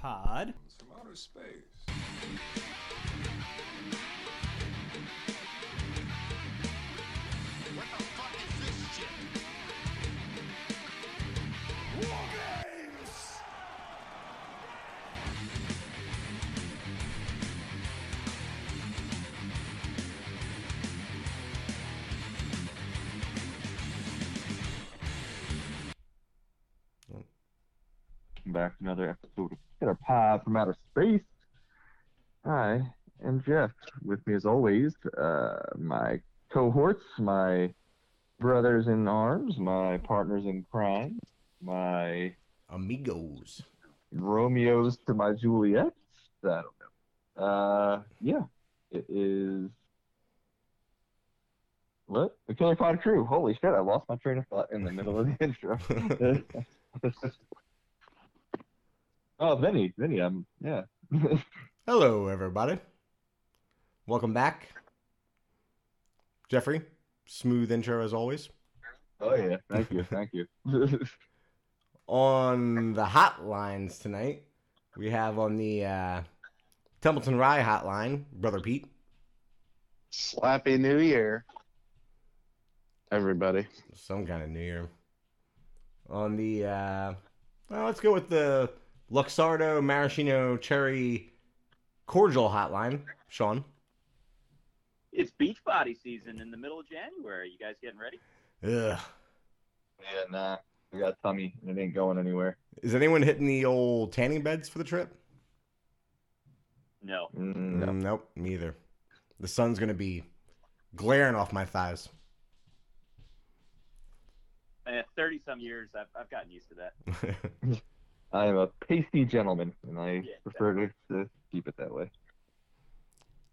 Pod. From outer space. What the fuck is this shit? back to another episode of Killer Pod from Outer Space. Hi, I'm Jeff. With me, as always, uh, my cohorts, my brothers in arms, my partners in crime, my Amigos. Romeos to my Juliets. I don't know. Uh, yeah, it is. What? The Killer Pod crew. Holy shit! I lost my train of thought in the middle of the intro. oh, Vinny, Vinny, I'm yeah. Hello, everybody. Welcome back. Jeffrey, smooth intro as always. oh yeah, thank you, thank you. On the hotlines tonight, we have on the uh, Templeton Rye hotline, Brother Pete. Slappy New Year, everybody. Some kind of New Year. On the, uh, well, let's go with the Luxardo Maraschino Cherry Cordial hotline, Sean. It's beach body season in the middle of January. You guys getting ready? Ugh. yeah, nah, I got tummy and it ain't going anywhere. Is anyone hitting the old tanning beds for the trip? No. Mm, no. Mm, nope, me either. The sun's gonna be glaring off my thighs. Eh, Thirty some years, I've, I've gotten used to that. I am a pasty gentleman, and I Yeah, prefer to, to keep it that way.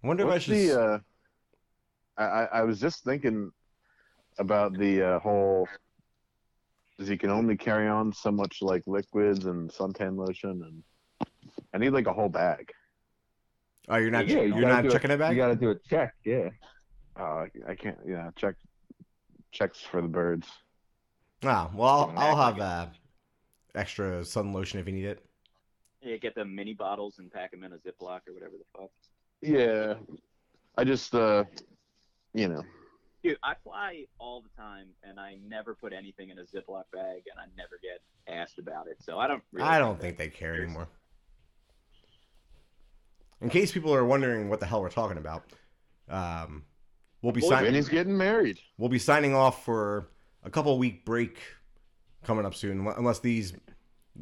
Wonder if I should. the? Uh, I I I was just thinking about the uh, whole. Is he can only carry on so much like liquids and suntan lotion, and I need like a whole bag. oh, you're not. Yeah, you you're not do a- checking it back. You got to do a check, yeah. Uh, I, I can't. Yeah, check checks for the birds. Ah, well, I'll, I'll have uh, extra sun lotion if you need it. Yeah, get them mini bottles and pack them in a Ziploc or whatever the fuck. Yeah, I just uh, you know, Dude, I fly all the time, and I never put anything in a Ziploc bag, and I never get asked about it. So I don't. Really I don't think they care anymore. In case people are wondering what the hell we're talking about, um, we'll be Boy, signing. Vinny's getting married. We'll be signing off for a couple week break coming up soon, unless these,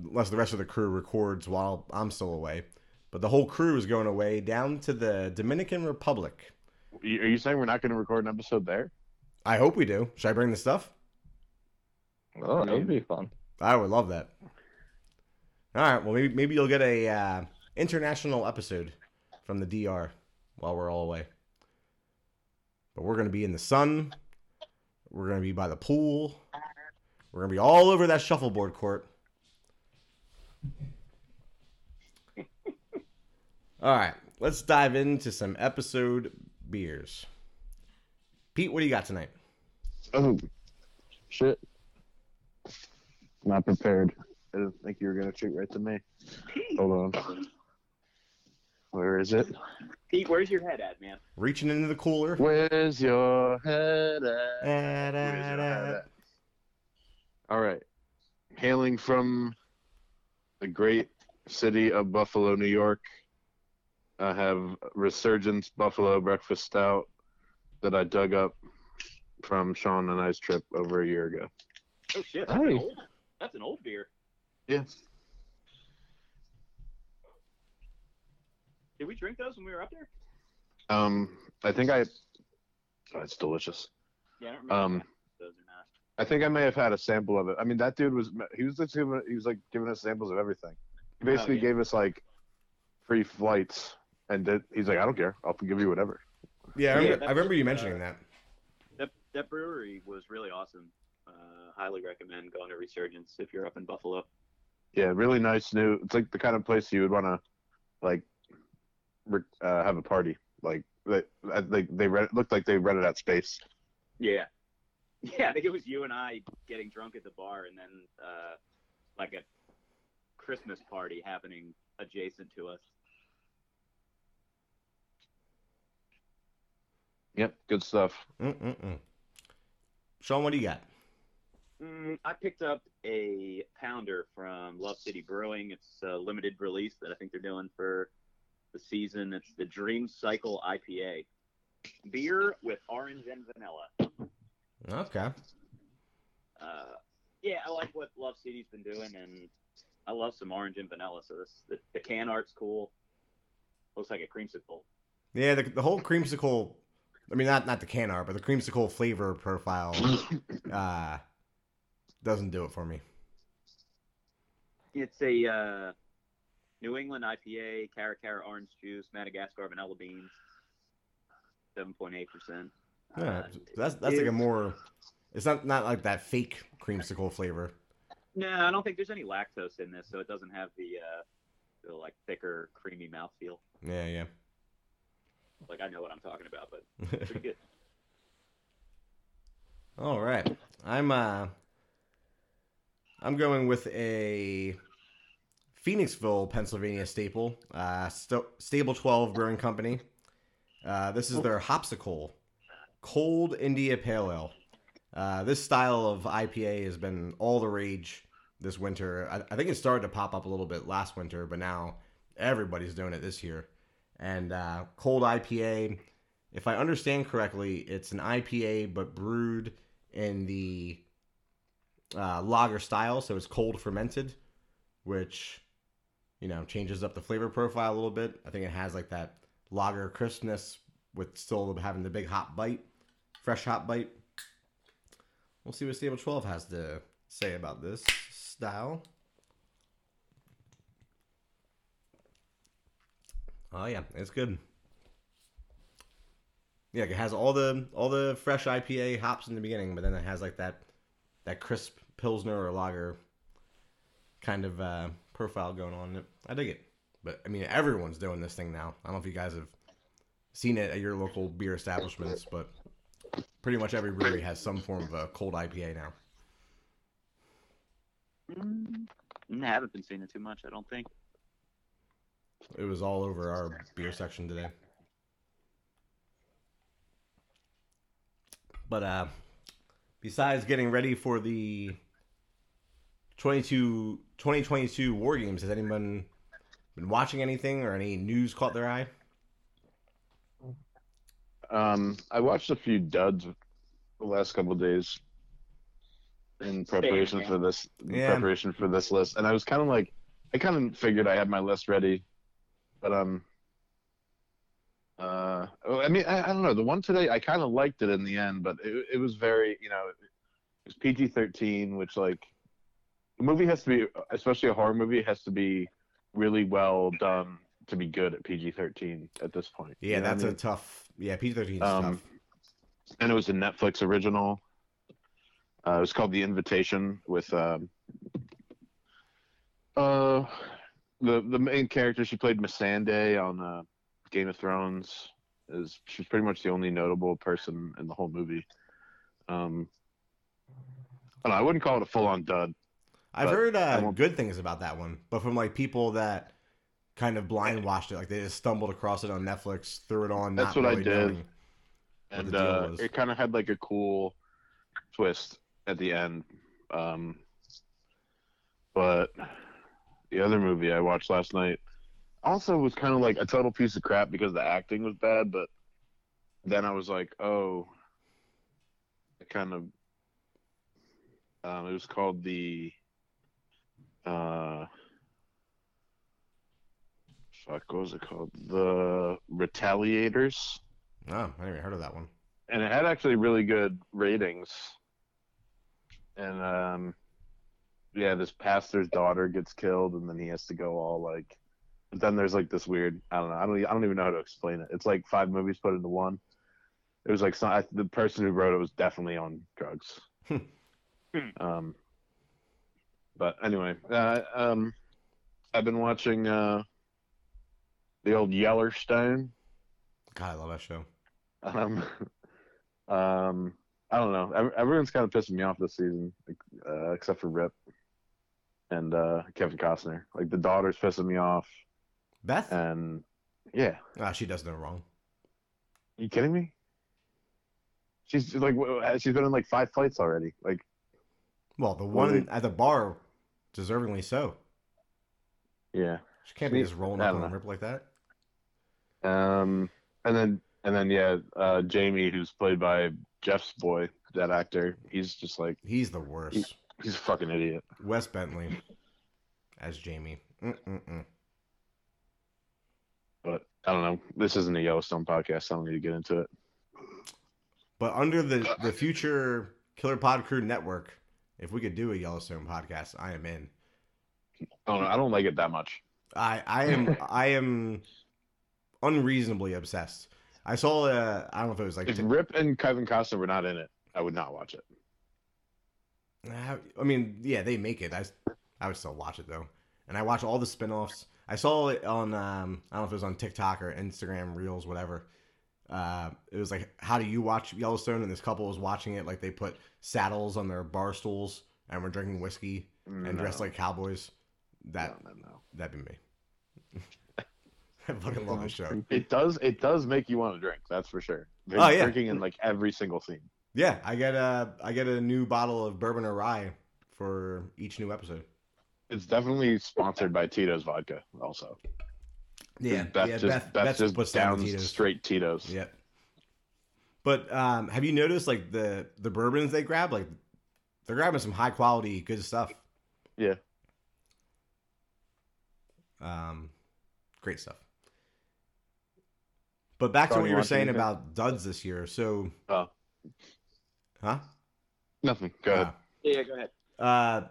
unless the rest of the crew records while I'm still away. But the whole crew is going away down to the Dominican Republic. Are you saying we're not going to record an episode there? I hope we do. Should I bring the stuff? Oh, that would be fun. I would love that. All right. Well, maybe maybe you'll get a uh, international episode from the DR while we're all away. But we're gonna be in the sun. We're gonna be by the pool. We're gonna be all over that shuffleboard court. All right. Let's dive into some episode beers. Pete, what do you got tonight? Oh, shit. Not prepared. I didn't think you were going to shoot right to me. Hold on. Where is it? Pete, where's your head at, man? Reaching into the cooler. Where's your head at? Where's your head at? All right. Hailing from the great city of Buffalo, New York, I have Resurgence Buffalo Breakfast Stout that I dug up from Sean and I's trip over a year ago. Oh shit, that's, an old, that's an old beer. Yes. Did we drink those when we were up there? Um, I think I. Oh, it's delicious. Yeah, I don't remember Um, if those or not. I think I may have had a sample of it. I mean, that dude was he was just giving he was like giving us samples of everything. He basically yeah. gave us like free flights, and did, he's like, I don't care, I'll give you whatever. Yeah, I remember, that I remember was, you uh, mentioning that. That that brewery was really awesome. Uh, highly recommend going to Resurgence if you're up in Buffalo. Yeah, really nice new. It's like the kind of place you would want to like uh, have a party. Like they they they read, looked like they rented out space. Yeah. Yeah, I think it was you and I getting drunk at the bar, and then uh, like a Christmas party happening adjacent to us. Yep, good stuff. Mm-mm-mm. Sean, what do you got? Mm, I picked up a pounder from Love City Brewing. It's a limited release that I think they're doing for the season. It's the Dream Cycle IPA. Beer with orange and vanilla. Okay. Uh, yeah, I like what Love City's been doing, and I love some orange and vanilla. So this, the, the can art's cool. Looks like a creamsicle. Yeah, the, the whole creamsicle. I mean, not not the can art, but the creamsicle flavor profile uh, doesn't do it for me. It's a uh, New England IPA, Cara Cara orange juice, Madagascar vanilla beans, seven point eight percent. Yeah, that's that's like a more. It's not not like that fake creamsicle flavor. No, I don't think there's any lactose in this, so it doesn't have the uh, the like thicker, creamy mouthfeel. Yeah, yeah. Like I know what I'm talking about, but pretty good. All right, I'm uh, I'm going with a Phoenixville, Pennsylvania staple, uh, St- Stable Twelve Brewing Company. Uh, this is their Hopsicle Cold India Pale Ale. Uh, this style of IPA has been all the rage this winter. I, I think it started to pop up a little bit last winter, but now everybody's doing it this year. And uh, cold IPA, if I understand correctly, it's an IPA but brewed in the uh, lager style, so it's cold fermented, which you know changes up the flavor profile a little bit. I think it has like that lager crispness with still having the big hot bite, fresh hot bite. We'll see what Stable 12 has to say about this style. Oh yeah, it's good. Yeah, it has all the all the fresh IPA hops in the beginning, but then it has like that that crisp pilsner or lager kind of uh, profile going on. it. I dig it. But I mean, everyone's doing this thing now. I don't know if you guys have seen it at your local beer establishments, but pretty much every brewery has some form of a cold IPA now. Mm, I haven't been seeing it too much. I don't think. It was all over our beer section today. But uh besides getting ready for the 22 2022 war games, has anyone been watching anything or any news caught their eye? Um, I watched a few duds the last couple of days in preparation Same, for this in Yeah. preparation for this list, and I was kind of like, I kind of figured I had my list ready, but um, uh, oh, I mean, I, I don't know. The one today, I kind of liked it in the end, but it, it was very, you know, it was PG thirteen, which like the movie has to be, especially a horror movie, has to be really well done to be good at PG thirteen at this point. Yeah, You know what I that's mean? a tough. Yeah, PG thirteen Um, tough. and it was a Netflix original. Uh, it was called The Invitation with um, uh, the the main character. She played Missandei on uh, Game of Thrones. Is she's pretty much the only notable person in the whole movie. Um, I, don't know, I wouldn't call it a full on dud. I've heard uh, good things about that one, but from like people that kind of blind watched it, like they just stumbled across it on Netflix, threw it on. That's what I did. and uh, it kind of had like a cool twist at the end. Um, but the other movie I watched last night also was kind of like a total piece of crap because the acting was bad. But then I was like, oh, it kind of. Um, it was called the. Uh, fuck, what was it called? The Retaliators Oh, I never heard of that one. and it had actually really good ratings. And um, yeah, this pastor's daughter gets killed, and then he has to go all like. But then there's like this weird. I don't know. I don't. I don't even know how to explain it. It's like five movies put into one. It was like some, I, the person who wrote it was definitely on drugs. um, but anyway, uh, um, I've been watching uh, the old Yellowstone. God, I love that show. Um, um, I don't know. Everyone's kind of pissing me off this season, uh, except for Rip. and uh, Kevin Costner. Like the daughter's pissing me off, Beth? and yeah, Ah, she does no wrong. you kidding me? She's like she's been in like five fights already. Like Well, the one at the bar, deservingly so. yeah. She can't be just rolling up on a rip like that. Um, and then and then yeah, uh, Jamie, who's played by Jeff's boy, that actor, he's just like He's the worst. he's a fucking idiot. Wes Bentley as Jamie. Mm-mm-mm. But I don't know. This isn't a Yellowstone podcast. so I don't need to get into it. But under the the future Killer Pod Crew network, if we could do a Yellowstone podcast, I am in. I don't know. I don't like it that much. I I am I am unreasonably obsessed. I saw uh, I don't know if it was like If t- Rip and Kevin Costner were not in it, I would not watch it. I mean, yeah, they make it. I, I would still watch it though, and I watch all the spin-offs. I saw it on um, I don't know if it was on TikTok or Instagram Reels, whatever. Uh, it was like, how do you watch Yellowstone? And this couple was watching it like they put saddles on their bar stools and were drinking whiskey and dressed like cowboys. That no, no, no. that'd be me. I fucking love this show. It does. It does make you want to drink. That's for sure. They're Oh, yeah. drinking in like every single scene. Yeah, I get a I get a new bottle of bourbon or rye for each new episode. It's definitely sponsored by Tito's vodka. Also, Yeah, Beth yeah. just Beth, Beth, Beth just puts down Tito's. straight Tito's. Yep. But um, have you noticed like the the bourbons they grab? Like they're grabbing some high quality good stuff. Yeah. Um, great stuff. But back to what you you were saying anything? about duds this year. So, Oh. huh? Nothing. Go ahead. Ah. Yeah, yeah, go ahead. Uh,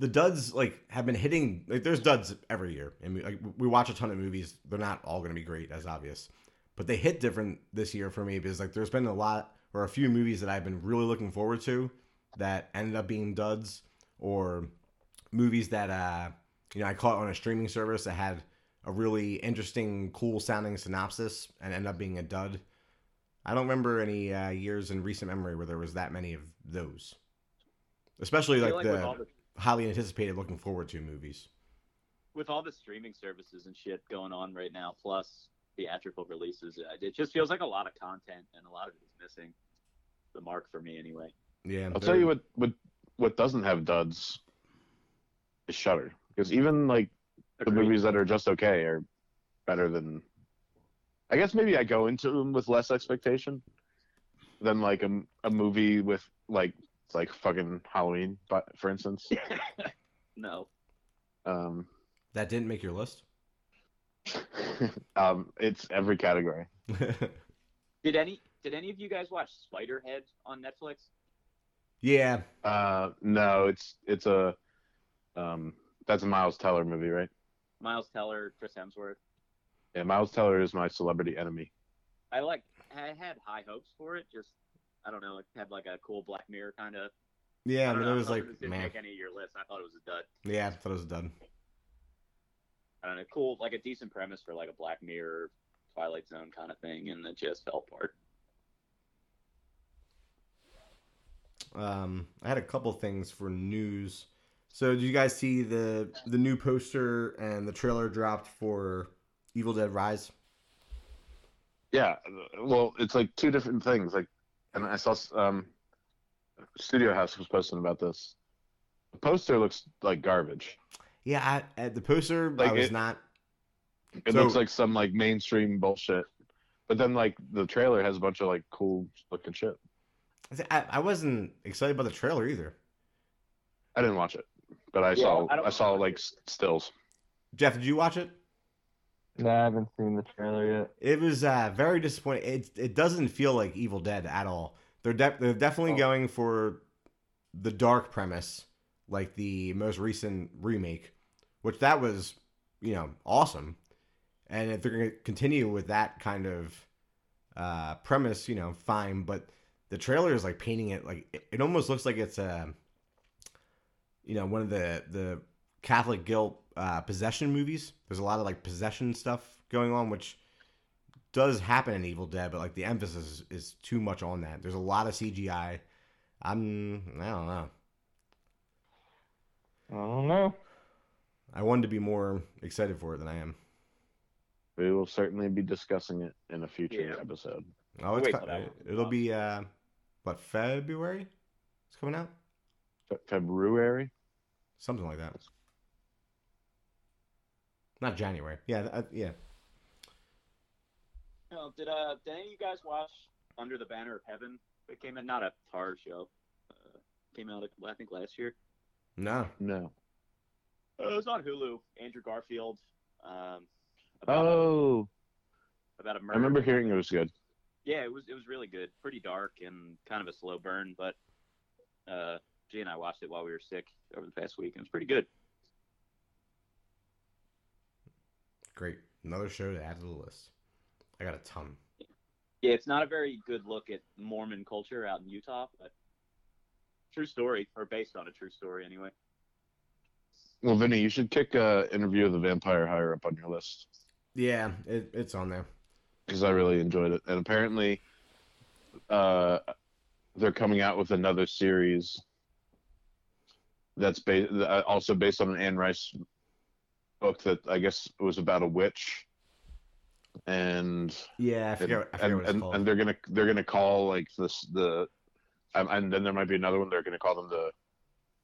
the duds like have been hitting. Like, there's duds every year, and we, like we watch a ton of movies. They're not all going to be great, as obvious, but they hit different this year for me because like there's been a lot or a few movies that I've been really looking forward to that ended up being duds, or movies that uh you know I caught on a streaming service that had a really interesting, cool sounding synopsis and end up being a dud. I don't remember any uh, years in recent memory where there was that many of those especially like, like the the highly anticipated looking forward to movies with all the streaming services and shit going on right now, plus theatrical releases, uh, it just feels like a lot of content and a lot of it is missing the mark for me anyway. yeah I'll tell they're- you what. What what doesn't have duds is Shutter. Because even like the movies that are just okay are better than. I guess maybe I go into them with less expectation than like a, a movie with like like fucking Halloween, but for instance, no. um, that didn't make your list um, it's every category. Did any did any of you guys watch Spiderhead on Netflix? yeah Uh, no, it's it's a um, that's a Miles Teller movie, right? Miles Teller, Chris Hemsworth. Yeah, Miles Teller is my celebrity enemy. I like I had high hopes for it. Just I don't know, it had like a cool Black Mirror kind of. yeah i mean know, it was thought like didn't man make any of your list. I thought it was a dud. yeah i thought it was a dud. I don't know, cool, like a decent premise for like a Black Mirror, Twilight Zone kind of thing, and it just fell apart. um i had a couple things for news so did you guys see the the new poster and the trailer dropped for evil dead rise Yeah, well, it's like two different things. Like, and I saw um, Studio House was posting about this. The poster looks like garbage. yeah I, at the poster i was it- not It So- looks like some like mainstream bullshit. But then like the trailer has a bunch of like cool looking shit. I, I wasn't excited about the trailer either I didn't watch it, but I Yeah, saw I I, saw like stills. jeff did you watch it No, I haven't seen the trailer yet. It was uh, very disappointing. It it doesn't feel like Evil Dead at all. They're de- they're definitely Oh. going for the dark premise, like the most recent remake, which that was you know awesome. And if they're going to continue with that kind of uh, premise, you know, fine. But the trailer is like painting it like it, it almost looks like it's a you know one of the the Catholic guilt uh, possession movies. There's a lot of like possession stuff going on, which does happen in Evil Dead, but like the emphasis is, is too much on that. There's a lot of CGI. I'm I don't know. I don't know. I wanted to be more excited for it than I am. We will certainly be discussing it in a future Yeah. episode. Oh, it's Wait co- that it'll be uh, what February? It's coming out, Fe- February. Something like that. Not January. Yeah, uh, yeah. No, did uh did any of you guys watch Under the Banner of Heaven? It came in not a tar show. Uh, came out I think last year. No. No. Uh, it was on Hulu. Andrew Garfield. Um, about, Oh, a, about a I murder. I remember hearing it was good. Yeah, it was it was really good. Pretty dark and kind of a slow burn, but uh, G and I watched it while we were sick over the past week, and it was pretty good. Great. Another show to add to the list. I got a ton. Yeah, it's not a very good look at Mormon culture out in Utah, but true story, or based on a true story anyway. Well, Vinny, you should kick uh, interview of the vampire higher up on your list Yeah, it, it's on there. because I really enjoyed it. And apparently, uh, they're coming out with another series that's ba- uh, also based on an Anne Rice book that I guess was about a witch. And Yeah, I forget, I forget and, and, and they're gonna they're gonna call like this the um, and then there might be another one they're gonna call them the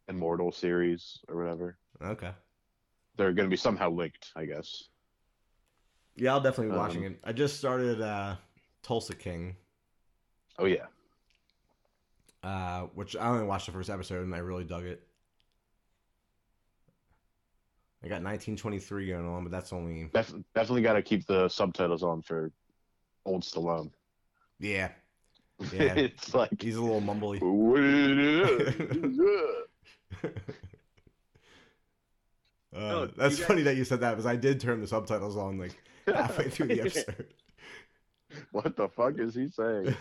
immortal series or whatever okay. they're gonna be somehow linked i guess Yeah, I'll definitely be Um, watching it. I just started uh, Tulsa King, oh yeah uh, which I only watched the first episode and I really dug it. I got 1923 going on, but that's only Def- definitely got to keep the subtitles on for old stallone yeah. Yeah. it's like He's a little mumbly. what it is. Uh, Oh, that's guys- funny that you said that because I did turn the subtitles on like halfway through the episode. what the fuck is he saying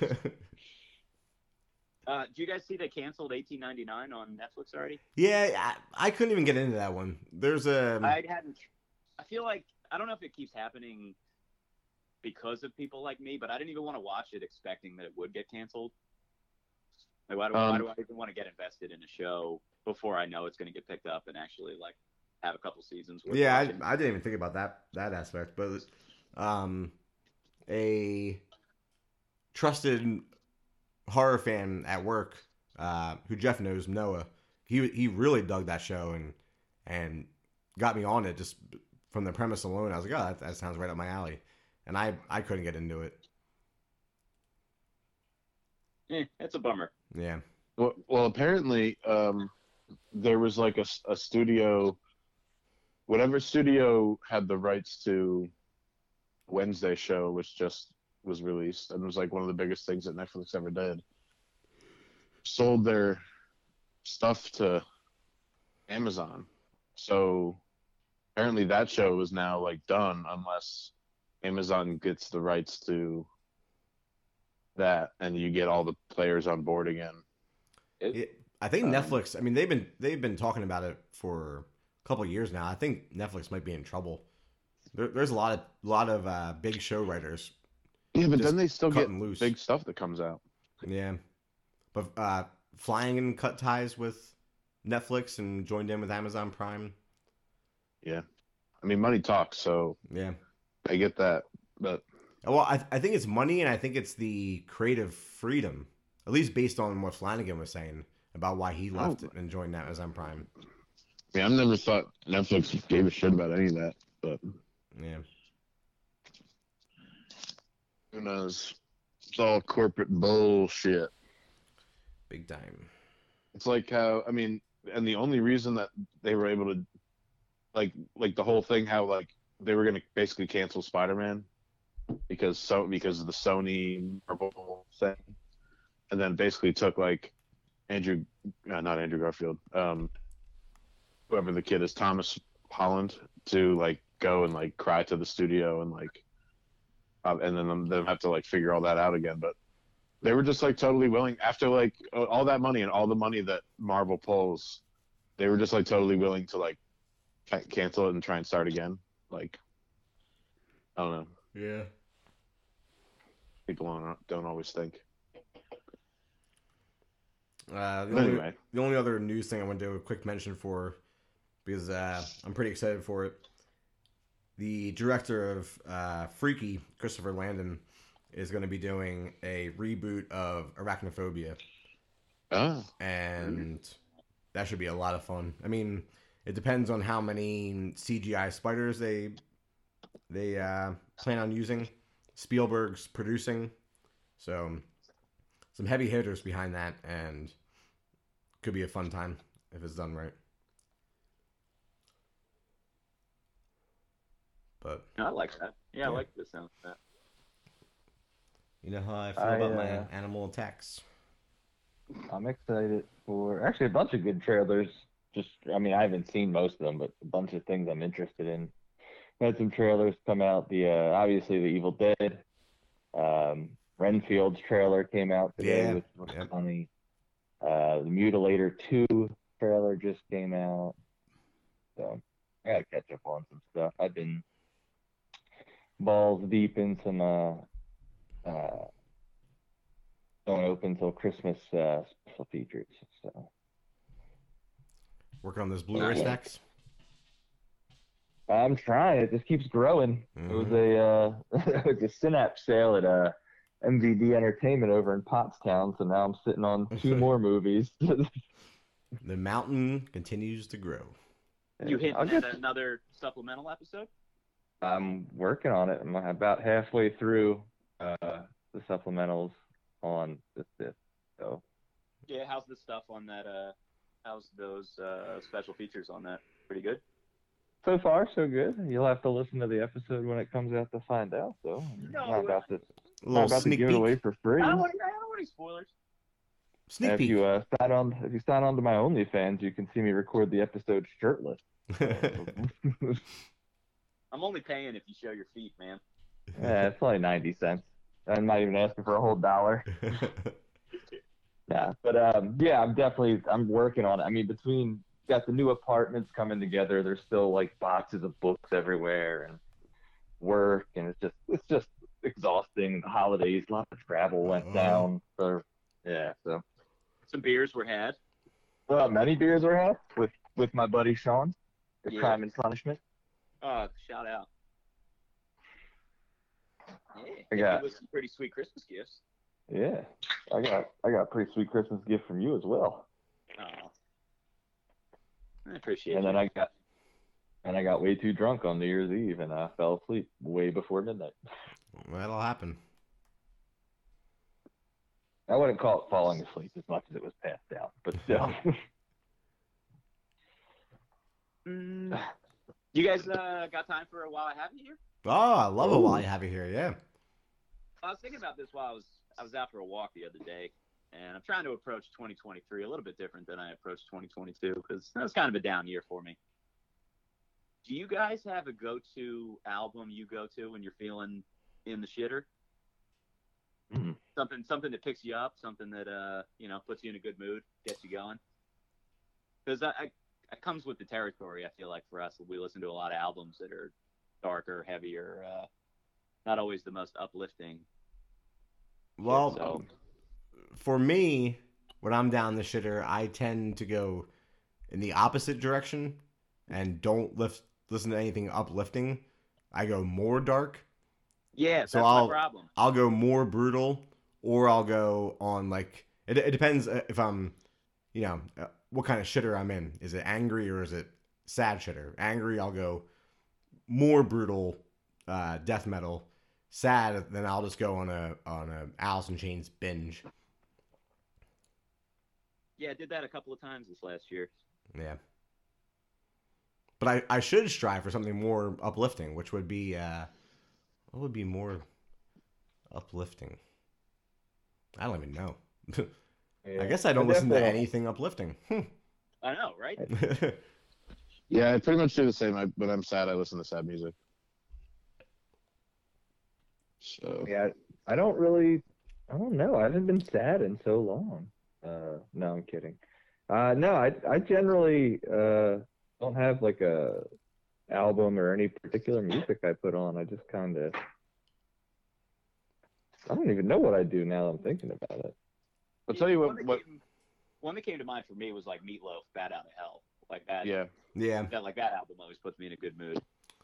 Uh, do you guys see they canceled 1899 on Netflix already? yeah, I, I couldn't even get into that one. There's a I hadn't. I feel like I don't know if it keeps happening because of people like me, but I didn't even want to watch it expecting that it would get canceled. Like, why do, why Um, do I even want to get invested in a show before I know it's going to get picked up and actually like have a couple seasons? worth yeah. I, I didn't even think about that that aspect, but um, a trusted horror fan at work, uh, who Jeff knows, Noah, he he really dug that show and and got me on it just from the premise alone. I was like, oh, that, that sounds right up my alley, and I I couldn't get into it. Eh, it's a bummer. Yeah, Well, well apparently, um, there was like a, a studio, whatever studio had the rights to Wednesday show, which just was released and was like one of the biggest things that Netflix ever did, sold their stuff to Amazon. So apparently that show is now like done unless Amazon gets the rights to that and you get all the players on board again. It, I think Um, Netflix. I mean, they've been they've been talking about it for a couple of years now. I think Netflix might be in trouble. There, there's a lot of lot of uh, big show writers. Yeah, but then they still get loose. big stuff that comes out. Yeah, but uh, Flanagan cut ties with Netflix and joined in with Amazon Prime. Yeah, I mean, money talks, so Yeah. I get that. But Well, I, I think it's money, and I think it's the creative freedom, at least based on what Flanagan was saying about why he left Oh. and joined Amazon Prime. Yeah, I've never thought Netflix gave a shit about any of that. But Yeah. Who knows? It's all corporate bullshit. Big time. It's like how I mean, and the only reason that they were able to, like, like the whole thing, how like they were gonna basically cancel Spider-Man because so because of the Sony Marvel thing, and then basically took like Andrew, uh, not Andrew Garfield, um, whoever the kid is, Thomas Holland, to like go and like cry to the studio and like, uh, and then them, have to like figure all that out again, but they were just like totally willing after like all that money and all the money that Marvel pulls, they were just like totally willing to like cancel it and try and start again. Like, I don't know. Yeah. People don't, don't always think. Uh, the, But only, anyway, the only other news thing I want to do a quick mention for because uh, I'm pretty excited for it. The director of uh, Freaky, Christopher Landon, is going to be doing a reboot of Arachnophobia, Oh, and that should be a lot of fun. I mean, it depends on how many CGI spiders they they uh, plan on using. Spielberg's producing, so some heavy hitters behind that, and could be a fun time if it's done right. But No, I like that. Yeah, I like the sound of that. you know how I feel I, about uh, my animal attacks. I'm excited for actually a bunch of good trailers. Just, I mean, I haven't seen most of them, but a bunch of things I'm interested in. Had some trailers come out. The uh, obviously the Evil Dead, um, Renfield's trailer came out today, Yeah, which was yep. funny. Uh, the Mutilator Two trailer just came out, so I gotta catch up on some stuff. I've been balls deep in some uh, uh, don't open till Christmas uh, special features. So Working on those Blu-ray Yeah. stacks. I'm trying. It just keeps growing. It was a uh, it was a synapse sale at uh, MVD Entertainment over in Pottstown. So now I'm sitting on two more movies. The mountain continues to grow. You hit I'll at get- another supplemental episode? I'm working on it. I'm about halfway through uh, the supplementals on this disc. So Yeah, how's the stuff on that? Uh, how's those uh, special features on that? Pretty good. so far so good. You'll have to listen to the episode when it comes out to find out. So I'm No, not about to, A not little about to sneak give it away for free. I don't want I don't want any spoilers. Sneak if peek. you uh, sign on, if you sign on to my OnlyFans, you can see me record the episode shirtless. I'm only paying if you show your feet, man. yeah, it's only ninety cents. I'm not even asking for a whole dollar. Yeah, but um, yeah, I'm definitely I'm working on it. I mean, between got the new apartments coming together, there's still like boxes of books everywhere and work, and it's just it's just exhausting. The holidays, lots of travel went Oh. down. So yeah, so Some beers were had. well, many beers were had with with my buddy Sean. The Yeah. Crime and Punishment. Oh, shout out. Yeah, I got- it was some pretty sweet Christmas gifts. Yeah, I got I got a pretty sweet Christmas gift from you as well. Oh, I appreciate it. and it. then I got and I got way too drunk on New Year's Eve and I fell asleep way before midnight. That'll happen. I wouldn't call it falling asleep as much as it was passed out, but still. Mm. You guys uh, got time for a while I have you here? Oh, I love it Ooh. while I have you here. Yeah. I was thinking about this while I was I was out for a walk the other day, and I'm trying to approach 2023 a little bit different than I approached 2022 because that was kind of a down year for me. Do you guys have a go-to album you go to when you're feeling in the shitter? Mhm. Something something that picks you up, something that uh you know puts you in a good mood, gets you going. Because I, I it comes with the territory. I feel like for us, we listen to a lot of albums that are darker, heavier, uh, not always the most uplifting. Well, so for me, when I'm down the shitter, I tend to go in the opposite direction and don't lift, listen to anything uplifting. I go more dark. yeah, that's So I'll- problem. I'll go more brutal, or I'll go on like it. It depends uh, if I'm, you know, uh, what kind of shitter I'm in. Is it angry or is it sad shitter? Angry, I'll go more brutal, uh, death metal. Sad, then I'll just go on a on a Alice in Chains binge. Yeah, I did that a couple of times this last year. Yeah. But I, I should strive for something more uplifting, which would be uh what would be more uplifting? I don't even know. I guess I don't listen to anything uplifting. I know, right? Yeah, I pretty much do the same. I, when I'm sad, I listen to sad music. So Yeah, I don't really. I don't know. I haven't been sad in so long. Uh, no, I'm kidding. Uh, no, I I generally uh don't have like a album or any particular music I put on. I just kind of. I don't even know what I do now. that I'm thinking about it. I'll tell you One what. that what came- one that came to mind for me was like Meatloaf, "Bat Out of Hell." like that. Yeah. Yeah, That like that album always puts me in a good mood.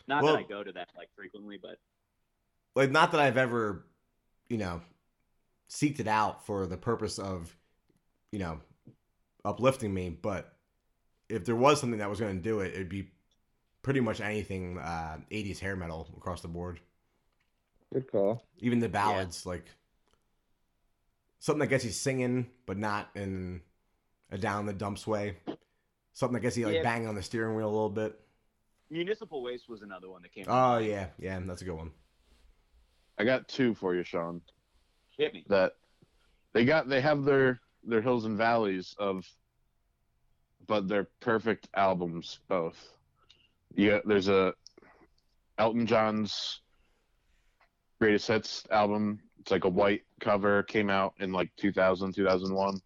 Not Well- that I go to that like frequently, but like not that I've ever, you know, seeked it out for the purpose of, you know, uplifting me. But if there was something that was going to do it, it'd be pretty much anything uh, '80s hair metal across the board. Good call. Even the ballads, like something that gets you singing, but not in a down the dumps way. Something that gets you like Yeah. banging on the steering wheel a little bit. Municipal Waste was another one that came. Oh mind. yeah, yeah, that's a good one. I got two for you, Sean. hit me. That they got they have their their hills and valleys of but they're perfect albums both. Yeah, there's a Elton John's greatest hits album. It's like a white cover, came out in like 2000, 2001,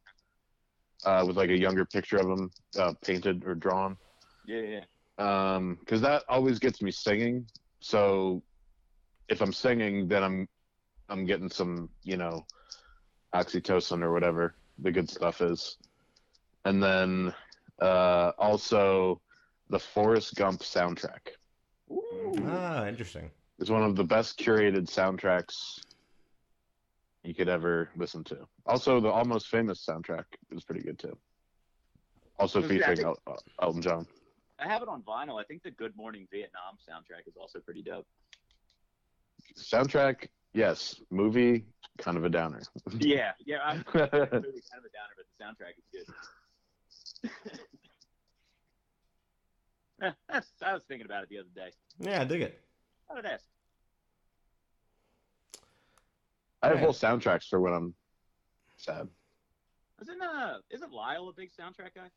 uh, with like a younger picture of him uh, painted or drawn. Yeah, yeah. Um, because that always gets me singing. So if I'm singing, then I'm I'm getting some, you know, oxytocin or whatever the good stuff is. And then uh, also the Forrest Gump soundtrack Ah, interesting. It's one of the best curated soundtracks you could ever listen to. Also, the Almost Famous soundtrack is pretty good too. Also Yeah, featuring think- El- uh, Elton John. I have it on vinyl. I think the Good Morning Vietnam soundtrack is also pretty dope. Soundtrack, yes. Movie, kind of a downer. Yeah, yeah. I'm really kind of a downer, but the soundtrack is good. I was thinking about it the other day. Yeah, I dig it. How did ask? I have whole soundtracks for when I'm sad. Isn't uh isn't Lyle a big soundtrack guy?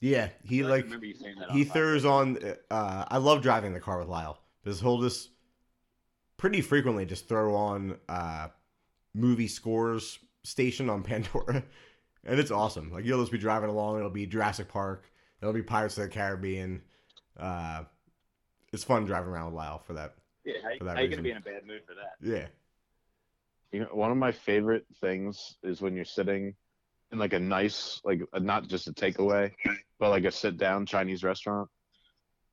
Yeah, he I like remember you saying that. he on throws on. Uh, I love driving the car with Lyle because he'll just pretty frequently just throw on uh, movie scores station on Pandora, and it's awesome. Like you'll just be driving along, it'll be Jurassic Park, it'll be Pirates of the Caribbean. Uh, it's fun driving around with Lyle for that. Yeah, how, for that how you reason. gonna be in a bad mood for that? Yeah, You know, one of my favorite things is when you're sitting in like a nice, like a, not just a takeaway, but like a sit down Chinese restaurant,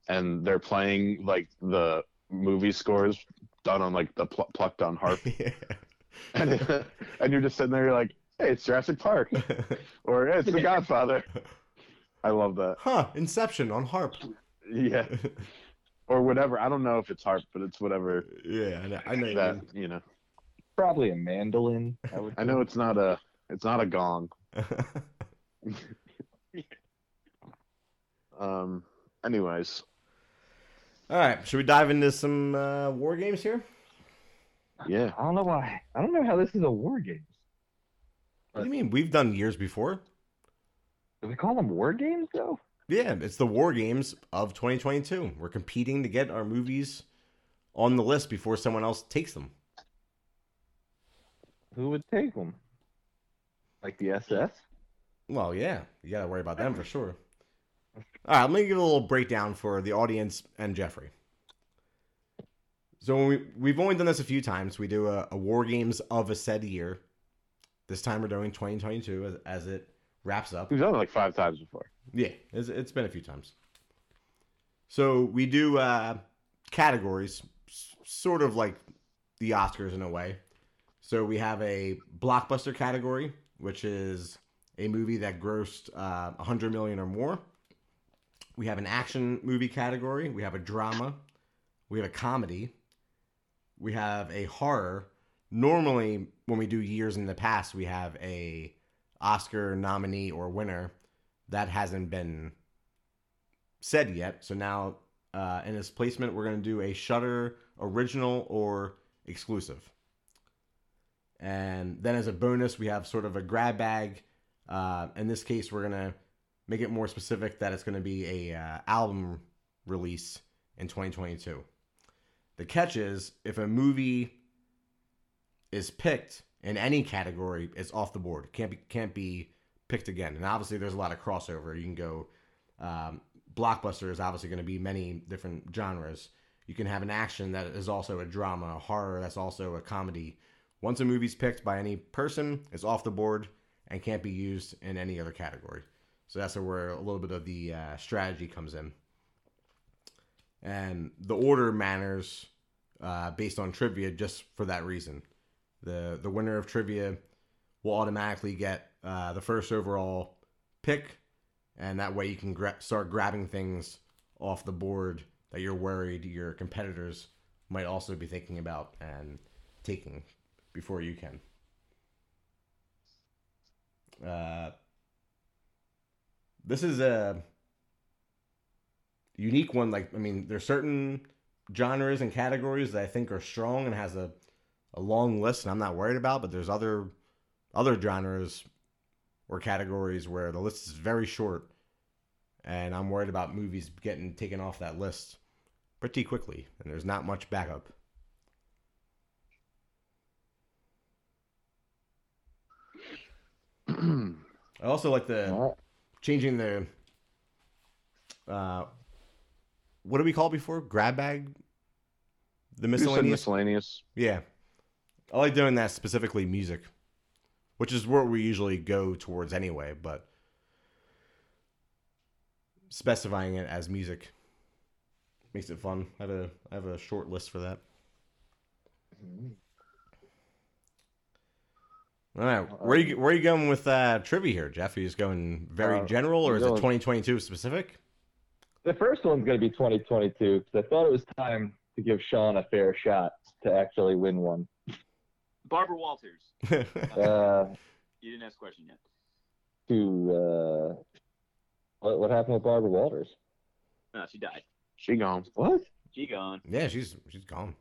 and they're playing like the movie scores done on like the pl- plucked on harp, yeah. and, and you're just sitting there, you're like, hey, it's Jurassic Park, or hey, it's The Godfather. I love that. huh? Inception on harp. Yeah, or whatever. I don't know if it's harp, but it's whatever yeah, I know. I know. you that mean. you know. Probably a mandolin. I would. I know it's not a it's not a gong. Um. Anyways, All right, should we dive into some uh, war games here? yeah. I don't know why. I don't know how this is a war game. What do you mean? We've done years before. Do we call them war games though? Yeah, it's the war games of 2022. We're competing to get our movies on the list before someone else takes them. Who would take them? Like the SS? Well, yeah, you got to worry about them for sure. All right, let me give a little breakdown for the audience and Jeffrey. So we we've only done this a few times. We do a, a war games of a said year. This time we're doing 2022 as, as it wraps up. We've done it like five times before. Yeah, it's, it's been a few times. So we do uh, categories, s- sort of like the Oscars in a way. So we have a blockbuster category, which is a movie that grossed uh, 100 million or more. We have an action movie category. We have a drama. We have a comedy. We have a horror. Normally, when we do years in the past, we have a Oscar nominee or winner that hasn't been said yet. So now, uh, in its placement, we're going to do a Shutter original or exclusive. And then, as a bonus, we have sort of a grab bag. Uh, in this case, we're to make it more specific that it's to be a uh, album release in 2022. The catch is if a movie is picked in any category, it's off the board. Can't be can't be picked again. And obviously, there's a lot of crossover. You can go. Um, blockbuster is obviously going to be many different genres. You can have an action that is also a drama, a horror that's also a comedy. Once a movie's picked by any person, it's off the board and can't be used in any other category. So that's where a little bit of the uh, strategy comes in. And the order matters uh, based on trivia just for that reason. The the winner of trivia will automatically get uh, the first overall pick, and that way you can gra- start grabbing things off the board that you're worried your competitors might also be thinking about and taking before you can. Uh, this is a unique one. Like, I mean, there's certain genres and categories that I think are strong and has a, a long list, and I'm not worried about. But there's other other genres or categories where the list is very short, and I'm worried about movies getting taken off that list pretty quickly, and there's not much backup. I also like the right. changing the uh what do we call it before? Grab bag? The miscellaneous? miscellaneous. yeah. I like doing that specifically music. Which is where we usually go towards anyway, but specifying it as music makes it fun. I have a I have a short list for that. All right, where you where you going with uh, trivia here, Jeff? Are you just going very Uh, general, or is it 2022 specific? The first one's going to be 2022 because I thought it was time to give Sean a fair shot to actually win one. Barbara Walters. Uh, You didn't ask a question yet. to uh, what, what happened with Barbara Walters? No, she died. She gone. What? She gone. yeah, she's she's gone.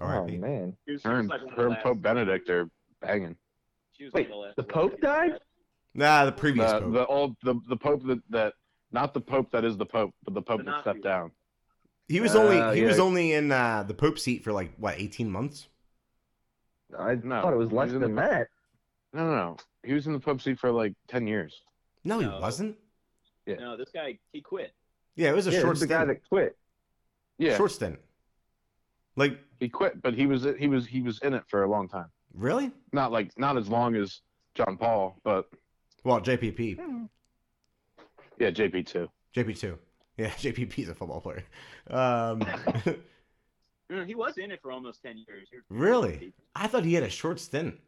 All oh right, man. She was, she Her and, like one of her and Pope Benedict are banging. She was Wait, one of last the Pope celebrities. died? nah, the previous The, pope. the old the, the Pope that, that not the Pope that is the Pope, but the Pope The that Nazi stepped one. down. he was Uh, only he yeah. was only in uh, the pope seat for like what 18 months. I No, thought it was less he's in than the- that. No, no, no. He was in the Pope seat for like ten years. No, he wasn't. Yeah. No, this guy he quit. Yeah, it was a yeah, short it's the guy that quit. Yeah, Short stint. Like he quit, but he was he was he was in it for a long time. Really? Not like not as long as John Paul, but Well, JPP, yeah, JP too. JP two. Yeah, JPP is a football player. Um, He was in it for almost ten years. Really? I thought he had a short stint.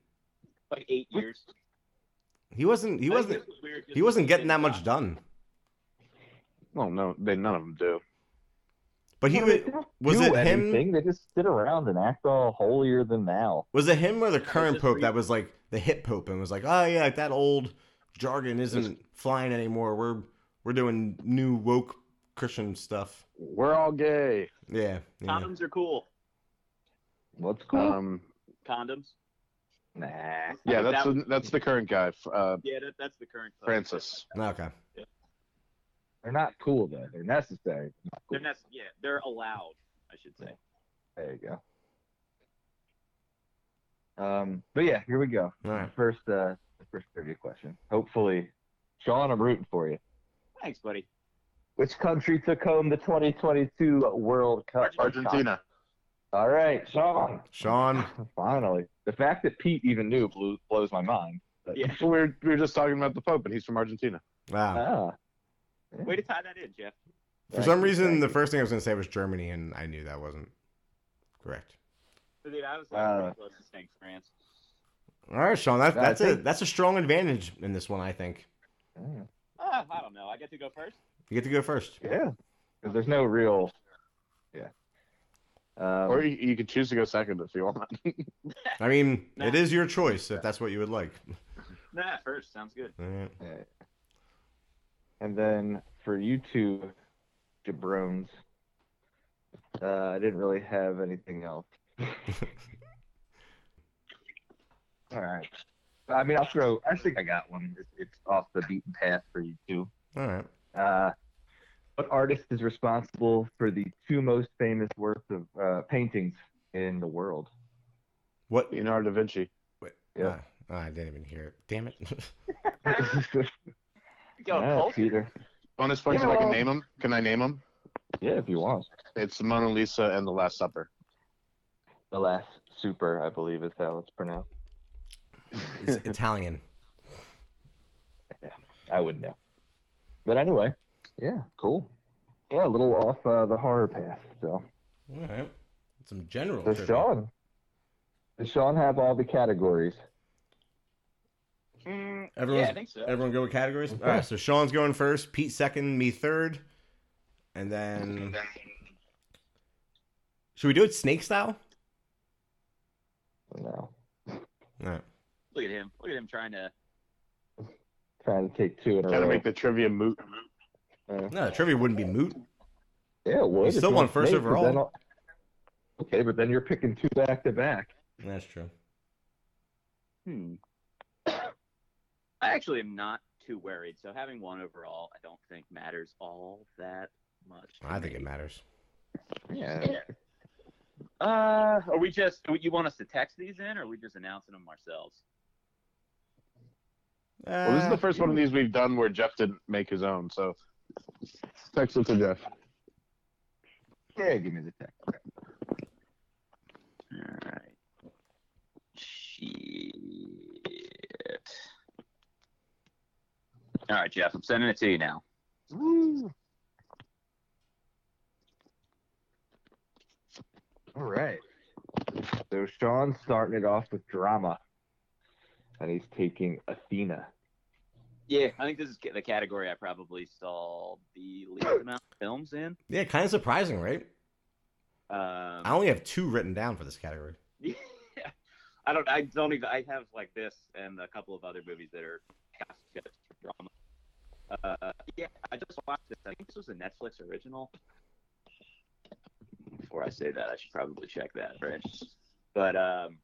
Like eight years. He wasn't. He I wasn't. was weird 'cause He wasn't getting that didn't much done. Well, no, they none of them do. But he Well, was. they don't Was do it him? anything. They just sit around and act all holier than thou. Was it him or the current pope re- that was like the hip pope and was like, oh yeah, like that old jargon isn't flying anymore. We're we're doing new woke Christian stuff. We're all gay. Yeah. yeah. Condoms are cool. What's cool? Um, Condoms. nah. yeah, That that's was- the, that's the current guy, uh, Yeah, that, that's the current. Francis. Okay. They're not cool though. They're necessary. Not cool. They're nec- yeah, they're allowed. I should say. There you go. Um, but yeah, here we go. All right. First, uh, the first trivia question. Hopefully, Sean, I'm rooting for you. Thanks, buddy. Which country took home the 2022 World Cup? Argentina. All right, Sean. Sean. Finally, the fact that Pete even knew blew, blows my mind. But, Yeah. So we were, we were just talking about the Pope, and he's from Argentina. Wow. Ah. Way to tie that in, Jeff. For some reason, the first thing I was gonna say was Germany, and I knew that wasn't correct. Dude, I was Uh, uh, pretty close to saying France. All right, Sean. That, that's a that's a strong advantage in this one. I think Yeah. Uh, I don't know. I get to go first. you get to go first. Yeah, because there's no real. Yeah. Um, or you, you could choose to go second if you want. I mean, Nah. it is your choice if that's what you would like. Nah, first sounds good. All right. yeah. And then for you two jabrones, uh, I didn't really have anything else. All right. I mean, I'll throw. I think I got one. It's, it's off the beaten path for you two. All right. Uh, what artist is responsible for the two most famous works of uh, paintings in the world? What? Leonardo da Vinci. Wait, Yeah. Ah, I didn't even hear it. Damn it. Go, yeah, Cole. Peter. Bonus points Yeah, if I can name them. Can I name them? Yeah, if you want. It's the Mona Lisa and the Last Supper. The last super, I believe, is how it's pronounced. It's Italian. I wouldn't know. But anyway, yeah, cool. Yeah, a little off uh, the horror path. So, All right. Some general. so trivia. Sean, does Sean have all the categories? Mm, Everyone's, yeah, I think so. Everyone go with categories. Okay. All right. So Sean's going first. Pete second. Me third. And then should we do it snake style? No, All right. Look at him. Look at him trying to. trying to take two in a Trying to make the trivia moot. Uh, No, the trivia wouldn't be moot. yeah, it would. You if still won first snake, overall. then Okay, but then you're picking two back to back. That's true. Hmm. I actually am not too worried. So having one overall, I don't think matters all that much. I think me. it matters. Yeah. Uh, are we just? You want us to text these in, or are we just announcing them ourselves? Well, this is the Uh, first one of these we've done where Jeff didn't make his own, so text it to Jeff. Yeah, give me the text. All right. Shit. All right, Jeff. I'm sending it to you now. All right. So Sean's starting it off with drama, and he's taking Athena. Yeah, I think this is the category I probably saw the least amount of films in. yeah, kind of surprising, right? Um, I only have two written down for this category. Yeah. I don't. I don't even. I have like this and a couple of other movies that are cast just for drama. Uh, yeah, I just watched this. I think this was a Netflix original. Before I say that, I should probably check that, right? But um,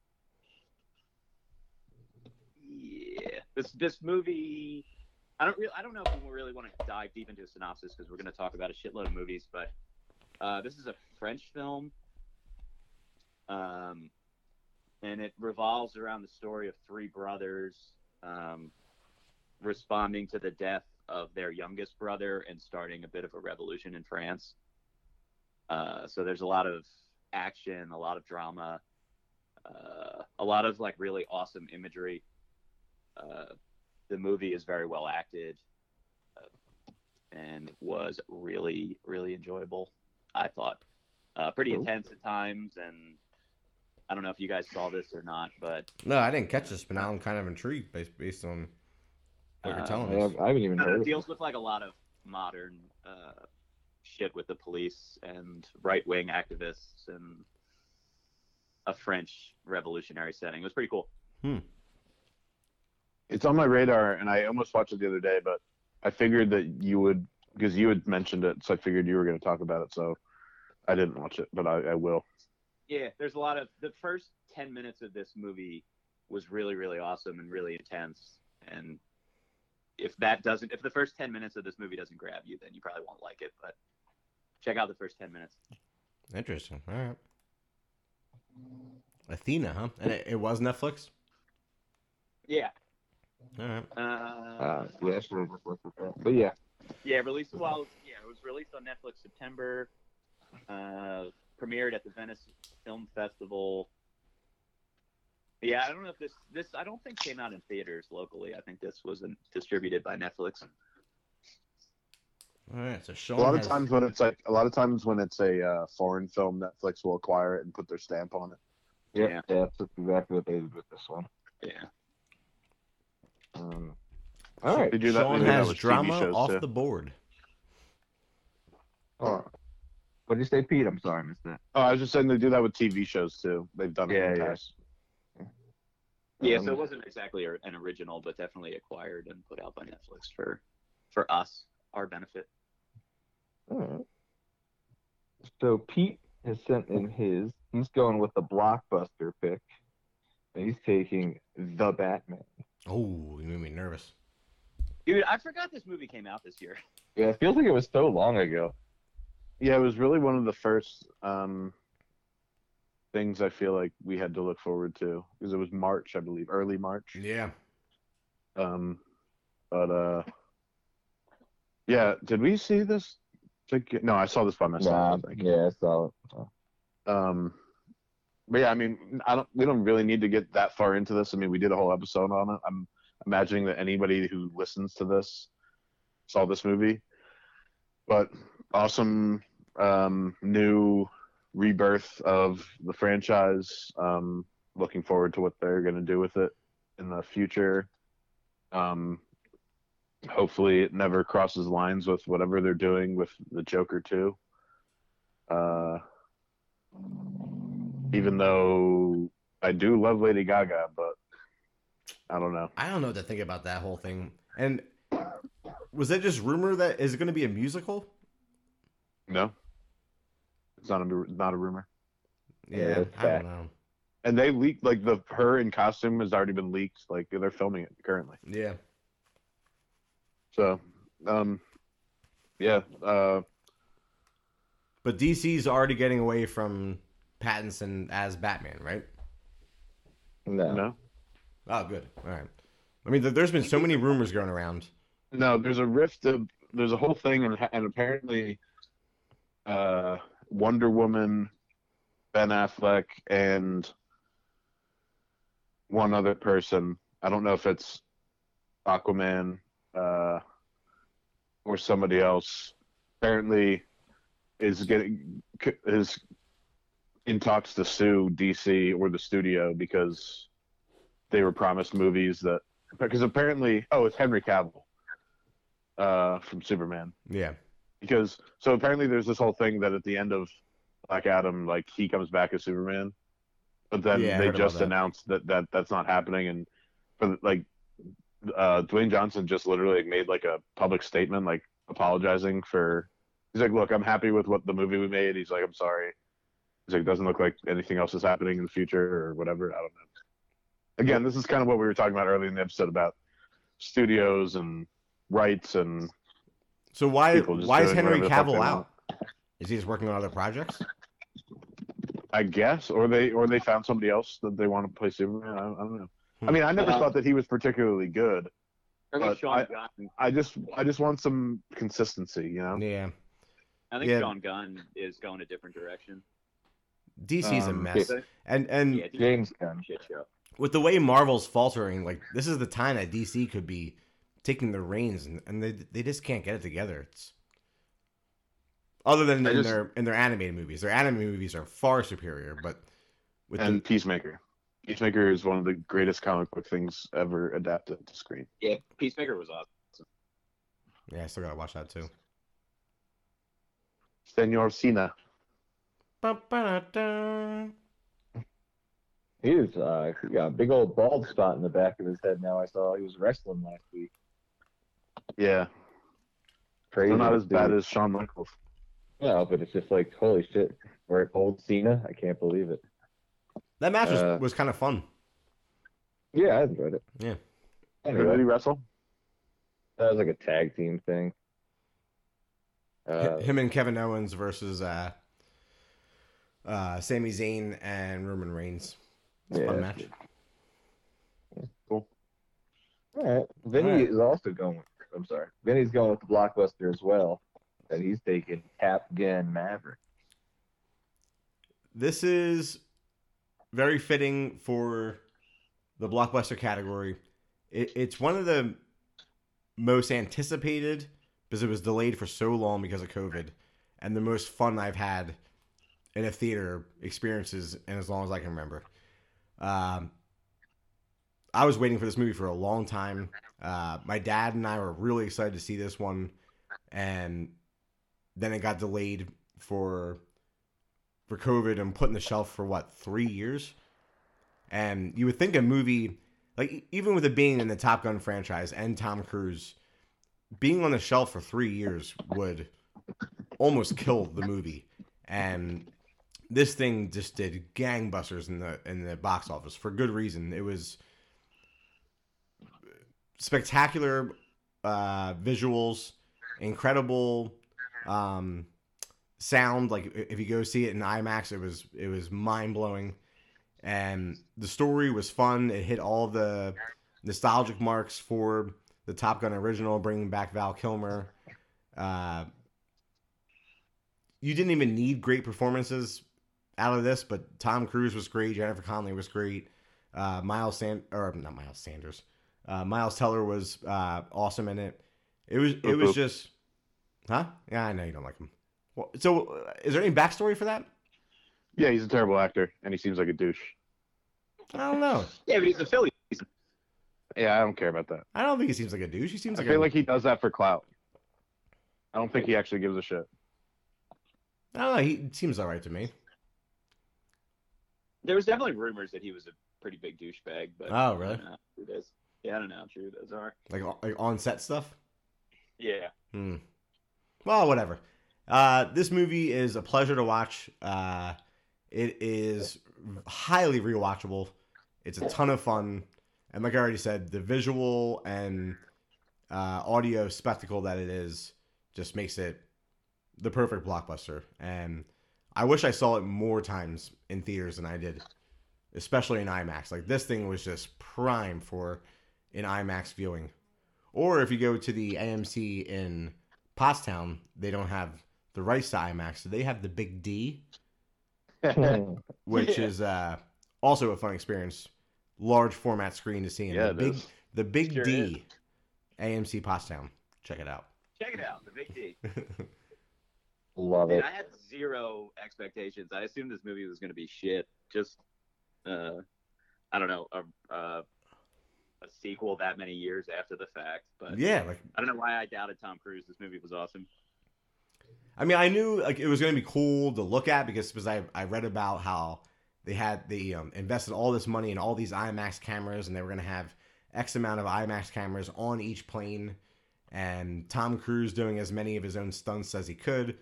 yeah, this this movie. I don't really. I don't know if we really want to dive deep into a synopsis because we're going to talk about a shitload of movies, but uh, this is a French film. Um, and it revolves around the story of three brothers um, responding to the death of their youngest brother and starting a bit of a revolution in France. Uh, so there's a lot of action, a lot of drama, uh, a lot of like really awesome imagery. Uh, the movie is very well acted uh, and was really, really enjoyable. I thought uh, pretty intense at times, and I don't know if you guys saw this or not, but No, I didn't catch this, but now I'm kind of intrigued based based on what you're Uh, telling I, us. have, I haven't even uh, heard it deals with like a lot of modern uh, shit with the police and right wing activists and a French revolutionary setting. It was pretty cool. Hmm. It's on my radar, and I almost watched it the other day, but I figured that you would because you had mentioned it, so I figured you were going to talk about it. So I didn't watch it, but I, I will. Yeah, there's a lot of the first ten minutes of this movie was really, really awesome and really intense. And if that doesn't, if the first ten minutes of this movie doesn't grab you, then you probably won't like it. But check out the first ten minutes. Interesting. All right. Athena, huh? And it, it was Netflix. Yeah. All right. Uh, Uh, yeah, I should have just looked at that. But yeah, Yeah, released well. Yeah, it was released on Netflix September. Uh, premiered at the Venice Film Festival. Yeah, I don't know if this this I don't think came out in theaters locally. I think this was distributed by Netflix. All right. So A Sean lot of has- times when it's like a lot of times when it's a uh, foreign film, Netflix will acquire it and put their stamp on it. yeah, Yeah. that's exactly what they did with this one. Yeah. Um, all right. They do that. Sean they do that has drama off too. the board. Oh. What did you say, Pete? I'm sorry, I missed that. Oh, I was just saying they do that with TV shows too. They've done it Yeah, in the yeah. past. Yeah, Um, so it wasn't exactly an original, but definitely acquired and put out by Netflix for for us, our benefit. All right. So Pete has sent in his. He's going with the blockbuster pick, and he's taking the Batman. Oh, you made me nervous. Dude, I forgot this movie came out this year. Yeah, it feels like it was so long ago. Yeah, it was really one of the first um, things I feel like we had to look forward to because it was March, I believe, early March. Yeah. Um, but uh, yeah, did we see this? Think- No, I saw this by myself. Nah, I think. yeah, I saw it. Um, but yeah, I mean, I don't. We don't really need to get that far into this. I mean, we did a whole episode on it. I'm imagining that anybody who listens to this saw this movie. But awesome um, new rebirth of the franchise. Um, looking forward to what they're going to do with it in the future. Um, hopefully, it never crosses lines with whatever they're doing with the Joker too. Uh, even though I do love Lady Gaga, but I don't know. I don't know what to think about that whole thing. And was that just rumor that is it going to be a musical? No, it's not a not a rumor. Yeah, Yeah, I don't know. And they leaked like the her in costume has already been leaked. Like they're filming it currently. Yeah. So, um, yeah, uh, But DC's already getting away from Pattinson as Batman, right? No. no, Oh, good. All right. I mean, there's been so many rumors going around. no. There's a rift of there's a whole thing, and and apparently, uh, Wonder Woman, Ben Affleck, and one other person. I don't know if it's Aquaman uh, or somebody else. Apparently, is getting is in talks to sue DC or the studio because they were promised movies that because apparently oh it's Henry Cavill uh, from Superman Yeah. Because so apparently there's this whole thing that at the end of Black Adam like he comes back as Superman, but then Yeah, they just that. announced that, that that's not happening. And for like uh, Dwayne Johnson just literally made like a public statement like apologizing for he's like look I'm happy with what the movie we made. He's like I'm sorry. He's like doesn't look like anything else is happening in the future or whatever. I don't know. Again this is kind of what we were talking about earlier in the episode about studios and rights and So why why is Henry whatever the fuck they Cavill out? Is he just working on other projects? I guess, or they or they found somebody else that they want to play Superman. I, I don't know. I Hmm. mean, I never Uh, thought that he was particularly good. I But Sean I- I just I just want some consistency, you know. Yeah. I think yeah. Sean Gunn is going a different direction. DC's a Um, mess. And and Yeah, James Gunn. shit show. with the way Marvel's faltering, like this is the time that DC could be taking the reins, and, and they they just can't get it together. It's other than I in just- their in their animated movies. Their animated movies are far superior, but with And the, Peacemaker. Peacemaker is one of the greatest comic book things ever adapted to screen. Yeah, Peacemaker was awesome. yeah, I still gotta watch that too. Senor Cena. Ba-ba-da-da. He's uh, got a big old bald spot in the back of his head now. I saw he was wrestling last week. Yeah, Crazy. they're not as dude. bad as Shawn Michaels. No, but it's just like holy shit. We're at old Cena. I can't believe it. That match was, Uh, was kind of fun. Yeah, I enjoyed it. Yeah. Who did he wrestle? that was like a tag team thing. Uh, Him and Kevin Owens versus uh, uh, Sami Zayn and Roman Reigns. It's a Yeah. fun match. Cool. all right. Vinny All right. is also going. I'm sorry. Vinny's going with the blockbuster as well, and he's taking Top Gun Maverick. This is very fitting for the blockbuster category. It, it's one of the most anticipated because it was delayed for so long because of COVID, and the most fun I've had in a theater experiences in as long as I can remember. Um, I was waiting for this movie for a long time. Uh, my dad and I were really excited to see this one, and then it got delayed for for COVID and put in the shelf for what three years. And you would think a movie like even with it being in the Top Gun franchise and Tom Cruise being on the shelf for three years would almost kill the movie. And this thing just did gangbusters in the in the box office for good reason. It was spectacular uh, visuals, incredible um, sound. Like if you go see it in IMAX, it was it was mind blowing, and the story was fun. It hit all the nostalgic marks for the Top Gun original, bringing back Val Kilmer. Uh, you didn't even need great performances out of this, but Tom Cruise was great. Jennifer Connelly was great. Uh, Miles Sand or not Miles Sanders. Uh, Miles Teller was uh, awesome in it. It was it was just, huh? Yeah, I know you don't like him. Well, so uh, is there any backstory for that? Yeah, he's a terrible actor, and he seems like a douche. I don't know. Yeah, but he's a Philly. Yeah, I don't care about that. I don't think he seems like a douche. He seems I like feel a, like he does that for clout. I don't think he actually gives a shit. I don't know. He seems all right to me. There was definitely rumors that he was a pretty big douchebag, but Oh, I really? don't know who it is. Yeah, I don't know how true those are. Like like on set stuff. Yeah. Hmm. Well, whatever. Uh, this movie is a pleasure to watch. Uh, it is highly rewatchable. It's a ton of fun, and like I already said, the visual and uh, audio spectacle that it is just makes it the perfect blockbuster. And I wish I saw it more times in theaters than I did, especially in IMAX. Like this thing was just prime for an IMAX viewing. Or if you go to the AMC in Pottstown, they don't have the rights to IMAX, so they have the Big D, which Yeah. is uh, also a fun experience. Large format screen to see in Yeah, the big is. the Big Sure D, AMC Pottstown. Check it out. Check it out, the Big D. Love Dude, it. I had zero expectations. I assumed this movie was going to be shit. Just, uh, I don't know, a, uh, a sequel that many years after the fact. But yeah, like I don't know why I doubted Tom Cruise. This movie was awesome. I mean, I knew like it was going to be cool to look at because because I I read about how they had they um, invested all this money in all these IMAX cameras and they were going to have X amount of IMAX cameras on each plane, and Tom Cruise doing as many of his own stunts as he could,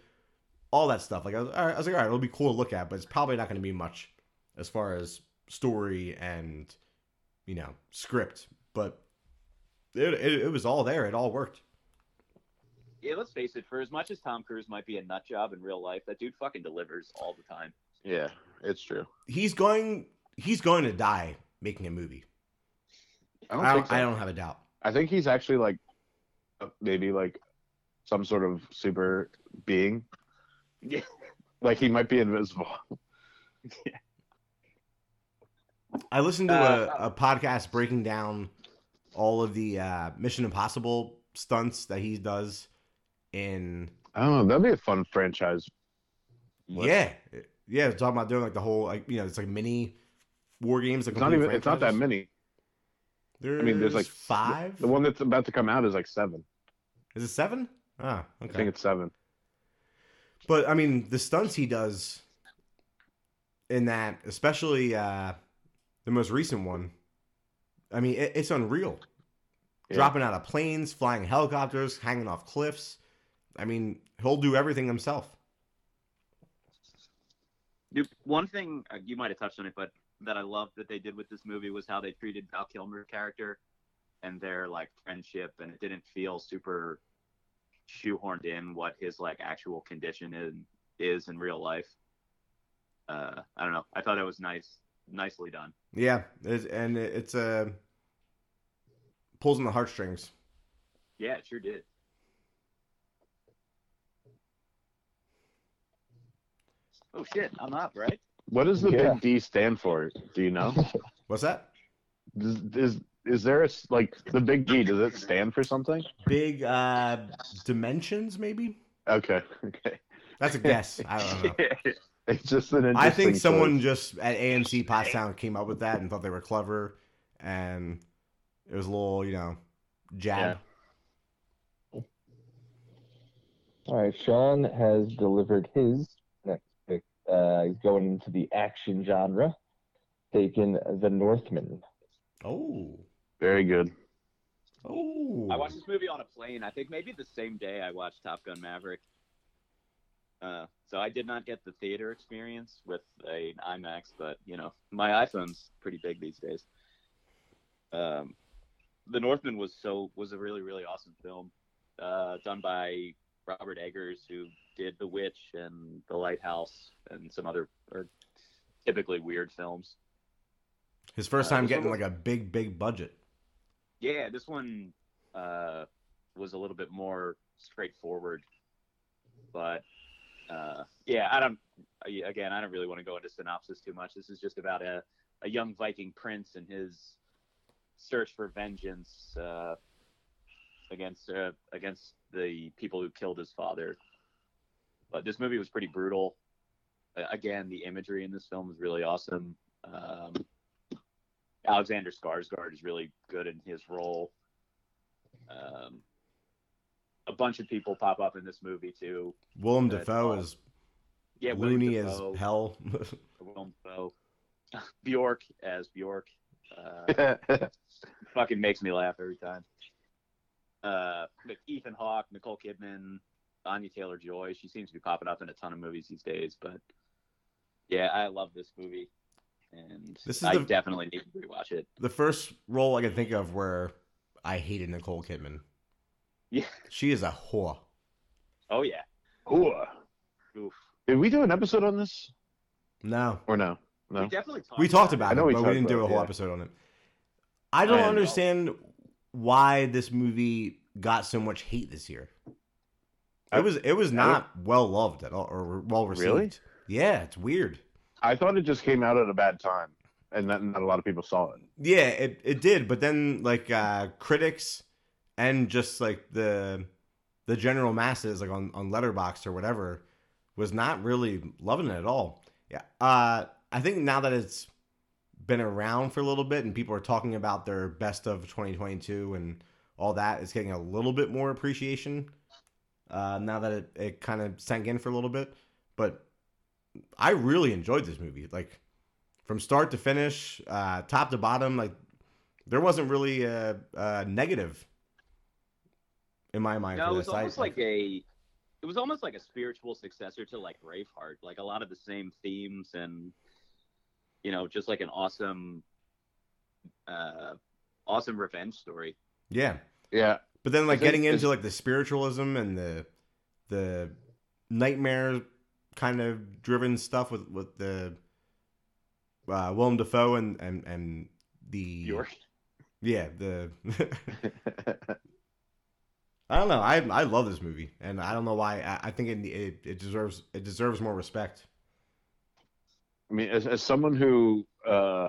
all that stuff. Like I was, I was like, all right, it'll be cool to look at, but it's probably not going to be much as far as story and you know script, but. It, it, it was all there. It all worked. Yeah, let's face it. For as much as Tom Cruise might be a nut job in real life, that dude fucking delivers all the time. Yeah, it's true. He's going. He's going to die making a movie. I don't I think don't, so. I don't have a doubt. I think he's actually like uh, maybe like some sort of super being. Yeah. Like he might be invisible. I listened to Uh, a, a podcast breaking down all of the uh, Mission Impossible stunts that he does in. I don't know. That'd be a fun franchise. What? Yeah, yeah. Talking about doing like the whole like you know it's like mini war games. Like It's not even. It's not that many. There's I mean, there's like five. The one that's about to come out is like seven. Is it seven? Ah, I think it's seven. But I mean, the stunts he does in that, especially uh, the most recent one, I mean, it, it's unreal. Yeah. Dropping out of planes, flying helicopters, hanging off cliffs. I mean, he'll do everything himself. Dude, one thing uh, you might have touched on it, but that I loved that they did with this movie was how they treated Val Kilmer's character and their like friendship, and it didn't feel super shoehorned in what his like actual condition is is in real life. Uh, I don't know. I thought it was nice, nicely done. Yeah, it's, and it, it's uh, pulls on the heartstrings. Yeah, it sure did. Oh shit, I'm up, right? What does the Yeah. big D stand for? Do you know? What's that? Is, is is there a s- like the big D? Does it stand for something? Big uh, dimensions, maybe. Okay, okay. That's a guess. I don't know. It's just an. I think someone choice. just at AMC Pottstown came up with that and thought they were clever, and it was a little, you know, jab. All right, Sean has delivered his next pick. Uh, he's going into the action genre, taking The Northman. Oh, very good. oh. I watched this movie on a plane. I think maybe the same day I watched Top Gun Maverick. Uh, so I did not get the theater experience with a IMAX, but you know my iPhone's pretty big these days. Um, the Northman was so was a really really awesome film, uh, done by Robert Eggers, who did The Witch and The Lighthouse and some other or typically weird films. His first Uh, time this getting one like a big, big budget. Yeah, this one uh, was a little bit more straightforward, but uh, yeah, I don't. Again, I don't really want to go into synopsis too much. This is just about a, a young Viking prince and his search for vengeance. Uh, against uh, against the people who killed his father. But this movie was pretty brutal. Uh, again, the imagery in this film is really awesome. Um, Alexander Skarsgård is really good in his role. Um, a bunch of people pop up in this movie too. Willem Good. Dafoe Oh, is Yeah, William loony as hell. Willem Dafoe, Bjork as Bjork. Uh, fucking makes me laugh every time. Uh, but Ethan Hawke, Nicole Kidman, Anya Taylor Joy. She seems to be popping up in a ton of movies these days. But yeah, I love this movie, and This is I the- definitely need to rewatch it. the first role I can think of where I hated Nicole Kidman. Yeah. She is a whore. Oh yeah. Whore. Oof. Did we do an episode on this No. or no? No. We definitely talked. We talked I about it, know we but we talked didn't do about a it, whole yeah. episode on it. I don't I know. understand why this movie got so much hate this year. It was it was not well loved at all or well received. Really? Yeah, it's weird. I thought it just came out at a bad time, and that not a lot of people saw it. Yeah, it, it did, but then like uh critics and just like the the general masses like on on Letterboxd or whatever was not really loving it at all. Yeah. Uh I think now that it's been around for a little bit and people are talking about their best of 2022 and all that, it's getting a little bit more appreciation. Uh now that it, it kind of sank in for a little bit, but I really enjoyed this movie. Like from start to finish, uh, top to bottom, like there wasn't really a, a negative in my mind. No, for it was this. I- almost like a. It was almost like a spiritual successor to like Braveheart, like a lot of the same themes and, you know, just like an awesome, uh, awesome revenge story. yeah, Yeah, but then like getting into like the spiritualism and the the nightmare kind of driven stuff with with the uh, Willem Dafoe and and and the Bjork. yeah the I don't know. I I love this movie and I don't know why. I, I think it, it it deserves it deserves more respect. I mean, as, as someone who uh,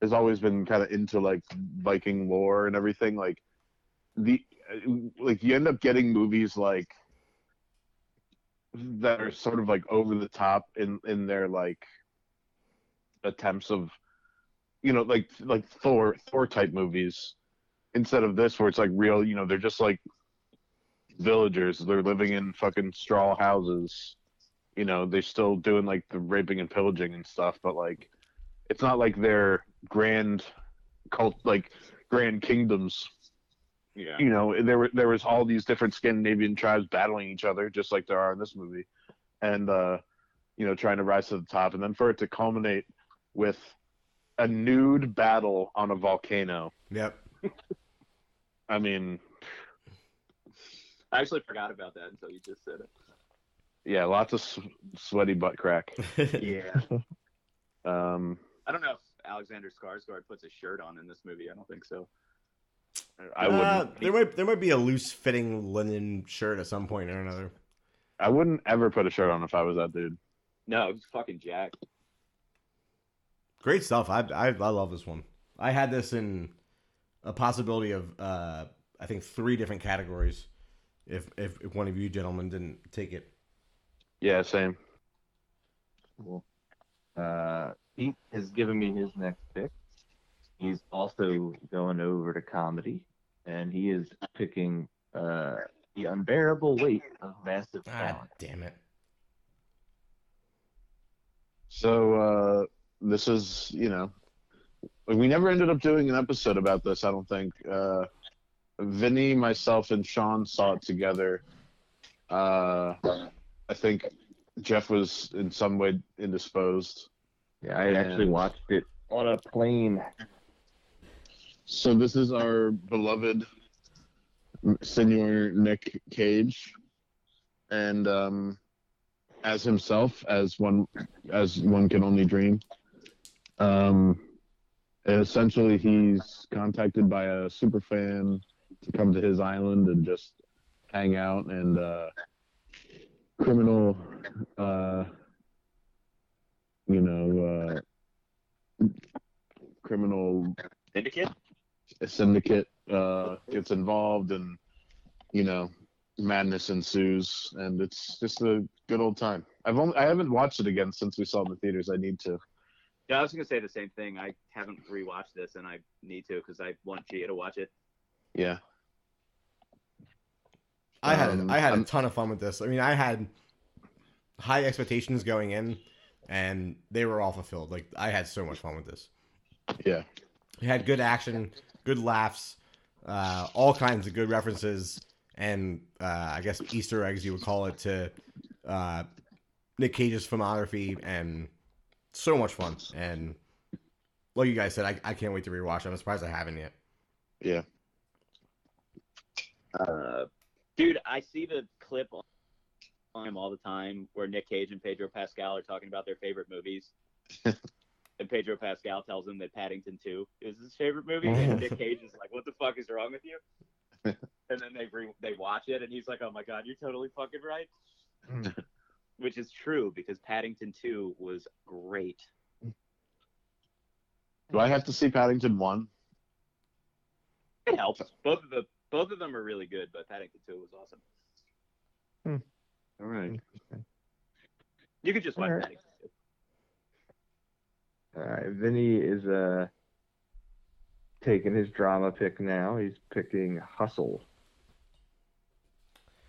has always been kind of into like Viking lore and everything, like the like you end up getting movies like that are sort of like over the top in in their like attempts of you know like like Thor Thor type movies instead of this where it's like real you know they're just like villagers. They're living in fucking straw houses. You know they're still doing like the raping and pillaging and stuff but like it's not like they're grand cult like grand kingdoms. Yeah. you know there were there was all these different scandinavian tribes battling each other just like there are in this movie and uh you know trying to rise to the top. And then for it to culminate with a nude battle on a volcano. Yep. i mean I actually forgot about that until you just said it. yeah lots of s- sweaty butt crack Yeah. um I don't know if Alexander Skarsgård puts a shirt on in this movie. I don't think so. i Uh, wouldn't there might there might be a loose fitting linen shirt at some point or another. i wouldn't ever put a shirt on if i was that dude No, it was fucking Jack. Great stuff. I, I I love this one. I had this in a possibility of uh I think three different categories. If if, if one of you gentlemen didn't take it. yeah same Cool. Uh, Pete has given me his next pick. He's also going over to comedy, and he is picking uh, the unbearable weight of massive Ah, damn it. So uh, this is, you know, we never ended up doing an episode about this. I don't think. Uh, Vinny, myself, and Sean saw it together. Uh, I think Jeff was in some way indisposed. Yeah, I actually watched it on a plane. So this is our beloved Senor Nick Cage, and um, as himself, as one as one can only dream. Um, essentially, he's contacted by a super fan to come to his island and just hang out and uh, criminal, uh, you know, uh, criminal Syndicate? syndicate uh, gets involved, and you know, madness ensues, and it's just a good old time. I've only I haven't watched it again since we saw it in the theaters. I need to. Yeah, I was gonna say the same thing. I haven't rewatched this, and I need to because I want Gia to watch it. Yeah. I had Um, I had a I'm- ton of fun with this. I mean, I had high expectations going in, and they were all fulfilled. Like I had so much fun with this. Yeah. It had good action, good laughs, uh, all kinds of good references, and uh, I guess Easter eggs you would call it to uh, Nick Cage's filmography, and so much fun. And like you guys said, I, I can't wait to rewatch. it. I'm surprised I haven't yet. Yeah. Uh, dude, I see the clip on on him all the time where Nick Cage and Pedro Pascal are talking about their favorite movies. and Pedro Pascal tells him that Paddington 2 is his favorite movie, and Nick Cage is like, "What the fuck is wrong with you?" and then they re- they watch it, and he's like, "Oh my god, you're totally fucking right," which is true because Paddington 2 was great. Do I have to see Paddington one? It helps. Both of the both of them are really good, but Paddington 2 was awesome. All right. You could just watch Alright. Paddington 2. All right, Vinny is uh taking his drama pick now. He's picking Hustle.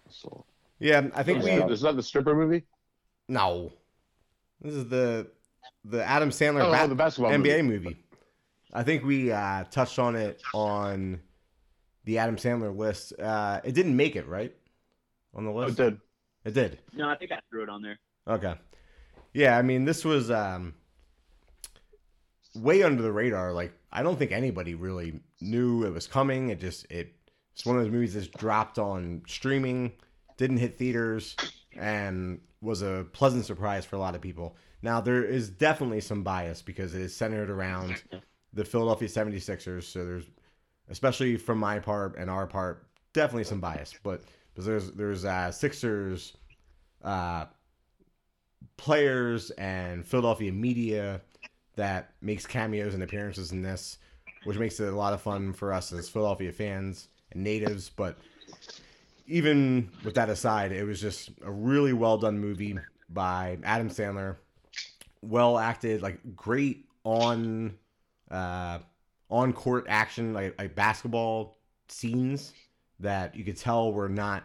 So, Yeah, I think is, we that, is that the stripper movie? No. This is the the Adam Sandler Oh, Bat- the basketball NBA movie. movie. I think we uh, touched on it on the Adam Sandler list. Uh, it didn't make it right on the Oh, it did. It did. No, I think I threw it on there. Okay. Yeah, I mean, this was um, way under the radar. Like, I don't think anybody really knew it was coming. It just it it's one of those movies that's dropped on streaming, didn't hit theaters, and was a pleasant surprise for a lot of people. Now there is definitely some bias because it is centered around the Philadelphia 76ers. So there's especially from my part and our part, definitely some bias. But because there's there's uh, Sixers uh, players and Philadelphia media that makes cameos and appearances in this, which makes it a lot of fun for us as Philadelphia fans and natives. But even with that aside, it was just a really well done movie by Adam Sandler. Well acted, like great on uh, on court action, like, like basketball scenes that you could tell were not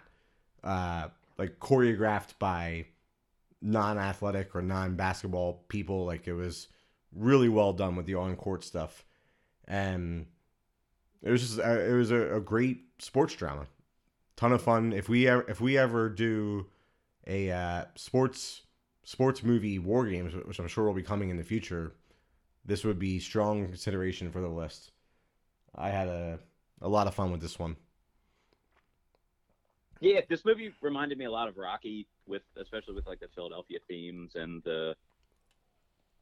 uh, like choreographed by non-athletic or non-basketball people. Like it was really well done with the on-court stuff, and it was just uh, it was a, a great sports drama. Ton of fun. If we ever, if we ever do a uh, sports sports movie war games, which I'm sure will be coming in the future, this would be strong consideration for the list. I had a a lot of fun with this one. Yeah, this movie reminded me a lot of Rocky, with especially with like the Philadelphia themes and the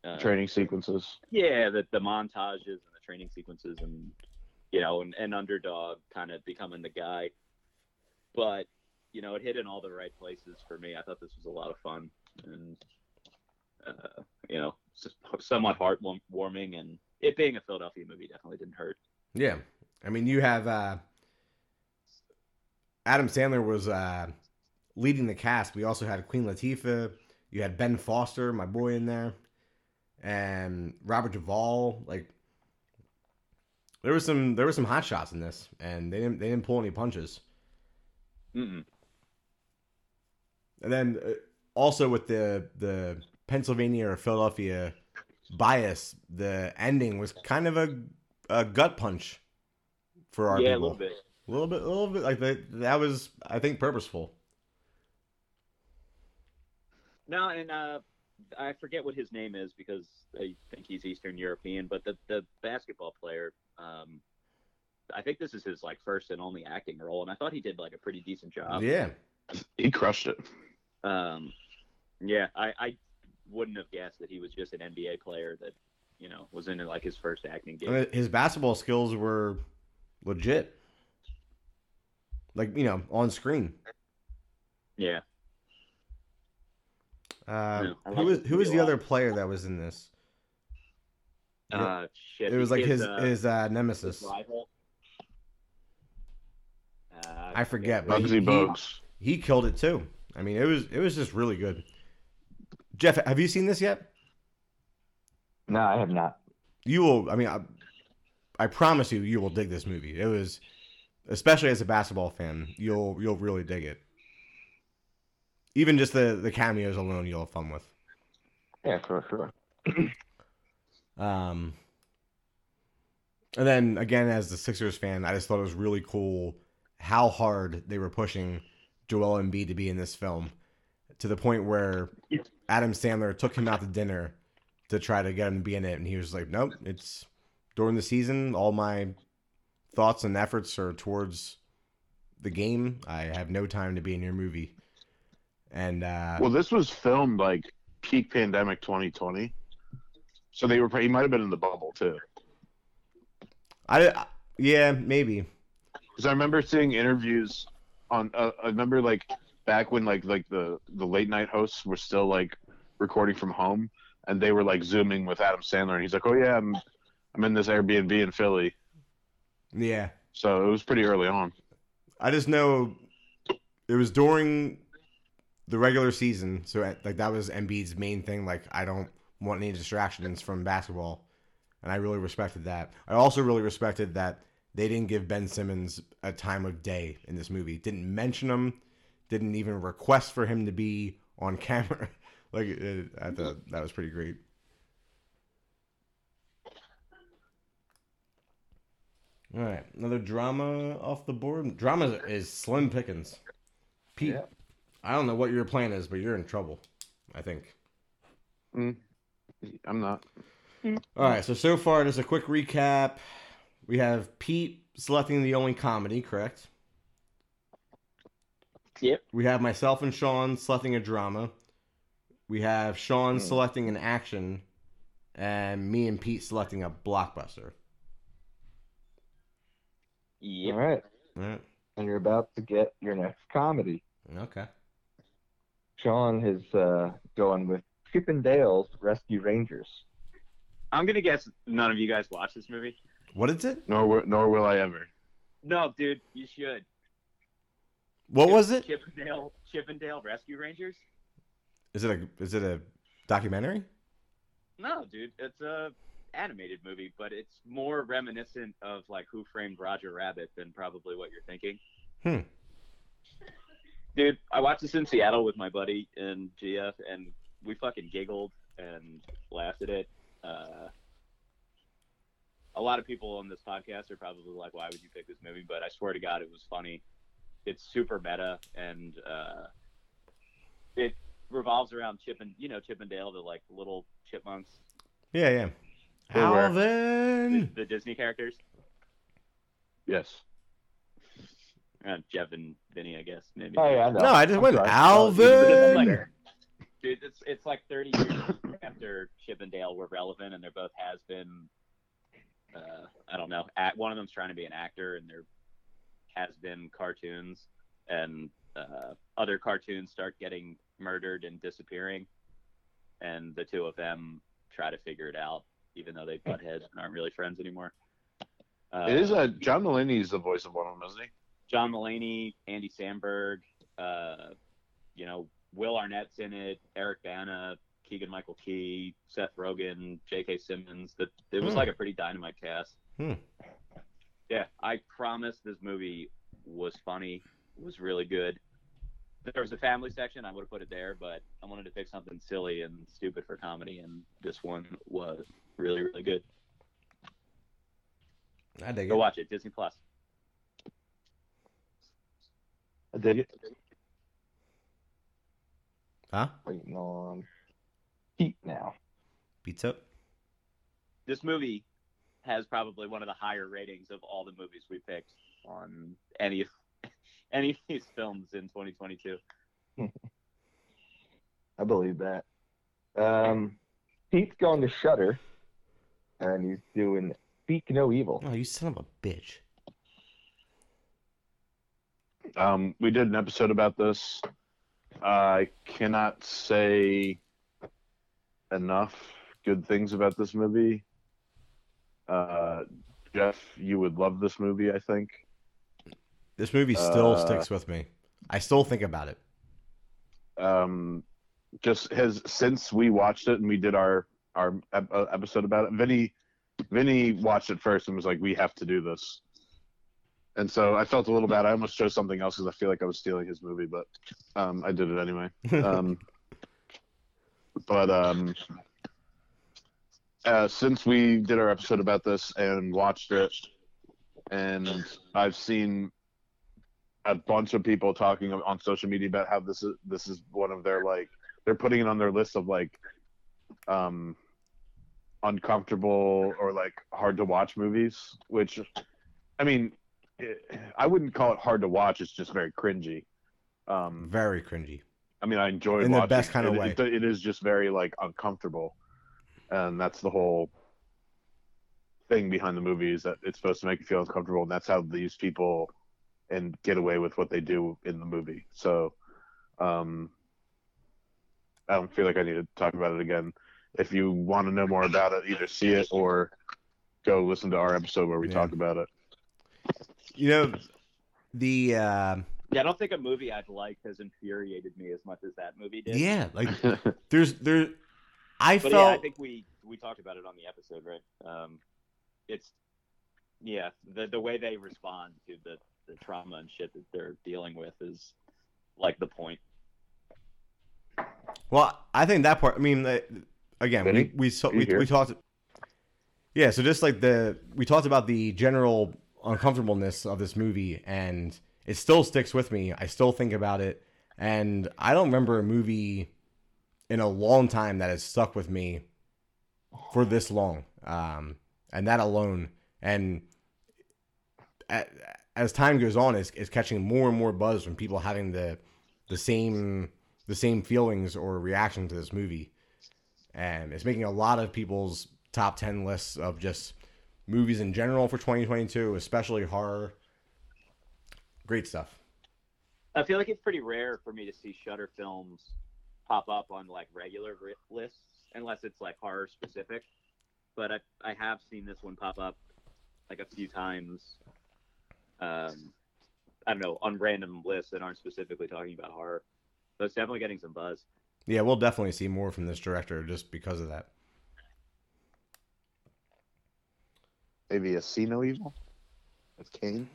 uh, Training sequences. Yeah, the the montages and the training sequences, and you know, and, and underdog kind of becoming the guy. But you know, it hit in all the right places for me. I thought this was a lot of fun, and uh, you know, somewhat heartwarming, and it being a Philadelphia movie definitely didn't hurt. Yeah, I mean, you have uh, Adam Sandler was uh, leading the cast. We also had Queen Latifah. You had Ben Foster, my boy, in there, and Robert Duvall. Like, there was some there were some hot shots in this, and they didn't they didn't pull any punches. Mm-mm. And then uh, also with the the Pennsylvania or Philadelphia bias, the ending was kind of a a gut punch for our Yeah, a little bit. A little bit, a little bit like that. That was, I think, purposeful. No, and uh, I forget what his name is because I think he's Eastern European. But the the basketball player, um, I think this is his like first and only acting role, and I thought he did like a pretty decent job. yeah, He crushed it. Um, yeah, I, I wouldn't have guessed that he was just an NBA player that you know was in like his first acting I mean, his basketball skills were legit. Like you know, on screen. Yeah, Uh, Yeah, I who was who was the other player that was in this? uh, shit. it was like his uh, his uh, nemesis. his rival. Uh, I forget, but Bugsy he, he, he killed it too. I mean, it was it was just really good. Jeff, have you seen this yet? No, I have not. You will. I mean, I, I promise you, you will dig this movie. It was, especially as a basketball fan, you'll you'll really dig it. Even just the the cameos alone, you'll have fun with. Yeah, for sure. Um, and then again, as the Sixers fan, I just thought it was really cool how hard they were pushing Joel Embiid to be in this film, to the point where Adam Sandler took him out to dinner to try to get him to be in it, and he was like, "Nope, it's during the season. All my thoughts and efforts are towards the game. I have no time to be in your movie." And uh, Well, this was filmed like peak pandemic 2020. So they were. He might have been in the bubble too. I, yeah, maybe. Because I remember seeing interviews on. Uh, I remember like back when like like the the late night hosts were still like recording from home, and they were like zooming with Adam Sandler, and he's like, "Oh yeah, I'm I'm in this Airbnb in Philly." Yeah. So it was pretty early on. I just know it was during the regular season, so like that was Embiid's main thing. Like I don't want any distractions from basketball, and I really respected that. I also really respected that they didn't give Ben Simmons a time of day in this movie. Didn't mention him. Didn't even request for him to be on camera. like it, I thought that was pretty great. All right, another drama off the board. Drama is slim pickings. Pete, Yeah. I don't know what your plan is, but you're in trouble. I think. Mm. I'm not. All right, so so far, just a quick recap. We have Pete selecting the only comedy, correct? Yep. We have myself and Sean selecting a drama. We have Sean selecting an action, and me and Pete selecting a blockbuster. Yep. All right. All right. And you're about to get your next comedy. Okay. Sean is uh, going with Chip and Dale's Rescue Rangers. I'm gonna guess none of you guys watch this movie. What is it? Nor nor will I ever. No, dude, you should. What was it? Chippendale, Chippendale Rescue Rangers? Is it a is it a documentary? No, dude, it's a animated movie, but it's more reminiscent of like Who Framed Roger Rabbit than probably what you're thinking. Hmm. Dude, I watched this in Seattle with my buddy in GF, and we fucking giggled and laughed at it. Uh, a lot of people on this podcast are probably like, "Why would you pick this movie?" But I swear to God, it was funny. It's super meta, and uh, it revolves around Chip and you know Chip and Dale, the like little chipmunks, Yeah, yeah. Who, where? the, Alvin. the Disney characters. Yes. Uh, Jeff and Vinny, I guess maybe. Oh, yeah, I know. No, I just I'm went sorry. But like, Alvin. dude, it's it's like 30 years after Chip and Dale were relevant, and they're both has been. Uh, I don't know. At, one of them's trying to be an actor, and there has been cartoons, and uh, other cartoons start getting murdered and disappearing, and the two of them try to figure it out, even though they butt heads and aren't really friends anymore. Uh, It is a John Mulaney is the voice of one of them, isn't he? John Mulaney, Andy Samberg, uh, you know, Will Arnett's in it, Eric Bana, Keegan Michael Key, Seth Rogen, J.K. Simmons. That it was Hmm. like a pretty dynamite cast. Hmm. Yeah, I promise this movie was funny, was really good. If there was a family section, I would have put it there, but I wanted to pick something silly and stupid for comedy, and this one was really, really good. I dig Go it. watch it, Disney Plus. I dig it. Huh? Waiting on Pete now. Pete's up. this movie has probably one of the higher ratings of all the movies we picked on any of any of these films in 2022. I believe that. Um, Pete's going to Shudder, and he's doing Speak No Evil. Oh, you son of a bitch. Um, we did an episode about this. I cannot say enough good things about this movie. Uh, Jeff, you would love this movie, I think. This movie still Uh, sticks with me. I still think about it. um, just has since we watched it and we did our our uh, episode about it. Vinny, Vinny watched it first and was like, "We have to do this." And so I felt a little bad. I almost chose something else because I feel like I was stealing his movie, but um, I did it anyway. Um, but um, uh, since we did our episode about this and watched it, and I've seen a bunch of people talking on social media about how this is this is one of their like they're putting it on their list of like um uncomfortable or like hard to watch movies which i mean it, i wouldn't call it hard to watch it's just very cringy um Very cringy. I mean i enjoyed In the watching best it. kind of It- way. it, it is just very like uncomfortable and that's the whole thing behind the movie is that it's supposed to make you feel uncomfortable and that's how these people and get away with what they do in the movie so um i don't feel like i need to talk about it again if you want to know more about it either see it or go listen to our episode where we Yeah. talk about it You know, the uh, Yeah, I don't think a movie I've liked has infuriated me as much as that movie did. yeah, like there's there. I But felt yeah, I think we we talked about it on the episode, right? Um, it's yeah, the the way they respond to the the trauma and shit that they're dealing with is like the point. Well, I think that part. I mean, uh, again, we we saw, we, we talked. Yeah, so just like the we talked about the general uncomfortableness of this movie, and it still sticks with me. I still think about it, and I don't remember a movie in a long time that has stuck with me for this long. Um, and that alone, and as time goes on, it's, it's catching more and more buzz from people having the the same the same feelings or reaction to this movie, and it's making a lot of people's top ten lists of just movies in general for 2022, especially horror. Great stuff. I feel like it's pretty rare for me to see Shudder films pop up on like regular ri- lists, unless it's like horror specific. But I I have seen this one pop up like a few times. Um, I don't know on random lists that aren't specifically talking about horror. So it's definitely getting some buzz. Yeah, we'll definitely see more from this director just because of that. maybe a see no evil with kane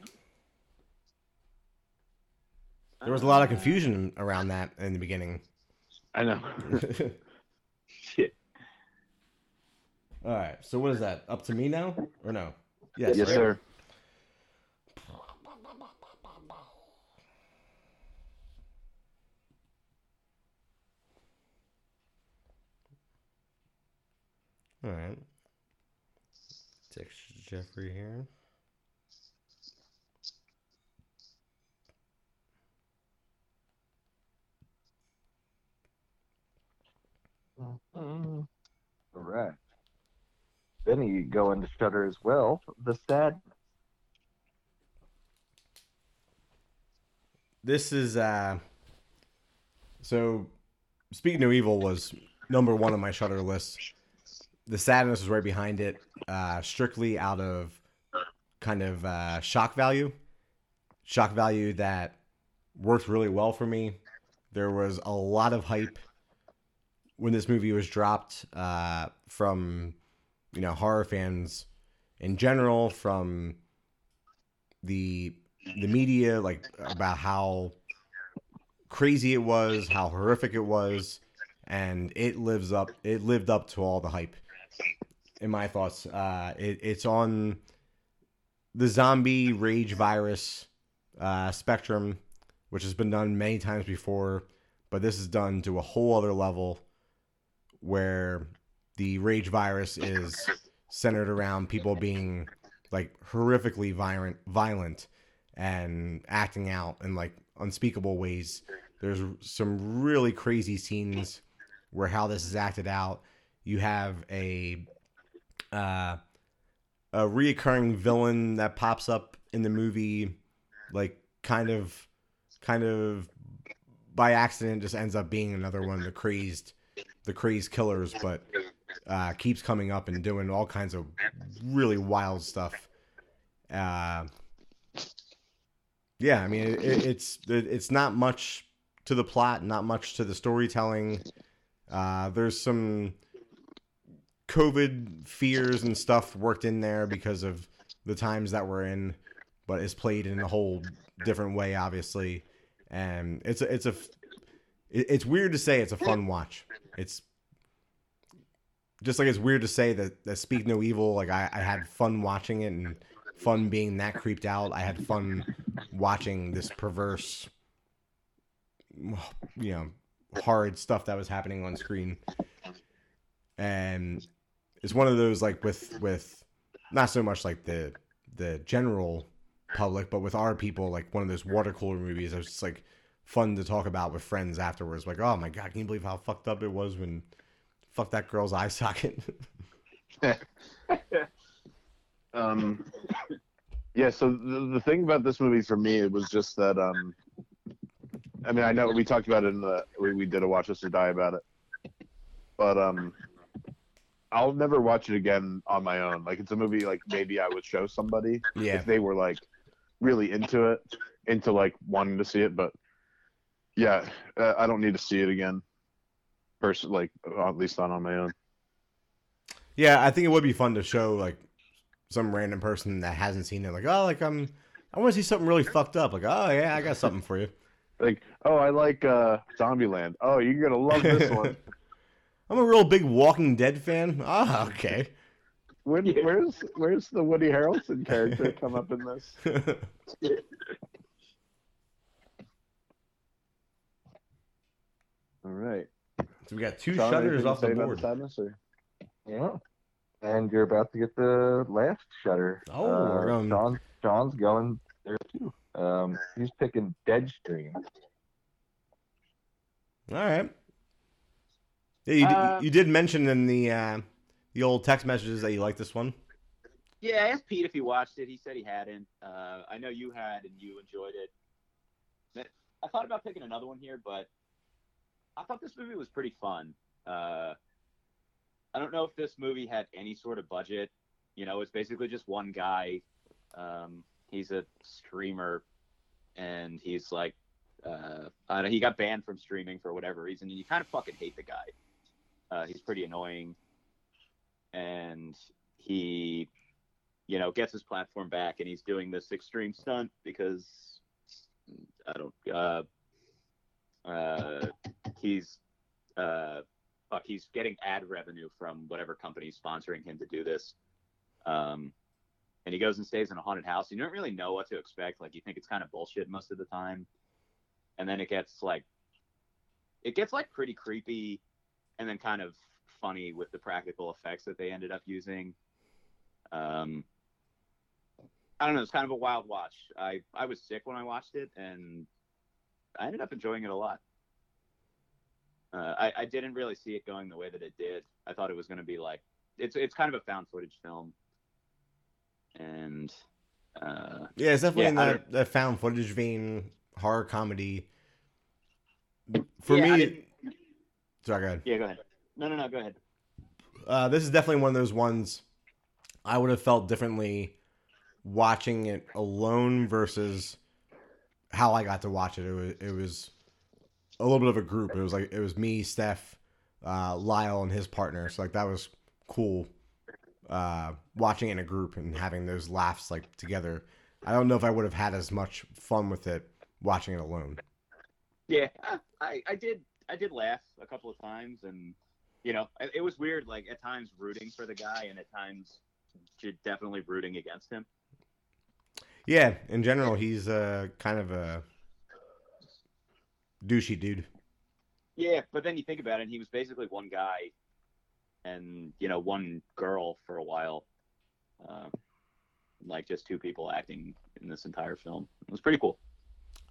There was a lot of confusion around that in the beginning. i know Shit. All right, so what is that? Up to me now, or no? Yes, yes right? sir All right. Text Jeffrey here. All right. Then you go into Shudder as well. The sad. This is uh so Speak No Evil was number one on my shudder list. The sadness was right behind it, uh strictly out of kind of uh shock value. Shock value that worked really well for me. There was a lot of hype when this movie was dropped uh from you know horror fans in general from the the media like about how crazy it was, how horrific it was, and it lives up. It lived up to all the hype. In my thoughts, uh, it, it's on the zombie rage virus uh, spectrum, which has been done many times before, but this is done to a whole other level, where the rage virus is centered around people being like horrifically violent, violent and acting out in like unspeakable ways. There's some really crazy scenes where how this is acted out. You have a uh, a reoccurring villain that pops up in the movie, like kind of, kind of by accident, just ends up being another one of the crazed, the crazed killers, but uh, keeps coming up and doing all kinds of really wild stuff. Uh, Yeah, I mean, it, it, it's it, it's not much to the plot, not much to the storytelling. Uh, there's some COVID fears and stuff worked in there because of the times that we're in, but it's played in a whole different way, obviously. And it's a, it's a it's weird to say it's a hmm. fun watch. It's just like it's weird to say that, that Speak No Evil. Like I, I had fun watching it and fun being that creeped out. I had fun watching this perverse, you know, horrid stuff that was happening on screen. And it's one of those like with with not so much like the the general public, but with our people, like one of those water cooler movies. It was just like fun to talk about with friends afterwards. Like, oh my god, can you believe how fucked up it was when fuck that girl's eye socket? Um, yeah. So the, the thing about this movie for me, it was just that. Um, I mean, I know we talked about it in the we, we did a watch us or die about it, but um, I'll never watch it again on my own. Like it's a movie like maybe I would show somebody yeah, if they were like really into it, into like wanting to see it. But yeah, uh, I don't need to see it again. First, like at least not on my own. yeah. I think it would be fun to show like some random person that hasn't seen it. Like, oh, like I'm, I want to see something really fucked up. Like, oh yeah, I got something for you. Like, oh, I like uh, Zombieland. Oh, you're gonna love this one. I'm a real big Walking Dead fan. Ah, okay. When, Yeah. Where's where's the Woody Harrelson character come up in this? All right. so we got two Sean, shudders off the say about board. sadness, or- Yeah. And you're about to get the last shudder. Oh, uh, we're going- Sean, Sean's going there too. Um, he's picking Deadstream. All right. Yeah, you, Uh, did, you did mention in the uh, the old text messages that you like this one. Yeah, I asked Pete if he watched it. He said he hadn't. Uh, I know you had, and you enjoyed it. I thought about picking another one here, but I thought this movie was pretty fun. Uh, I don't know if this movie had any sort of budget. You know, it's basically just one guy. Um, he's a streamer, and he's like, uh, know, he got banned from streaming for whatever reason, and you kind of fucking hate the guy. Uh, he's pretty annoying, and he you know, gets his platform back, and he's doing this extreme stunt because I don't. Uh, uh, he's uh, fuck, he's getting ad revenue from whatever company's sponsoring him to do this. Um, and he goes and stays in a haunted house. You don't really know what to expect. Like you think it's kind of bullshit most of the time, and then it gets like, it gets like pretty creepy, and then kind of funny with the practical effects that they ended up using. Um, I don't know. It's kind of a wild watch. I I was sick when I watched it, and I ended up enjoying it a lot. Uh, I I didn't really see it going the way that it did. I thought it was going to be like it's it's kind of a found footage film, and uh, Yeah, it's definitely Yeah, in that, that found footage vein, horror comedy. For Yeah, me, sorry, go ahead. yeah. Go ahead. No, no, no. Go ahead. Uh, this is definitely one of those ones I would have felt differently watching it alone versus how I got to watch it. It was it was a little bit of a group. It was like it was me, Steph, uh, Lyle, and his partner. So like that was cool. Uh, watching in a group and having those laughs like together. I don't know if I would have had as much fun with it watching it alone. Yeah, I, I did. I did laugh a couple of times, and you know, it, it was weird. Like at times rooting for the guy, and at times definitely rooting against him. Yeah, in general, he's uh, kind of a douchey dude. Yeah, but then you think about it, and he was basically one guy, and you know, one girl for a while, uh, like just two people acting in this entire film. It was pretty cool.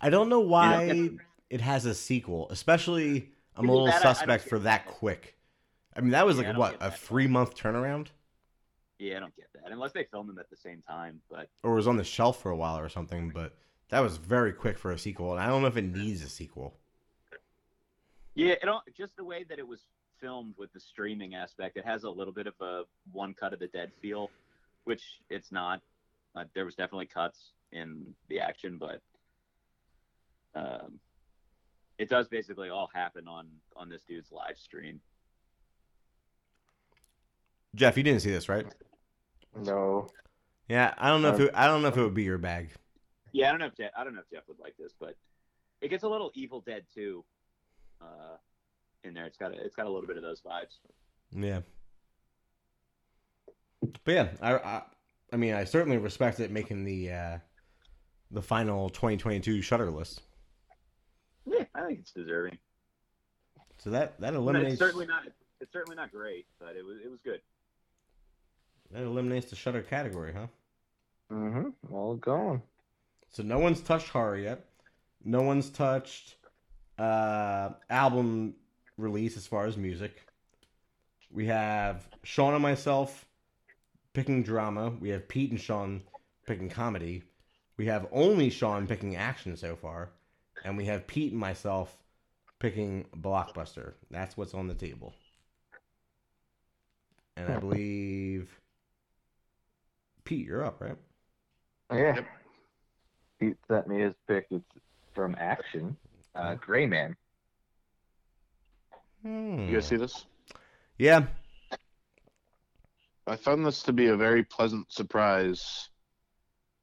I don't know why it's- it has a sequel, especially I'm a little that I- I don't suspect for that that. quick. I mean, that was Yeah, like what a three month turnaround, Yeah, I don't get that unless they filmed them at the same time. But or it was on the shelf for a while or something. But that was very quick for a sequel, and I don't know if it needs a sequel. Yeah, it all, just the way that it was filmed with the streaming aspect, it has a little bit of a one cut of the dead feel, which it's not. Uh, there was definitely cuts in the action, but um, it does basically all happen on on this dude's live stream. Jeff, you didn't see this, right? No. Yeah, I don't know if it, I don't know if it would be your bag. Yeah, I don't know if Jeff, I don't know if Jeff would like this, but it gets a little Evil Dead too. Uh, in there, it's got a, it's got a little bit of those vibes. Yeah. But yeah, I, I I mean, I certainly respect it making the uh, the final 2022 Shudder list. Yeah, I think it's deserving. So that that But eliminates it's certainly not. It's certainly not great, but it was it was good. that eliminates the Shudder category, huh? Mm-hmm. All gone. So no one's touched horror yet. No one's touched uh, album release as far as music. We have Sean and myself picking drama. We have Pete and Sean picking comedy. We have only Sean picking action so far. And we have Pete and myself picking blockbuster. That's what's on the table. And I believe Pete, you're up, right? Yeah. Yep. Pete sent me his pick. It's from Action. Uh, Gray Man. Hmm. You guys see this? Yeah, I found this to be a very pleasant surprise.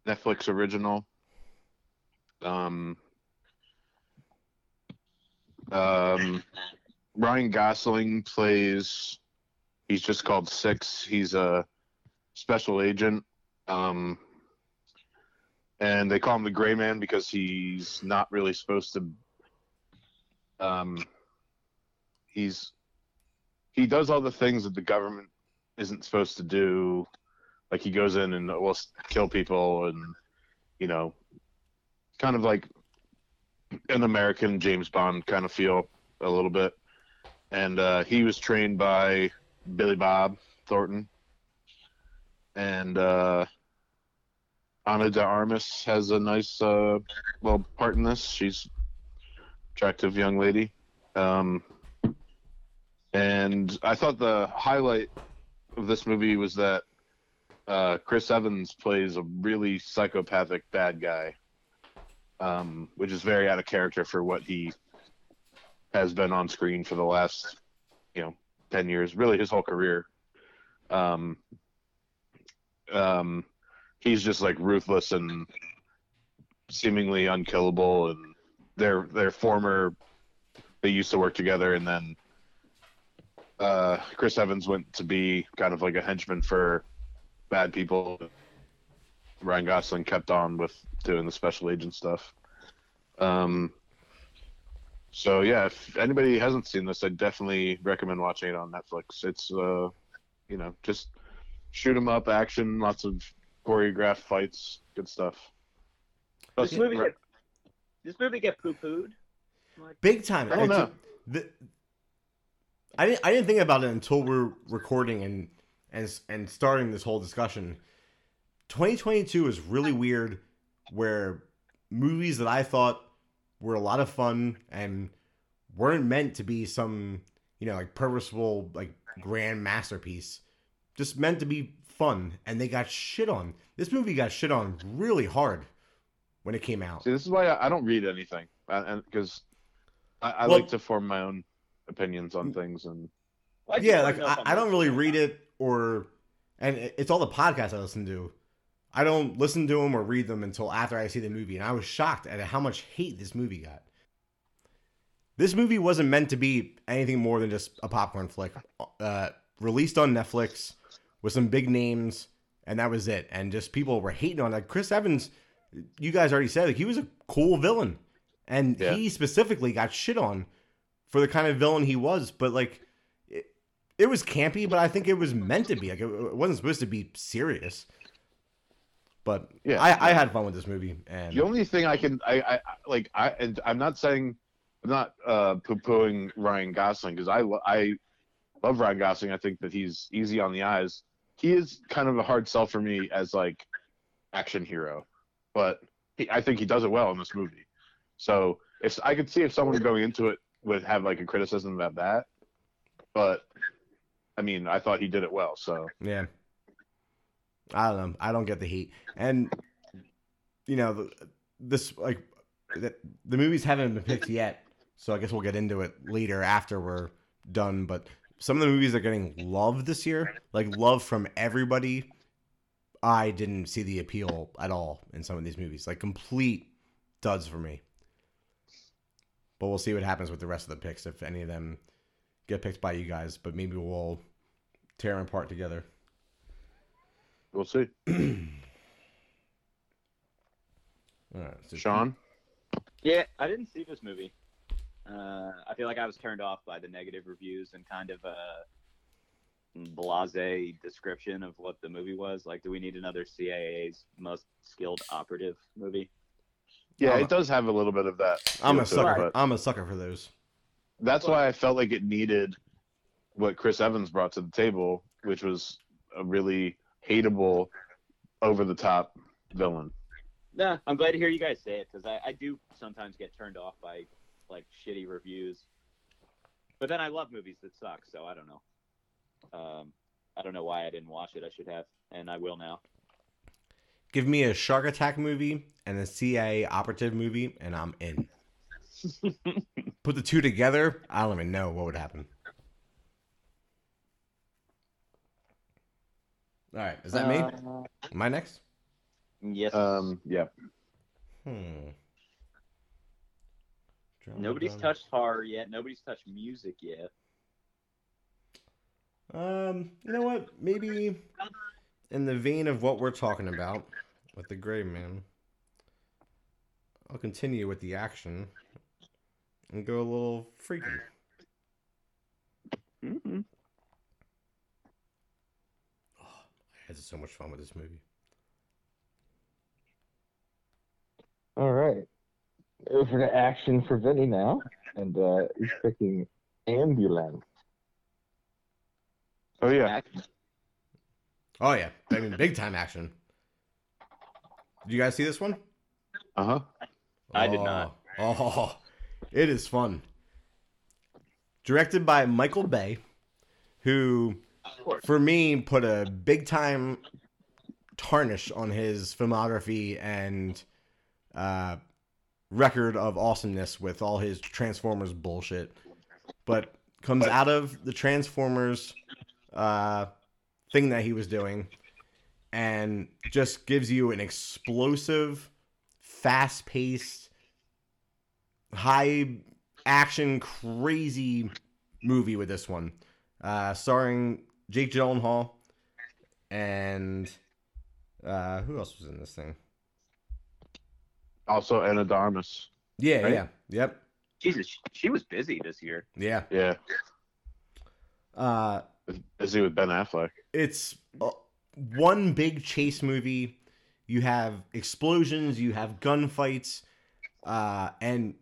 Netflix original. Um, um, Ryan Gosling plays. He's just called Six. He's a special agent. Um, and they call him the Gray Man because he's not really supposed to. Um, he's he does all the things that the government isn't supposed to do. Like he goes in and will kill people, and you know, kind of like an American James Bond kind of feel a little bit. And uh, he was trained by Billy Bob Thornton, and uh, Ana de Armas has a nice uh, little part in this. She's attractive young lady. Um, and I thought the highlight of this movie was that uh, Chris Evans plays a really psychopathic bad guy, um, which is very out of character for what he has been on screen for the last, you know, ten years, really his whole career. Um, um, he's just like ruthless and seemingly unkillable, and their their former they used to work together, and then uh, Chris Evans went to be kind of like a henchman for bad people. Ryan Gosling kept on with doing the special agent stuff. Um, so yeah, if anybody hasn't seen this, I definitely recommend watching it on Netflix. It's uh, you know, just shoot 'em up action, lots of choreographed fights, good stuff. This movie get this movie get poo pooed. big time. I don't know. the- I didn't. I didn't think about it until we're recording and and and starting this whole discussion. 2022 is really weird, where movies that I thought were a lot of fun and weren't meant to be some you know like purposeful like grand masterpiece, just meant to be fun, and they got shit on. This movie got shit on really hard when it came out. See, this is why I, I don't read anything, and because I, I Well- like to form my own opinions on things, and Well, I yeah, like I, I'm don't really read it or, and it's all the podcasts I listen to. I don't listen to them or read them until after I see the movie, and I was shocked at how much hate this movie got. This movie wasn't meant to be anything more than just a popcorn flick. Uh, released on Netflix with some big names, and that was it. And just people were hating on it. Like Chris Evans, you guys already said, like he was a cool villain, and Yeah. he specifically got shit on for the kind of villain he was. But like, it, it was campy, but I think it was meant to be. Like it, it wasn't supposed to be serious. But Yeah. I, I had fun with this movie, and The only thing I can, I, I I- like, I, and I'm not saying, I'm not uh, poo-pooing Ryan Gosling because I, I love Ryan Gosling. I think that he's easy on the eyes. He is kind of a hard sell for me as like action hero, but he, I think he does it well in this movie. So if I could see if someone going into it would have like a criticism about that, but I mean, I thought he did it well. So Yeah. I don't know. I don't get the heat. And you know, this like the, the movies haven't been picked yet, so I guess we'll get into it later after we're done. But some of the movies are getting love this year, like love from everybody. I didn't see the appeal at all in some of these movies, like complete duds for me. But we'll see what happens with the rest of the picks if any of them get picked by you guys. But maybe we'll tear them apart together. We'll see. All right, so Sean? Yeah, I didn't see this movie. Uh, I feel like I was turned off by the negative reviews and kind of a blase description of what the movie was. Like, do we need another CIA's most skilled operative movie? Yeah, I'm a- it does have a little bit of that. I'm a feel to it, sucker. but I'm a sucker for those. That's why I felt like it needed what Chris Evans brought to the table, which was a really hateable, over the top villain. Nah, I'm glad to hear you guys say it because I, I do sometimes get turned off by like shitty reviews. But then I love movies that suck, so I don't know. Um, I don't know why I didn't watch it. I should have, and I will now. Give me a shark attack movie and a CIA operative movie, and I'm in. Put the two together, I don't even know what would happen. All right, is that me? Uh, Am I next? yes. Um, yeah. Hmm. Drama, Nobody's drama. touched horror yet. Nobody's touched music yet. Um, you know what? Maybe in the vein of what we're talking about with the Gray Man, I'll continue with the action and go a little freaky. Mm-hmm. Oh, I had so much fun with this movie. All right. Over to action for Vinny now, and uh, he's picking ambulance. Oh yeah. Oh yeah, I mean big time action. Did you guys see this one? Uh huh. I did Oh, not. Oh, it is fun. Directed by Michael Bay, who for me put a big time tarnish on his filmography and uh, record of awesomeness with all his Transformers bullshit, but comes out of the Transformers uh, thing that he was doing and just gives you an explosive, fast paced, high action, crazy movie with this one, uh, starring Jake Gyllenhaal and uh, who else was in this thing? Also Ana de Armas. Yeah, Right? yeah, yep, Jesus, she, she was busy this year. yeah. Yeah. Uh, Busy with Ben Affleck. it's uh, one big chase movie. You have explosions, you have gunfights, uh, and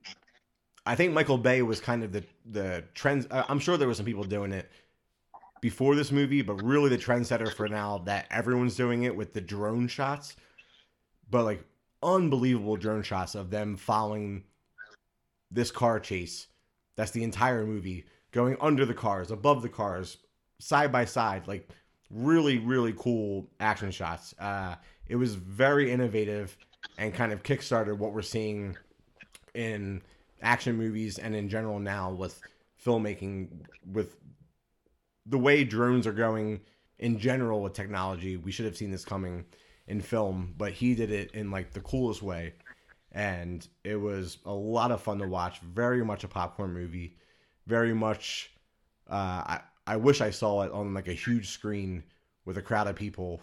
I think Michael Bay was kind of the the trend. Uh, I'm sure there were some people doing it before this movie, but really the trendsetter for now that everyone's doing it with the drone shots, but like unbelievable drone shots of them following this car chase. That's the entire movie going under the cars, above the cars, side by side, like really, really cool action shots. Uh, it was very innovative and kind of kickstarted what we're seeing in action movies and in general now with filmmaking, with the way drones are going in general with technology. We should have seen this coming in film, but he did it in like the coolest way. And it was a lot of fun to watch. Very much a popcorn movie. Very much uh, I I wish I saw it on like a huge screen with a crowd of people,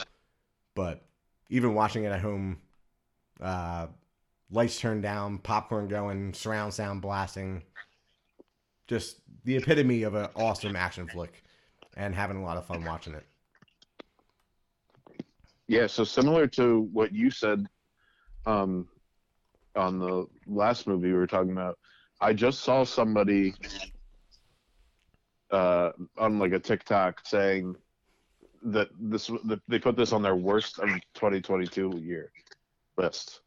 but even watching it at home, uh, lights turned down, popcorn going, surround sound blasting, just the epitome of an awesome action flick, and having a lot of fun watching it. Yeah, so similar to what you said um, on the last movie we were talking about, I just saw somebody uh, on like a TikTok saying that this that they put this on their worst of 2022 year list,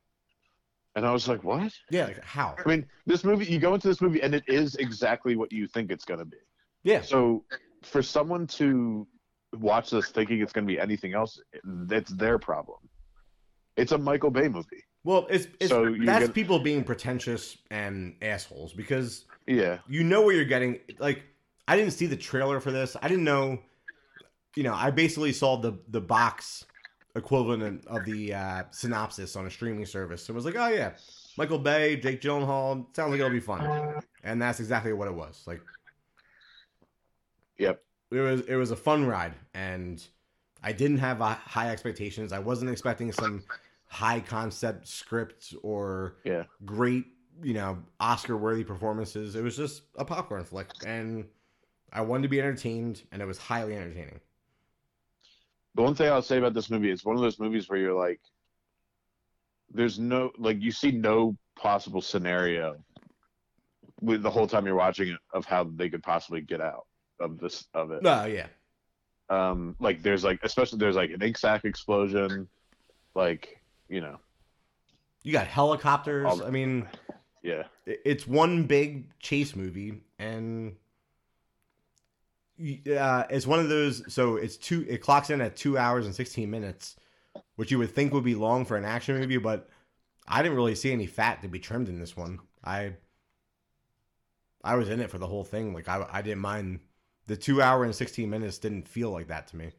and I was like, what? Yeah, like how? I mean, this movie you go into this movie and it is exactly what you think it's gonna be. Yeah, So for someone to watch this thinking it's going to be anything else, that's their problem. It's a Michael Bay movie. Well, it's, it's So that's get- people being pretentious and assholes because Yeah, you know what you're getting. Like, I didn't see the trailer for this. I didn't know. You know, I basically saw the the box equivalent of the uh, synopsis on a streaming service. So it was like, oh yeah, Michael Bay, Jake Gyllenhaal. Sounds like it'll be fun, and that's exactly what it was. Like, yep. it was it was a fun ride, and I didn't have uh, high expectations. I wasn't expecting some high concept script or Yeah. great, you know, Oscar worthy performances. It was just a popcorn flick, and I wanted to be entertained, and it was highly entertaining. The one thing I'll say about this movie, is one of those movies where you're like, there's no like you see no possible scenario with the whole time you're watching it of how they could possibly get out of this of it. Oh yeah, Um, like there's like especially there's like an ink sack explosion, like you know, you got helicopters. I mean, yeah, it's one big chase movie and uh, it's one of those so it's two it clocks in at two hours and 16 minutes which you would think would be long for an action movie but i didn't really see any fat to be trimmed in this one i i was in it for the whole thing like i, I didn't mind the two hour and 16 minutes didn't feel like that to me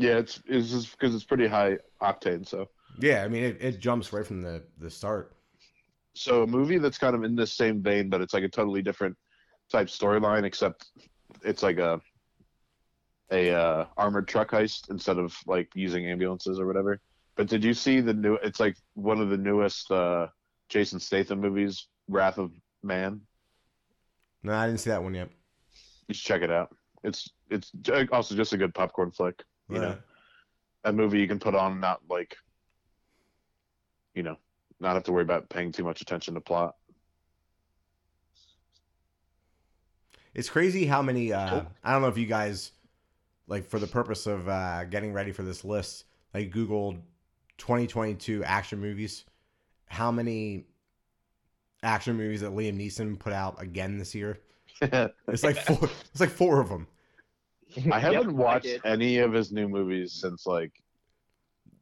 yeah. It's it's just because it's pretty high octane. So yeah i mean it, it jumps right from the the start so a movie that's kind of in the same vein, but it's like a totally different type storyline, except it's like a a uh, armored truck heist instead of like using ambulances or whatever. But did you see the new? It's like one of the newest uh, Jason Statham movies, Wrath of Man. no i didn't see that one yet You should check it out. It's it's also just a good popcorn flick. You know, a movie you can put on, not like, you know, not have to worry about paying too much attention to plot. It's crazy how many. Uh, Cool. I don't know if you guys, like, for the purpose of uh, getting ready for this list, like Googled 2022 action movies. How many action movies that Liam Neeson put out again this year? It's like four. it's like four of them. I haven't Yep, watched did. any of his new movies since like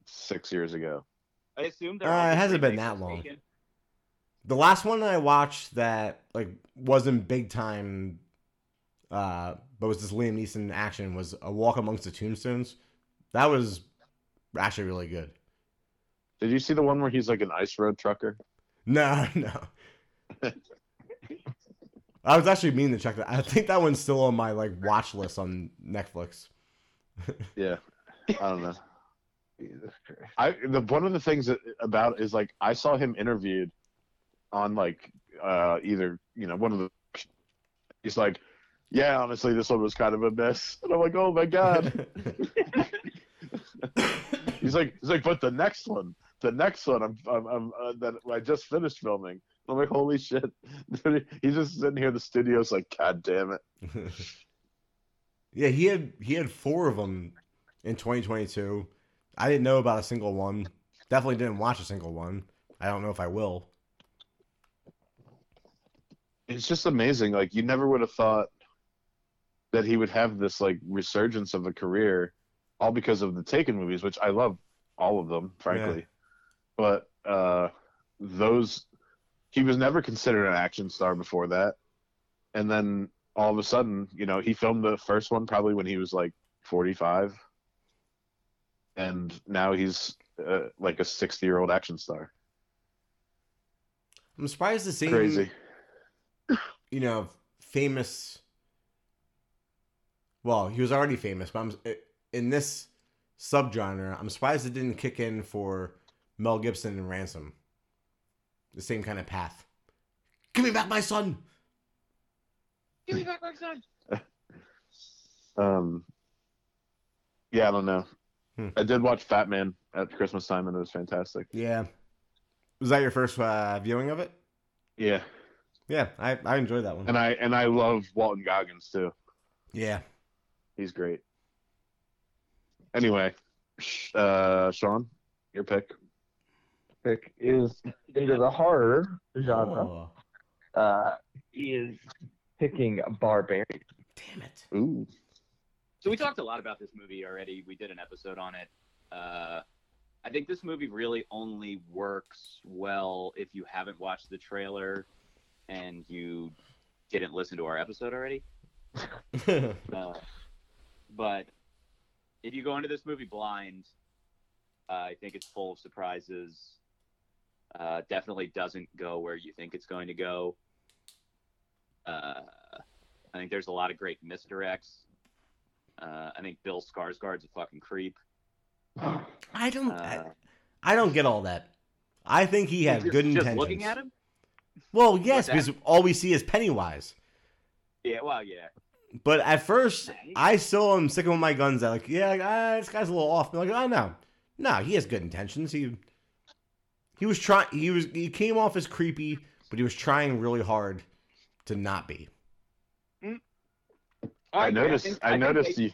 six years ago. I assume Uh, it hasn't been that long. Taken. The last one I watched that like wasn't big time, uh, but was this Liam Neeson action was A Walk Amongst the Tombstones. That was actually really good. Did you see the one where he's like an ice road trucker? No, no. I was actually meaning to check that. I think that one's still on my like watch list on Netflix. Yeah, I don't know. I the one of the things that, about is like I saw him interviewed on like uh either you know one of the he's like yeah honestly this one was kind of a mess and I'm like oh my god he's like he's like but the next one the next one I'm I'm, I'm uh, that I just finished filming I'm like holy shit he's just sitting here in the studio's like god damn it yeah, he had he had four of them in 2022. I didn't know about a single one. Definitely didn't watch a single one. I don't know if I will. it's just amazing. Like you never would have thought that he would have this like resurgence of a career, all because of the Taken movies, which I love all of them, frankly. But uh, those, he was never considered an action star before that, and then all of a sudden, you know, he filmed the first one probably when he was like forty-five, and now he's uh, like a sixty-year-old action star. I'm surprised to see Crazy. you know, famous. Well, he was already famous, but I'm in this subgenre. I'm surprised it didn't kick in for Mel Gibson and Ransom. The same kind of path. Give me back my son. Give me back my son. Um, yeah, I don't know. Hmm. I did watch Fat Man at Christmas time, and it was fantastic. Yeah. Was that your first uh, viewing of it? Yeah, Yeah, I, I enjoyed that one. and I and I love Walton Goggins too. Yeah. He's great. Anyway, uh, Sean, your pick. Pick is into the horror genre. Oh, Uh, he is picking Barbarian. damn it. Ooh, So we talked a lot about this movie already. We did an episode on it. Uh, I think this movie really only works well if you haven't watched the trailer and you didn't listen to our episode already. Uh, but if you go into this movie blind, uh, I think it's full of surprises. Uh, definitely doesn't go where you think it's going to go. Uh, I think there's a lot of great misdirects. Uh, I think Bill Skarsgård's a fucking creep. I don't. I, Uh, I don't get all that. I think he had just- good just intentions. looking at him. Well, yes, because all we see is Pennywise. Yeah, well, yeah. But at first, I still am sticking with my guns. That like, yeah, like, ah, this guy's a little off. I'm like, oh no, no, he has good intentions. He he was trying. He was he came off as creepy, but he was trying really hard to not be. I agree. noticed. think- I, think noticed they- you.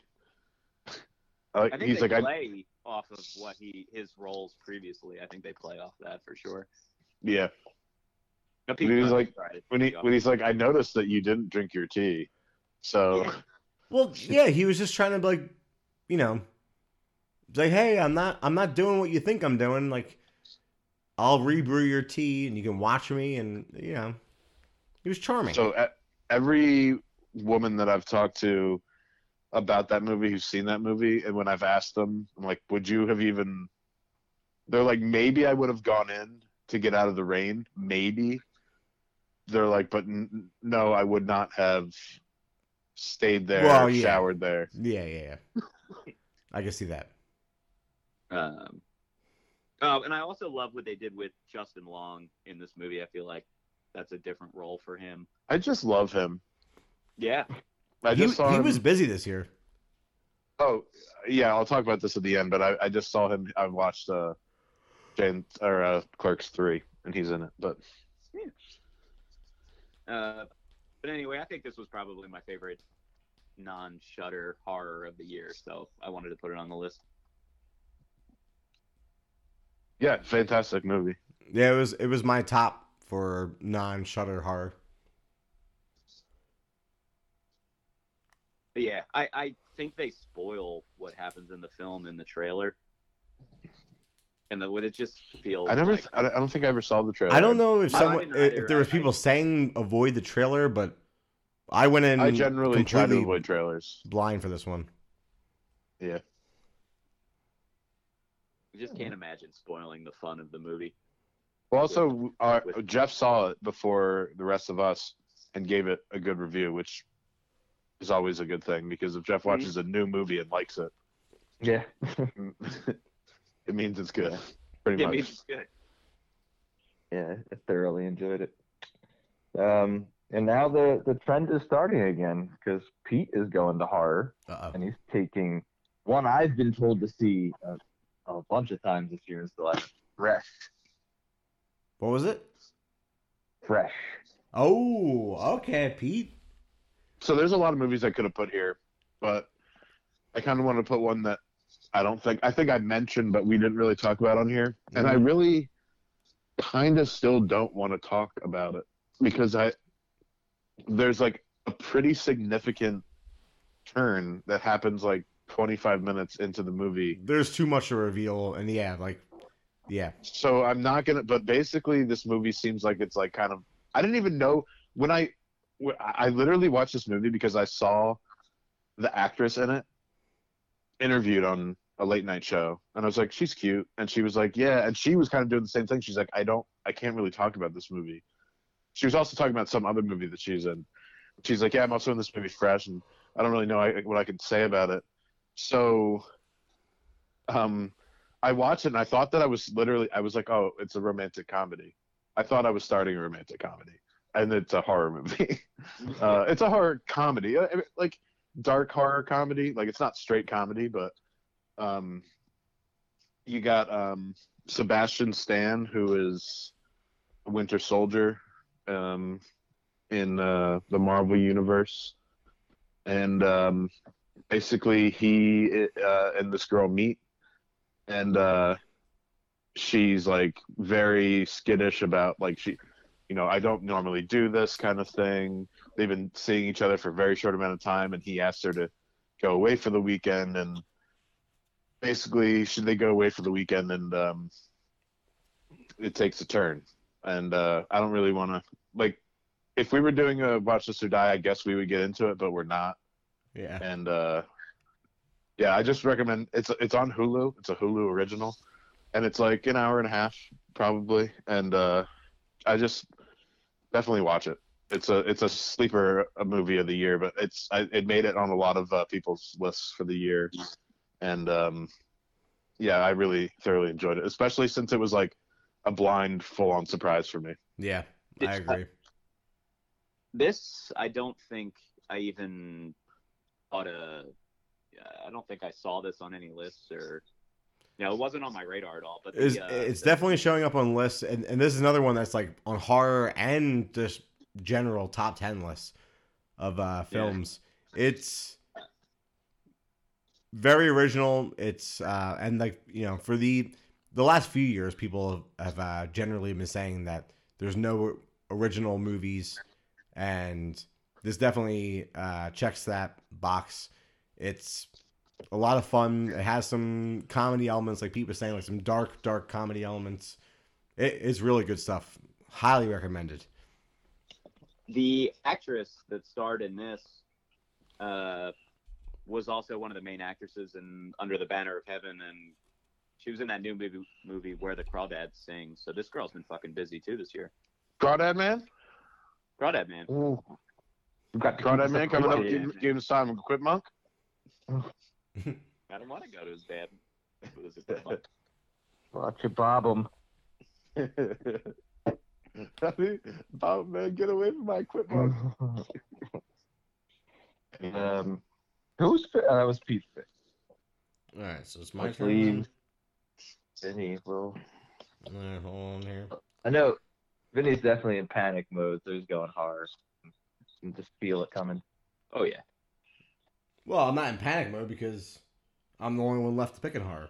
Uh, I think he's they like, I, play off of what he his roles previously. I think they play off that for sure. yeah. No, He was like- When he when he's like, I noticed that you didn't drink your tea, so Yeah. Well, yeah, he was just trying to like, you know, say, hey, I'm not, I'm not doing what you think I'm doing. Like, I'll rebrew your tea, and you can watch me, and you know, he was charming. so every woman that I've talked to about that movie who's seen that movie, and when I've asked them, I'm like, would you have even? They're like, maybe I would have gone in to get out of the rain, maybe. They're like, but n- no, I would not have stayed there, Well, yeah. showered there. yeah, yeah, yeah. I can see that. Um, oh, and I also love what they did with Justin Long in this movie. I feel like that's a different role for him. I just love him. Yeah, I he just saw he him. was busy this year. Oh, yeah, I'll talk about this at the end, but I, I just saw him. I watched uh, Jane or uh, Clerks three, and he's in it. But Yeah. uh, but anyway, I think this was probably my favorite non-shudder horror of the year. So I wanted to put it on the list. yeah, fantastic movie. Yeah, it was it was my top for non-shudder horror. But yeah, I, I think they spoil what happens in the film in the trailer. And the, what it just feels I never, like I don't think I ever saw the trailer. I don't know if someone didn't if there was I- people saying avoid the trailer, but I went in I generally try to completely avoid trailers. blind for this one. Yeah, I just can't imagine spoiling the fun of the movie. well, also, uh, Jeff saw it before the rest of us and gave it a good review, which is always a good thing because if Jeff watches a new movie and likes it, Yeah. it means it's good. Pretty Yeah, much. it's good. yeah, I thoroughly enjoyed it. Um, and now the the trend is starting again because Pete is going to horror Uh-oh. and he's taking one I've been told to see a, a bunch of times this year is the last Fresh. What was it? Fresh. Oh, okay, Pete. so there's a lot of movies I could have put here, but I kind of want to put one that I don't think I think I mentioned, but we didn't really talk about on here, and I mm-hmm. really kind of still don't want to talk about it because I there's like a pretty significant turn that happens like 25 minutes into the movie. There's too much to reveal, and yeah, like, yeah, So I'm not gonna. But basically, this movie seems like it's like kind of. I didn't even know when I. when- I literally watched this movie because I saw the actress in it interviewed on a late night show, and I was like, she's cute, and she was like, yeah, and she was kind of doing the same thing. She's like, I don't, I can't really talk about this movie. She was also talking about some other movie that she's in. She's like, yeah, I'm also in this movie Fresh, and I don't really know what I can say about it. So, um, I watched it and I thought that I was literally I was like, oh, it's a romantic comedy. I thought I was starting a romantic comedy, and it's a horror movie. uh, it's a horror comedy, uh, like dark horror comedy. Like it's not straight comedy, but um, you got um, Sebastian Stan, who is Winter Soldier um, in uh, the Marvel universe, and um, basically he uh, and this girl meet and uh she's like very skittish about like she you know i don't normally do this kind of thing. They've been seeing each other for a very short amount of time and he asked her to go away for the weekend and basically should they go away for the weekend and um, it takes a turn. And uh, I don't really want to like if we were doing a watch this or die, I guess we would get into it, but we're not. Yeah. And uh, yeah, I just recommend it's it's on Hulu. It's a Hulu original, and it's like an hour and a half probably. And uh, I just definitely watch it. It's a it's a sleeper a movie of the year, but it's I, it made it on a lot of uh, people's lists for the year, and um, yeah, I really thoroughly enjoyed it, especially since it was like a blind full on surprise for me. Yeah. I agree. This I don't think I even thought a. I don't think I saw this on any lists or. You know, it wasn't on my radar at all. But the, It's, uh, it's the- definitely showing up on lists, and, and this is another one that's like on horror and just general top ten lists of uh, films. It's very original. It's uh, and like you know for the the last few years, people have uh, generally been saying that there's no original movies, and this definitely uh, checks that box. It's a lot of fun. It has some comedy elements, like Pete was saying, like some dark, dark comedy elements. It, it's really good stuff. Highly recommended. the actress that starred in this uh, was also one of the main actresses in Under the Banner of Heaven, and she was in that new movie, movie Where the Crawdads Sing. So this girl's been fucking busy too this year. Crawdad Man, Crawdad Man. We've got Crawdad Man coming up. Yeah. Give, give him time. Quit monk. I don't want to go to his dad. It was just- Watch it, Bob 'em. oh man, get away from my quit monk. um, who's fi- uh, that was Pete pick. All right, so it's my Let's turn. leave. Vinny, well, All right, hold on here. I know Vinny's definitely in panic mode, so he's going hard. You can just feel it coming. oh yeah. Well, I'm not in panic mode because I'm the only one left to pick in horror.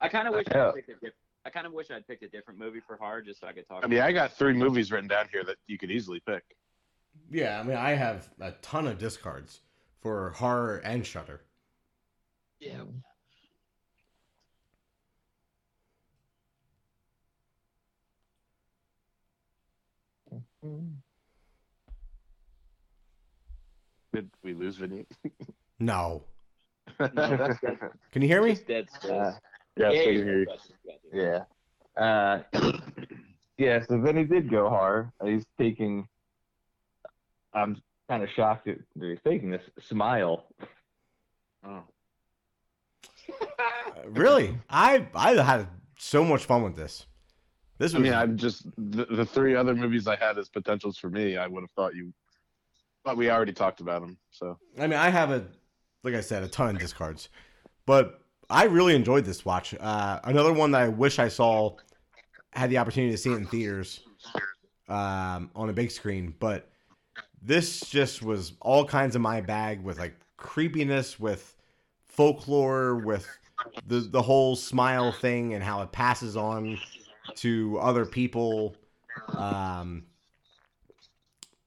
I kind of wish Yeah. I'd picked a diff- I kind of wish I'd picked a different movie for horror just so I could talk. I mean, I got three movies written down here that you could easily pick. Yeah, I mean, I have a ton of discards for horror and Shudder. yeah. Did we lose Vinny? No, No, that's, that's can you hear me? dead. Uh, Yeah, yeah, so you're you- good. Gotcha, gotcha. yeah. Uh, yeah, so Vinny did go hard. He's taking. I'm kind of shocked that that he's taking this smile. Oh. Uh, really? I I had so much fun with this. This I mean, I'm just the, the three other movies I had as potentials for me. I would have thought you, but we already talked about them. So I mean, I have a, like I said, a ton of discards, but I really enjoyed this watch. Uh, another one that I wish I saw, had the opportunity to see it in theaters, um, on a big screen, but this just was all kinds of my bag with like creepiness, with folklore, with the the whole smile thing and how it passes on to other people. Um,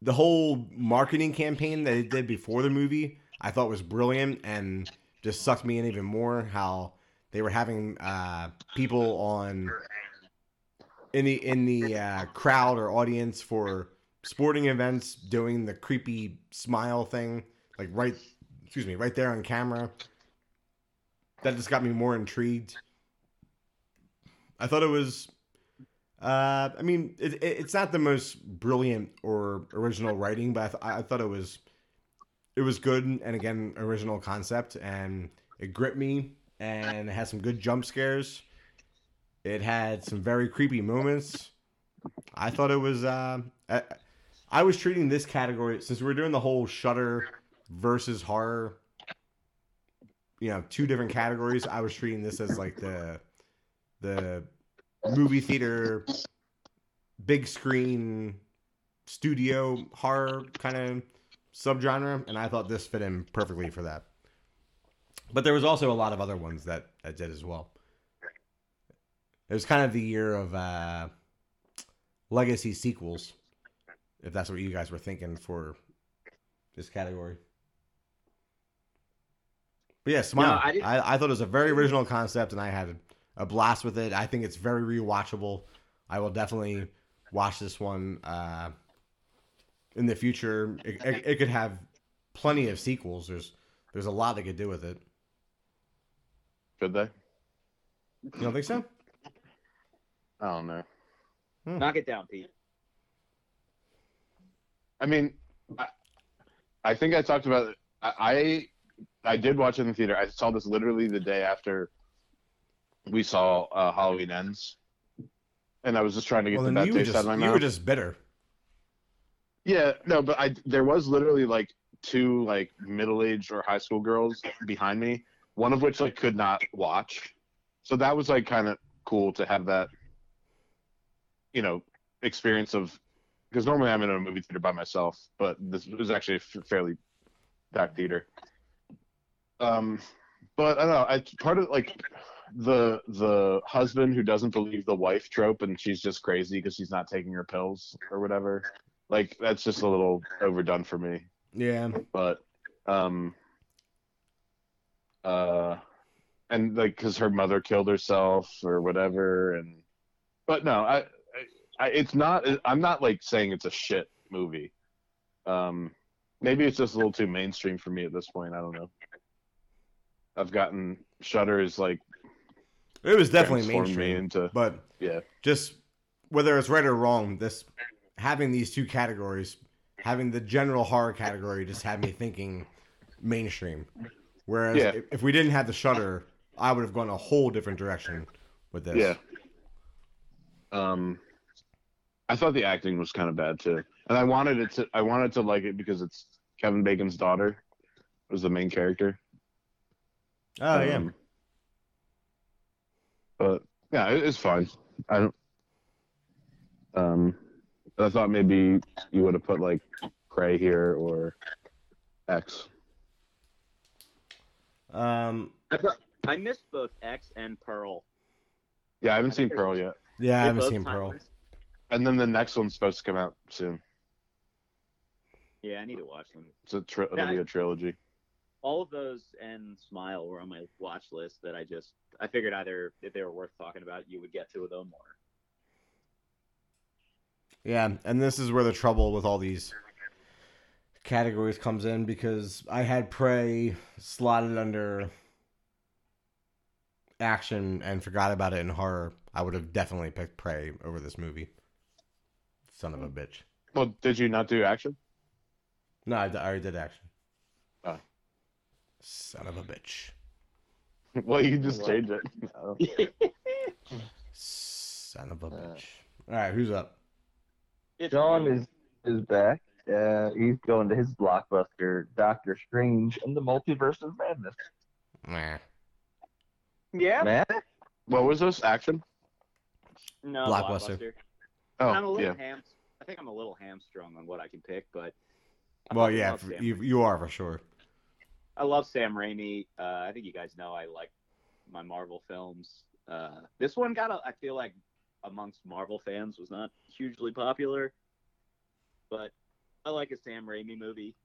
the whole marketing campaign that it did before the movie, I thought was brilliant and just sucked me in even more. How they were having uh, people on in the in the uh, crowd or audience for sporting events doing the creepy smile thing, like right, excuse me, right there on camera. That just got me more intrigued. I thought it was uh, I mean, it, it, it's not the most brilliant or original writing, but I, th- I thought it was it was good and again original concept and it gripped me and it had some good jump scares. It had some very creepy moments. I thought it was. Uh, I, I was treating this category since we're doing the whole Shudder versus horror. You know, two different categories. I was treating this as like the the movie theater, big screen, studio horror kind of subgenre, and I thought this fit in perfectly for that. But there was also a lot of other ones that I did as well. It was kind of the year of uh, legacy sequels, if that's what you guys were thinking for this category. But yeah, Smile. I I, I, thought it was a very original concept, and I had a blast with it. I think it's very rewatchable. I will definitely watch this one uh, in the future. It, it, it could have plenty of sequels. There's there's a lot they could do with it. Could they? You don't think so? I don't know. Knock it down, Pete. I mean, I, I think I talked about it. I, I did watch it in the theater. I saw this literally the day after we saw uh, Halloween Ends, and I was just trying to get Well, the bad you taste out just of my you mouth. were just bitter. Yeah, no, but I there was literally like two like middle aged or high school girls behind me, one of which like could not watch. So that was like kind of cool to have that, you know, experience of because normally I'm in a movie theater by myself, but this was actually a fairly packed theater. Um, but I don't know. I part of like the the husband who doesn't believe the wife trope and she's just crazy because she's not taking her pills or whatever like that's just a little overdone for me Yeah. but um uh and like because her mother killed herself or whatever and but no I, I it's not i'm not like saying it's a shit movie um maybe it's just a little too mainstream for me at this point i don't know i've gotten shudder is like It was definitely mainstream, into but yeah just whether it's right or wrong, this having these two categories, having the general horror category, just had me thinking mainstream. Whereas Yeah. if, if we didn't have the shudder, I would have gone a whole different direction with this. Yeah. Um, I thought the acting was kind of bad too, and I wanted it to. I wanted to like it because it's Kevin Bacon's daughter was the main character. Oh yeah. Um, But yeah, it, it's fine. I don't. Um, I thought maybe you would have put like Prey here or X. Um. I, I missed both X and Pearl. Yeah, I haven't I seen Pearl yet, Yeah, I haven't seen time- Pearl. And then the next one's supposed to come out soon. Yeah, I need to watch them. It's a tri- it'll be I- a trilogy. All of those and Smile were on my watch list that I just I figured either if they were worth talking about, you would get to them or Yeah, and this is where the trouble with all these categories comes in because I had Prey slotted under action and forgot about it in horror. I would have definitely picked Prey over this movie. Son of a bitch. Well, did you not do action? No, I, I already did action. Oh. Son of a bitch. well, you just What? changed it. Son of a Uh, bitch. All right, who's up? It's John me. is is back. Uh, he's going to his blockbuster, Doctor Strange and the Multiverse of Madness. Nah. yeah. Man, What was this action? No, Blockbuster. Blockbuster. I'm a Oh, little yeah. ham. I think I'm a little hamstrung on what I can pick, but I Well, yeah, love Sam you, Raimi. you are for sure. I love Sam Raimi. Uh, I think you guys know I like my Marvel films. Uh, this one got, a, I feel like, amongst Marvel fans was not hugely popular, but I like a Sam Raimi movie.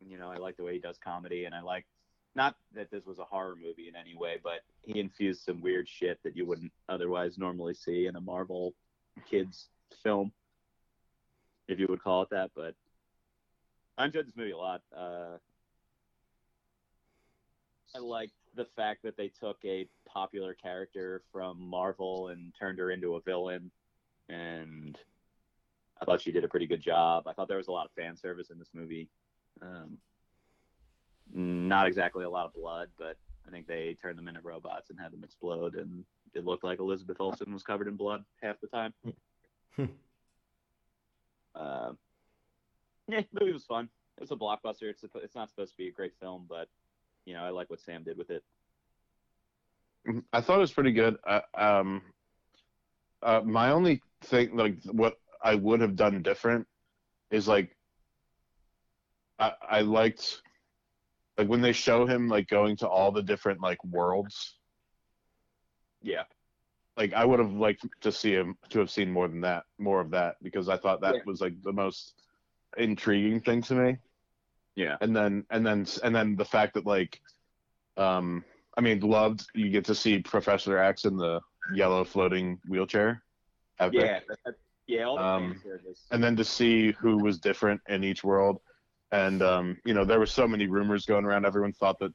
You know, I like the way he does comedy, and I like not that this was a horror movie in any way, but he infused some weird shit that you wouldn't otherwise normally see in a Marvel kids film, if you would call it that. But I enjoyed this movie a lot. Uh, I like the fact that they took a popular character from Marvel and turned her into a villain, and I thought she did a pretty good job. I thought there was a lot of fan service in this movie. Um, not exactly a lot of blood, but I think they turned them into robots and had them explode, and it looked like Elizabeth Olsen was covered in blood half the time. uh, yeah, movie was fun. It was a blockbuster. It's suppo- it's not supposed to be a great film, but you know I like what Sam did with it. I thought it was pretty good. Uh, um, uh, my only thing, like what I would have done different, is like I, I liked like when they show him like going to all the different like worlds. Yeah, Like I would have liked to see him to have seen more than that, more of that, because I thought that Yeah. was like the most intriguing thing to me. yeah, and then and then and then the fact that like Um, I mean, loved. You get to see Professor X in the yellow floating wheelchair. Epic. Yeah, that, yeah. All the Um, fans here this. and then to see who was different in each world. And um, you know, there were so many rumors going around. Everyone thought that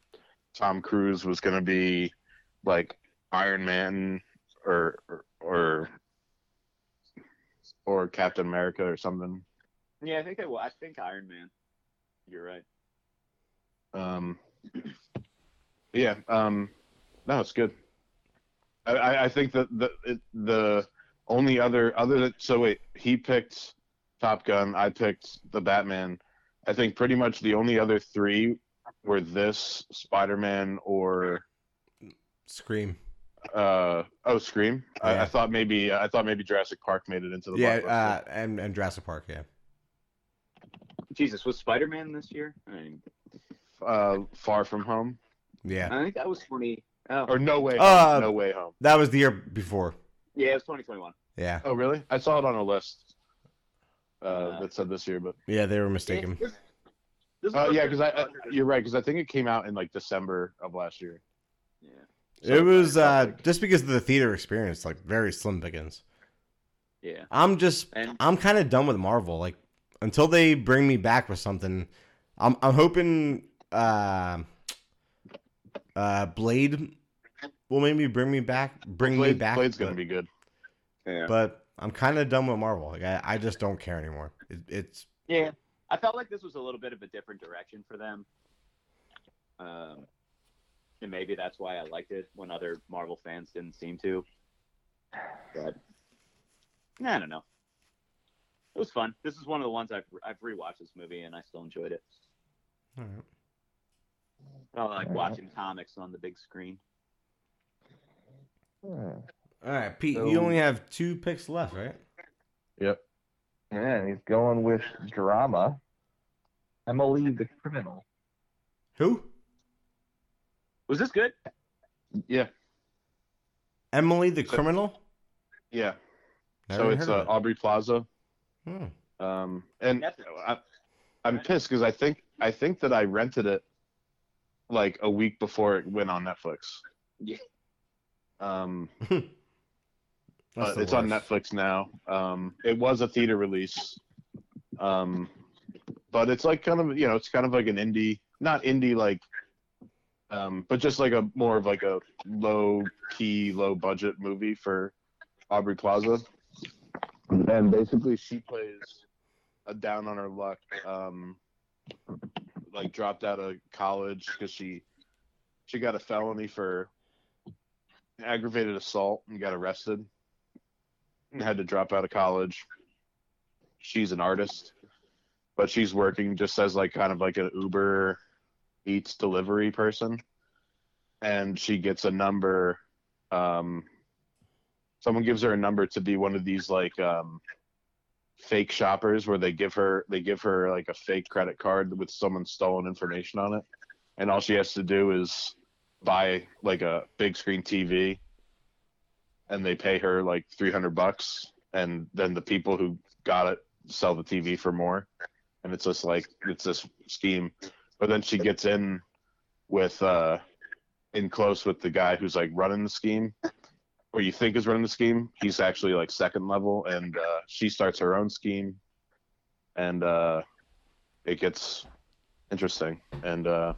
Tom Cruise was going to be like Iron Man or or or, or Captain America or something. Yeah, I think they will. I think Iron Man. You're right. Um, yeah. Um, no, it's good. I, I, I think that the it, the only other other than so wait he picked Top Gun. I picked the Batman. I think pretty much the only other three were this Spider Man or Scream. Uh oh Scream. I, Yeah. I thought maybe I thought maybe Jurassic Park made it into the Yeah, uh, and and Jurassic Park. Yeah. Jesus, was Spider Man this year? I, mean, uh, Far From Home Yeah. I think that was twenty. Oh, or No Way Uh, Home. No Way Home. That was the year before. yeah, it was twenty twenty one. Yeah. Oh really? I saw it on a list uh, Uh, that said this year, but. Yeah, they were mistaken. This, this Uh, yeah, because I, first I you're right because I think it came out in like December of last year. Yeah. So it was uh, just because of the theater experience, like very slim pickings. Yeah. I'm just, And I'm kind of done with Marvel. Like until they bring me back with something, I'm, I'm hoping, uh, uh, Blade will maybe bring me back, bring me back. Blade's gonna be good. yeah. but I'm kind of done with Marvel. Like I, I just don't care anymore. It, it's Yeah, I felt like this was a little bit of a different direction for them. Um, and maybe that's why I liked it when other Marvel fans didn't seem to. But I don't know. It was fun. This is one of the ones I've I've rewatched this movie and I still enjoyed it. all right. I like watching comics on the big screen. All right, Pete. So- you only have two picks left, right? Yep. Yeah, and he's going with drama. Emily the Criminal. Who? Was this good? Yeah, Emily the So- criminal. yeah. Never so it's of uh, it. Aubrey Plaza. Hmm. Um, and Netflix. I, I'm pissed because I think I think that I rented it like a week before it went on Netflix. Yeah. Um, uh, the it's on. Netflix now. Um, it was a theater release, um, but it's like kind of you know it's kind of like an indie, not indie like, um, but just like a more of like a low key, low budget movie for Aubrey Plaza. And basically, she plays a down on her luck, um, like dropped out of college because she she got a felony for aggravated assault and got arrested and had to drop out of college. She's an artist, but she's working just as like kind of like an Uber Eats delivery person. And she gets a number. Um, someone gives her a number to be one of these like um, fake shoppers where they give her they give her like a fake credit card with someone's stolen information on it, and all she has to do is buy like a big screen TV and they pay her like 300 bucks and then the people who got it sell the TV for more and it's just like it's this scheme but then she gets in with uh in close with the guy who's like running the scheme or you think is running the scheme he's actually like second level and uh she starts her own scheme and uh it gets interesting and uh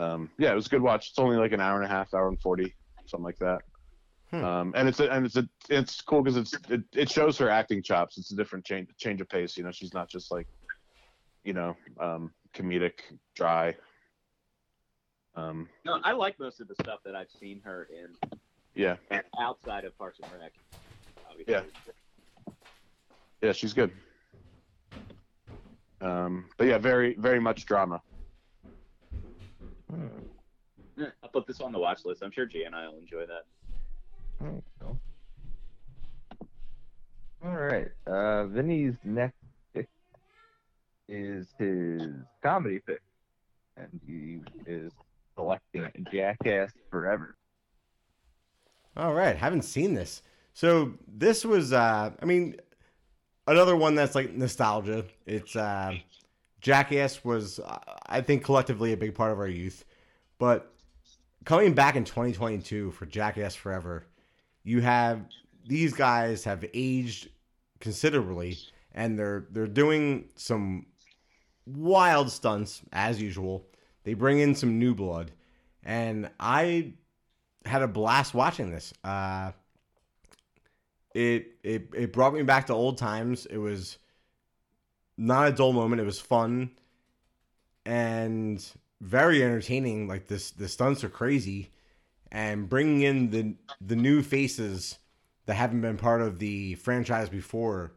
um, yeah, it was a good watch. It's only like an hour and a half, hour and forty, something like that. Hmm. Um, and it's a, and it's a, it's cool because it's it, it shows her acting chops. It's a different change change of pace. You know, she's not just like, you know, um, comedic, dry. Um, No, I like most of the stuff that I've seen her in yeah, outside of Parks and Rec. Obviously. Yeah. yeah, she's good. Um, but yeah, very very much drama. Hmm. Yeah, I'll put this on the watch list. I'm sure Jay and I will enjoy that. There you go. All right. Uh, Vinny's next pick is his comedy pick, and he is selecting Jackass Forever. All right, haven't seen this. So this was, uh, I mean, another one that's like nostalgia. It's uh, Jackass was, uh, I think, collectively a big part of our youth. But coming back in 2022 for Jackass Forever, you have these guys have aged considerably, and they're they're doing some wild stunts as usual. They bring in some new blood, and I had a blast watching this. Uh, it it it brought me back to old times. It was not a dull moment. It was fun and very entertaining. Like this, the stunts are crazy, and bringing in the the new faces that haven't been part of the franchise before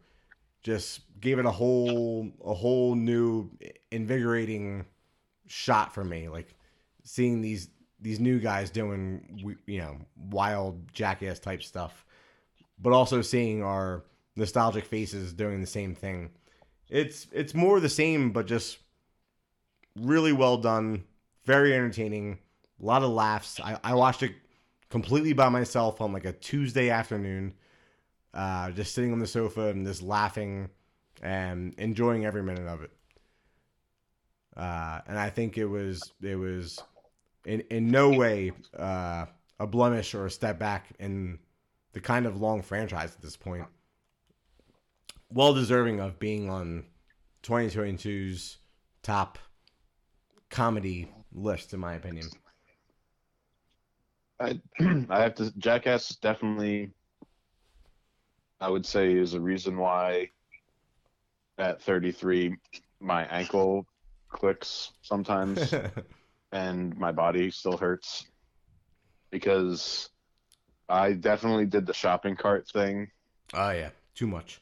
just gave it a whole a whole new invigorating shot for me. Like seeing these these new guys doing you know wild jackass type stuff, but also seeing our nostalgic faces doing the same thing. It's it's more the same, but just really well done, very entertaining, a lot of laughs. I, I watched it completely by myself on like a Tuesday afternoon, uh, just sitting on the sofa and just laughing and enjoying every minute of it. Uh, and I think it was it was in in no way uh, a blemish or a step back in the kind of long franchise at this point. Well deserving of being on 2022's top comedy list, in my opinion. I I have to Jackass definitely I would say is a reason why at 33 my ankle clicks sometimes and my body still hurts because I definitely did the shopping cart thing. oh yeah, too much.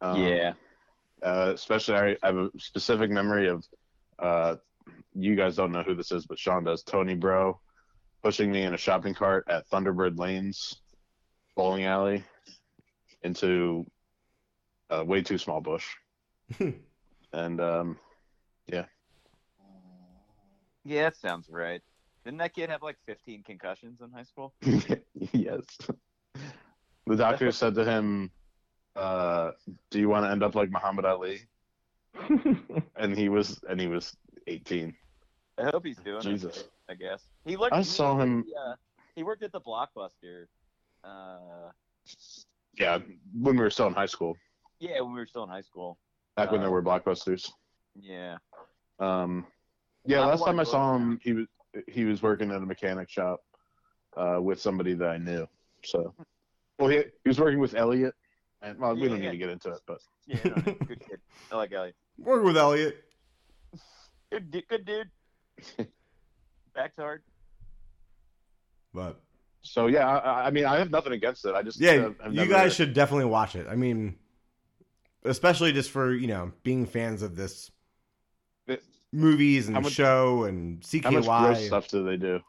Um, yeah. Uh, especially I, I have a specific memory of uh, you guys don't know who this is, but Sean does. Tony Bro pushing me in a shopping cart at Thunderbird Lanes bowling alley into a way too small bush. and um, Yeah, Yeah, that sounds right. Didn't that kid have like 15 concussions in high school? yes. The doctor said to him, uh, "Do you want to end up like Muhammad Ali?" And he was, and he was 18. I hope he's doing Jesus. okay, I guess. He looked. I he saw worked him- the, uh, he worked at the Blockbuster. Uh, Yeah, when we were still in high school, yeah, when we were still in high school. back when there Uh, were blockbusters. Yeah. Um, yeah, Not last time I saw him, he was he was working at a mechanic shop uh, with somebody that I knew. So, well, he, he was working with Elliot, and well, we don't Yeah. need to get into it, but Yeah, no, no, good kid. I like Elliot. Working with Elliot. Good, du- good dude. Back's hard. But so yeah, I, I mean, I have nothing against it. I just yeah, uh, you never- guys should definitely watch it. I mean, especially just for you know being fans of this It- movies and much- show and How much gross CKY. stuff do they do?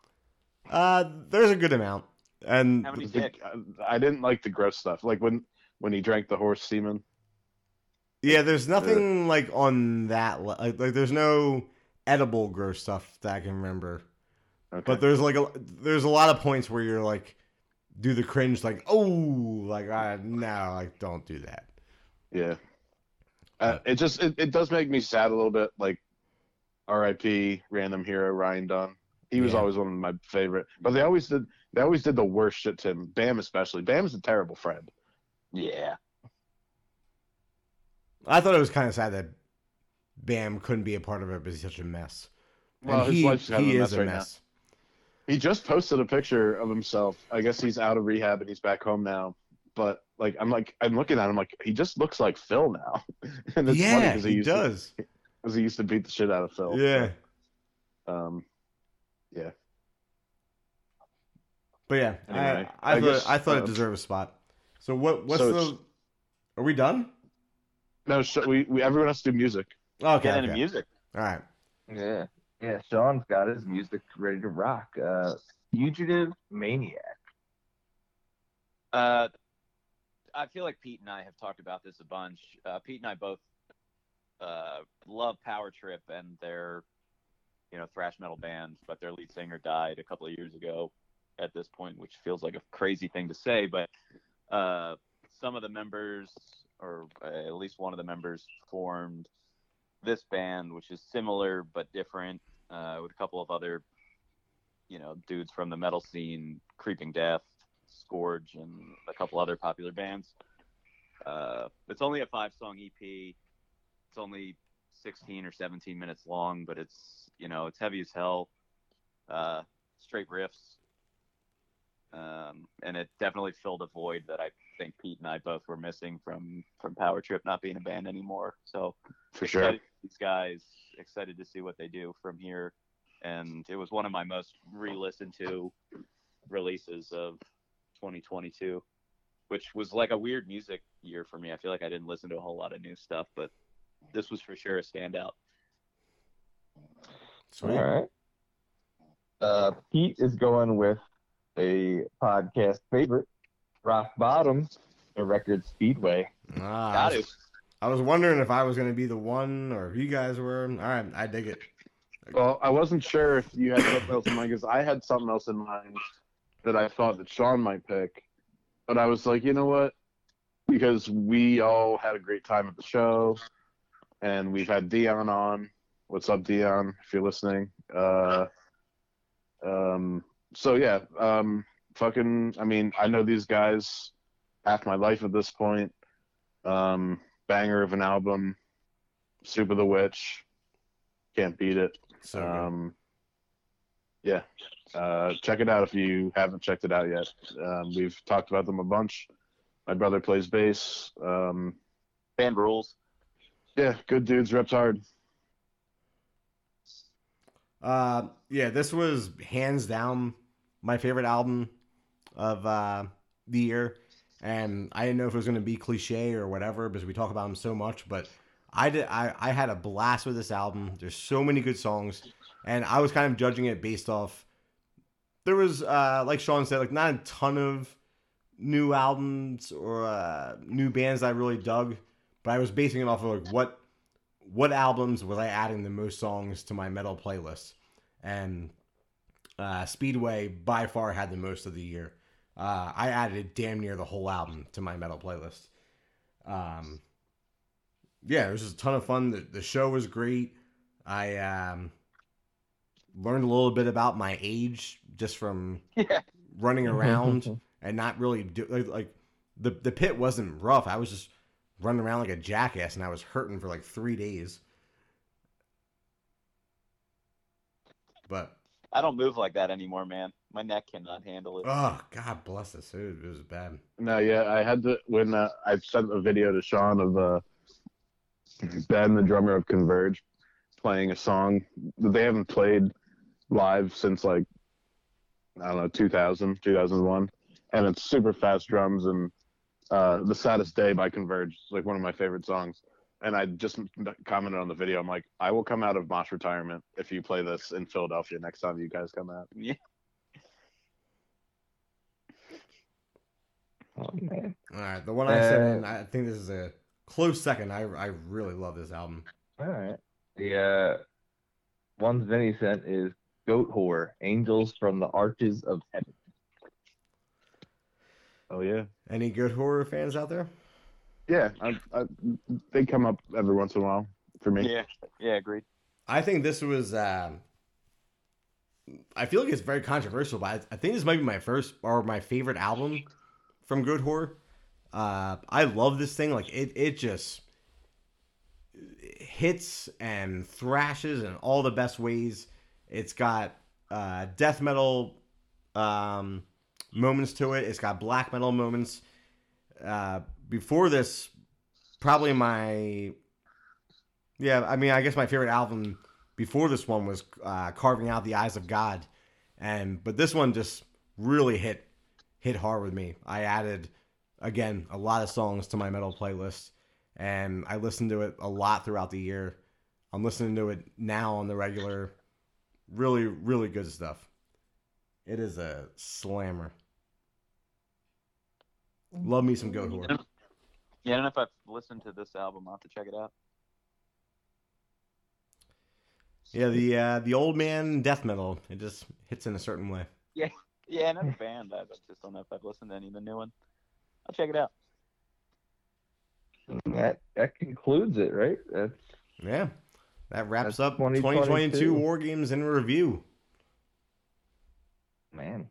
Uh, there's a good amount, and How many The- I didn't like the gross stuff, like when when he drank the horse semen. yeah, there's nothing like on that. Like, like there's no edible gross stuff that I can remember. Okay. But there's like a there's a lot of points where you're like, do the cringe like oh like I no like don't do that. Yeah. Uh, it just it, it does make me sad a little bit. Like, R.I.P. Random hero Ryan Dunn. He was Yeah. always one of my favorite. But they always did they always did the worst shit to him. Bam especially. Bam's a terrible friend. Yeah. I thought it was kind of sad that Bam couldn't be a part of it because he's such a mess. And Well, his he, life's kind of he a is mess a right now. Mess. He just posted a picture of himself. I guess he's out of rehab and he's back home now. But like I'm like I'm looking at him like he just looks like Phil now. and it's funny yeah, 'cause he, used does. Because he used to beat the shit out of Phil. Yeah, Um. Yeah. But yeah, Anyway, I, I, I thought guess, I thought it um, deserved a spot. So what? What's so the? Are we done? No, so we, we everyone has to do music. Okay. Get into okay. music. All right. Yeah. Yeah, Sean's got his music ready to rock. Uh, Fugitive Maniac. Uh, I feel like Pete and I have talked about this a bunch. Uh, Pete and I both uh, love Power Trip and their, you know, thrash metal band, but their lead singer died a couple of years ago. At this point, which feels like a crazy thing to say, but uh, some of the members, or uh, at least one of the members, formed this band, which is similar but different, uh, with a couple of other you know dudes from the metal scene, Creeping Death, Scourge, and a couple other popular bands. Uh, it's only a five song EP. It's only 16 or 17 minutes long, but it's you know it's heavy as hell. Uh, straight riffs, um, and it definitely filled a void that I think Pete and I both were missing from from Power Trip not being a band anymore. So For sure. excited these guys excited to see what they do from here and it was one of my most re-listened to releases of 2022 which was like a weird music year for me i feel like i didn't listen to a whole lot of new stuff but this was for sure a standout Sweet. All right. Uh, Pete is going with a podcast favorite, Rock Bottom, the Record Speedway. Ah, got it was, I was wondering if I was going to be the one or if you guys were. All right, I dig it. Well, I wasn't sure if you had something else in mind because I had something else in mind that I thought that Sean might pick, but I was like, you know what? Because we all had a great time at the show, and we've had Dion on. What's up, Dion? If you're listening. Uh, um. So yeah. Um. Fucking. I mean, I know these guys half my life at this point. Um. Banger of an album. Soup of the Witch. Can't beat it. So. Um, yeah, uh, check it out if you haven't checked it out yet. Um, we've talked about them a bunch. My brother plays bass. Um, band rules yeah, good dudes, reps hard. Uh, yeah, this was hands down my favorite album of uh, the year, and I didn't know if it was going to be cliche or whatever because we talk about them so much, but I did. I, I had a blast with this album. There's so many good songs, and I was kind of judging it based off. There was, uh, like Sean said, like not a ton of new albums or uh, new bands I really dug, but I was basing it off of like what what albums was I adding the most songs to my metal playlist, and uh, Speedway by far had the most of the year. Uh, I added damn near the whole album to my metal playlist. Um, yeah, it was just a ton of fun. The, the show was great. I um, learned a little bit about my age just from yeah running around and not really do like, like the the pit wasn't rough. I was just running around like a jackass and I was hurting for like three days. But i don't move like that anymore man my neck cannot handle it oh god bless us, it, it was bad. No, yeah, I had to when uh, I sent a video to Sean of uh, Ben, the drummer of Converge, playing a song that they haven't played live since like I don't know 2000, 2001, and it's super fast drums and uh, the saddest day by Converge is like one of my favorite songs. And I just commented on the video. I'm like, I will come out of Mosh retirement if you play this in Philadelphia next time you guys come out. yeah Oh, man. All right, the one I said, Uh, I think this is a close second. I I really love this album. All right. The uh, ones Vinny sent is Goatwhore, Angels from the Arches of Heaven. Oh yeah. Any good horror fans out there? Yeah, I, I, they come up every once in a while for me. yeah yeah agreed I think this was. Um, I feel like it's very controversial, but I, I think this might be my first or my favorite album from Goatwhore. Uh, I love this thing. Like it, it just hits and thrashes in all the best ways. It's got uh, death metal um, moments to it. It's got black metal moments. Uh, before this, probably my yeah. I mean, I guess my favorite album before this one was uh, carving out the eyes of God, and but this one just really hit hit hard with me. I added again a lot of songs to my metal playlist, and I listened to it a lot throughout the year. I'm listening to it now on the regular. Really, really good stuff. It is a slammer. Love me some Goatwhore. yeah i don't know if i've listened to this album i'll have to check it out Yeah, the uh, the old man death metal. It just hits in a certain way. yeah another band i just don't know if i've listened to any of the new one i'll check it out And that that concludes it, right? That's Yeah, that wraps That's up 2022. 2022 War Games in review. man.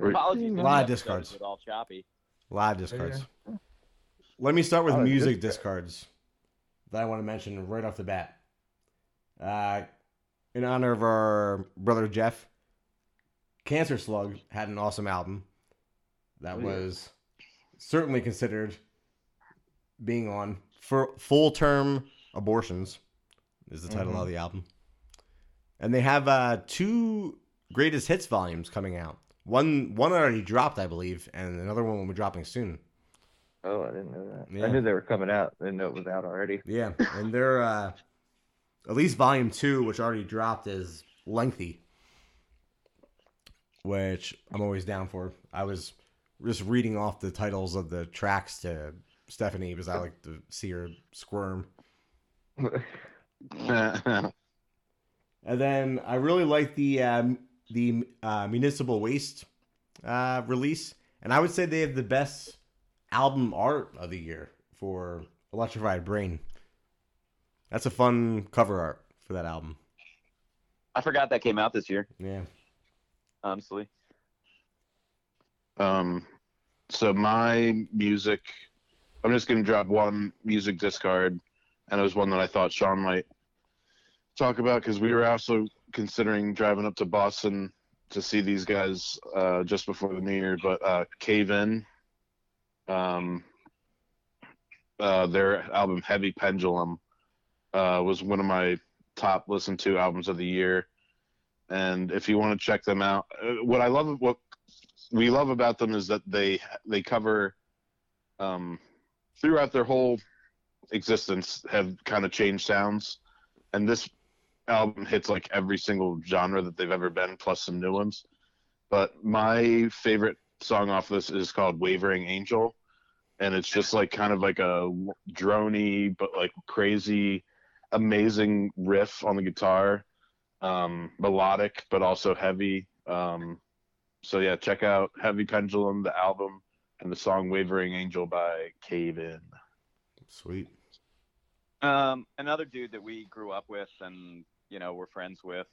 Apologies. A lot of discards. episode was all choppy. Live discards. Let me start with music good. discards that I want to mention right off the bat. Uh, in honor of our brother Jeff, Cancer Slug had an awesome album that Oh, yeah. was certainly considered being on for full term abortions is the title Mhm. of the album. And they have uh, two greatest hits volumes coming out. One one already dropped, I believe, and another one will be dropping soon. Oh, I didn't know that. Yeah. I knew they were coming out. I didn't know it was out already. Yeah, and they're uh, at least volume two, which already dropped, is lengthy, which I'm always down for. I was just reading off the titles of the tracks to Stephanie because I like to see her squirm. And then I really like the um, the uh, municipal waste uh, release, and I would say they have the best album art of the year for Electrified Brain. That's a fun cover art for that album. I forgot that came out this year. Yeah. Honestly, Um, so my music, I'm just gonna drop one music discard, and it was one that I thought Sean might talk about because we were also considering driving up to Boston to see these guys uh, just before the New Year. But uh, Cave In, um, uh, their album Heavy Pendulum uh, was one of my top listened to albums of the year. And if you want to check them out, uh, what I love, what we love about them is that they they cover um, throughout their whole existence have kind of changed sounds, and this album hits like every single genre that they've ever been, plus some new ones. But my favorite song off this is called "Wavering Angel," and it's just like kind of like a drony but like crazy, amazing riff on the guitar, um, melodic but also heavy. Um, so yeah, check out Heavy Pendulum, the album, and the song "Wavering Angel" by Cave In. Sweet. um, another dude that we grew up with and you know we're friends with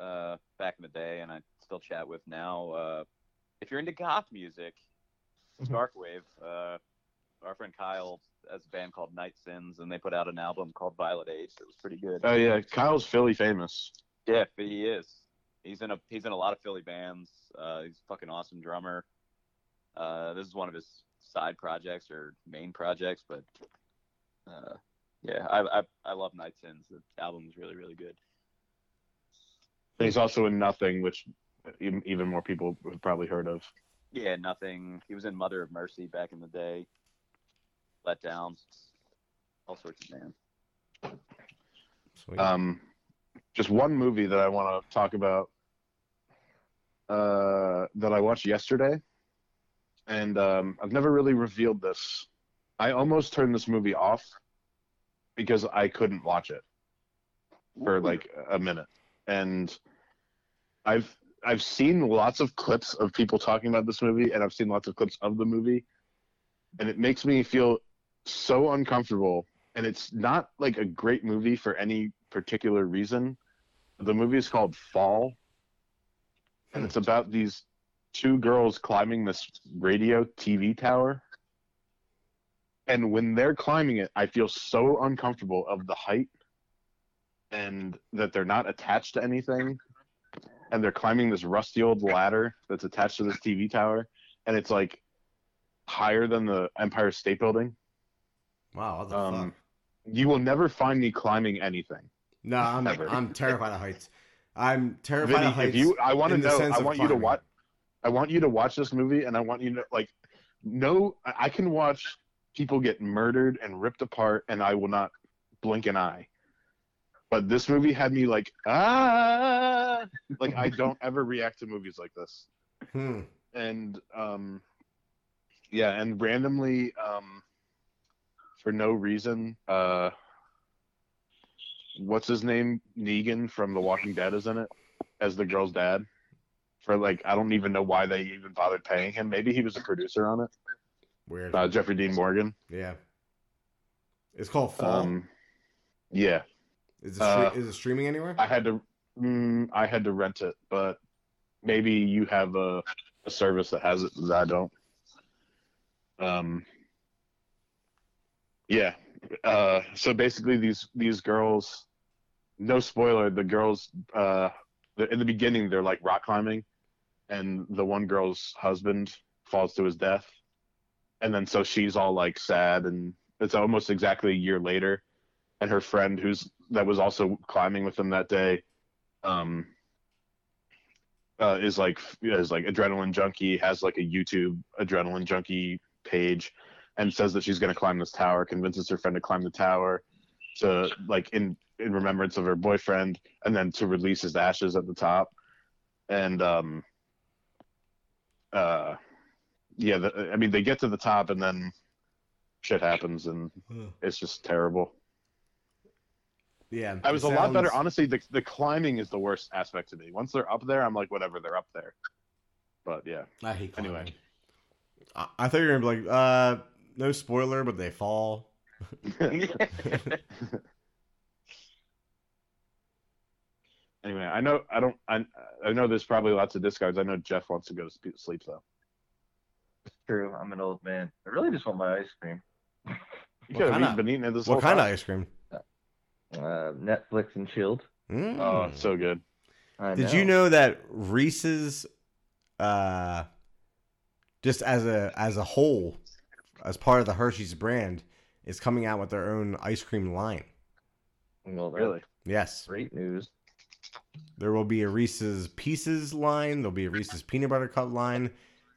uh, back in the day, and I still chat with now. Uh, if you're into goth music, Darkwave. Uh, our friend Kyle has a band called Night Sins, and they put out an album called Violet Age that was pretty good. Oh yeah, Kyle's Philly famous. Yeah, he is. He's in a he's in a lot of Philly bands. Uh, he's a fucking awesome drummer. Uh, this is one of his side projects or main projects, but uh, yeah, I, I I love Night Sins. The album is really really good. He's also in Nothing, which even, even more people have probably heard of. Yeah, nothing. He was in Mother of Mercy back in the day. Let Down, all sorts of bands. Sweet. Um, just one movie that I want to talk about uh, that I watched yesterday, and um, I've never really revealed this. I almost turned this movie off because I couldn't watch it for like a minute, and I've I've seen lots of clips of people talking about this movie, and I've seen lots of clips of the movie, and it makes me feel so uncomfortable. And it's not like a great movie for any particular reason. The movie is called Fall, and it's about these two girls climbing this radio TV tower. And when they're climbing it, I feel so uncomfortable of the height and that they're not attached to anything. And they're climbing this rusty old ladder that's attached to this TV tower. And it's like higher than the Empire State Building. Wow. What the Um, fuck? you will never find me climbing anything. No, I'm ever. I'm terrified of heights. I'm terrified Vinny, of heights. if you, I want to know. I want you to watch. I want you to watch this movie, and I want you to like. No, I I can watch people get murdered and ripped apart, and I will not blink an eye. But this movie had me like ah, like I don't ever react to movies like this, Hmm. and um, yeah, and randomly um, for no reason, uh, what's his name? Negan from The Walking Dead is in it as the girl's dad. For like, I don't even know why they even bothered paying him. Maybe he was a producer on it. Weird. Uh, Jeffrey Dean Morgan. yeah. It's called Fall. Um, yeah, is, it uh, is it streaming anywhere? I had to. Mm, I had to rent it, but maybe you have a, a service that has it that I don't. Um, yeah. Uh, so basically, these these girls, no spoiler, the girls, uh, in the beginning, they're like rock climbing, and the one girl's husband falls to his death, and then so she's all like sad, and it's almost exactly a year later, and her friend who's that was also climbing with them that day um uh, is like is like adrenaline junkie has like a youtube adrenaline junkie page and says that she's going to climb this tower convinces her friend to climb the tower to like in in remembrance of her boyfriend and then to release his ashes at the top and um uh yeah the, i mean they get to the top and then shit happens and it's just terrible Yeah, I was it a lot better. Honestly, the the climbing is the worst aspect to me. Once they're up there, I'm like, whatever, they're up there. But yeah, I hate climbing. Anyway. I, I thought you were gonna be like, uh, no spoiler, but they fall. anyway, I know I don't. I I know there's probably lots of discards. I know Jeff wants to go to sleep though. It's true. I'm an old man. I really just want my ice cream. You What could have kinda- been eating it this What whole kind of ice cream? Uh, Netflix and chilled. Mm. Oh, it's so good. I Did you know that Reese's, uh, just as a as a whole, as part of the Hershey's brand, is coming out with their own ice cream line? Well, Really? Yes, Great news. there will be a Reese's Pieces line. There'll be a Reese's Peanut Butter Cup line.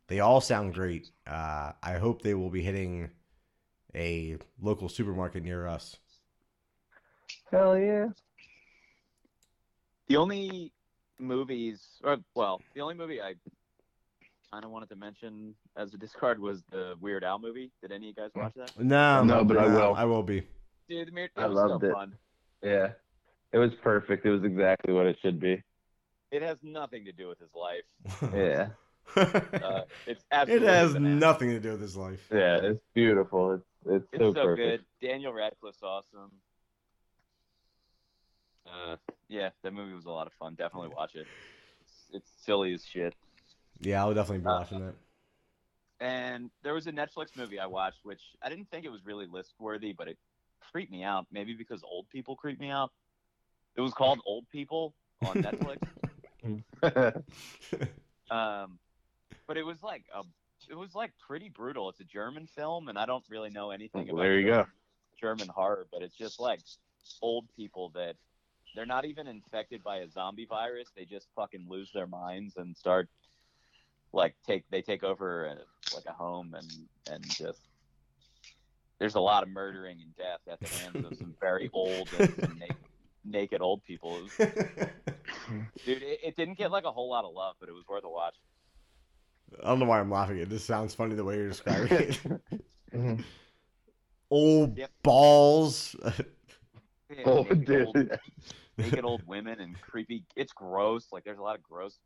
They all sound great. Uh, I hope they will be hitting a local supermarket near us. Hell yeah. The only movies, or well, the only movie I kind of wanted to mention as a discard was the Weird Al movie. Did any of you guys watch that? No, No, but I will. I will be. Dude, the Weird, it I was loved so it. fun. Yeah. It was perfect. It was exactly what it should be. It has nothing to do with his life. Yeah. Uh, it's absolutely. it has bananas. nothing to do with his life. Yeah, it's beautiful. It's it's, It's so, so, perfect. good. Daniel Radcliffe's awesome. Uh, yeah, that movie was a lot of fun. Definitely watch it. It's, it's silly as shit. Yeah, I'll definitely be Uh, watching that. And there was a Netflix movie I watched, which I didn't think it was really list worthy, but it creeped me out. Maybe because old people creep me out. It was called Old People on Netflix. um, but it was like a, it was like pretty brutal. It's a German film, and I don't really know anything Well, about there you go. German horror, but it's just like old people that they're not even infected by a zombie virus. They just fucking lose their minds and start like take they take over a, like a home and and just there's a lot of murdering and death at the hands of some very old and naked, naked old people. It was- dude, it, it didn't get like a whole lot of love, but it was worth a watch. I don't know why I'm laughing. It just sounds funny the way you're describing it. Mhm. Old Yep. balls. Yeah, Oh, naked, dude. old, naked old women and creepy. It's gross. Like there's a lot of gross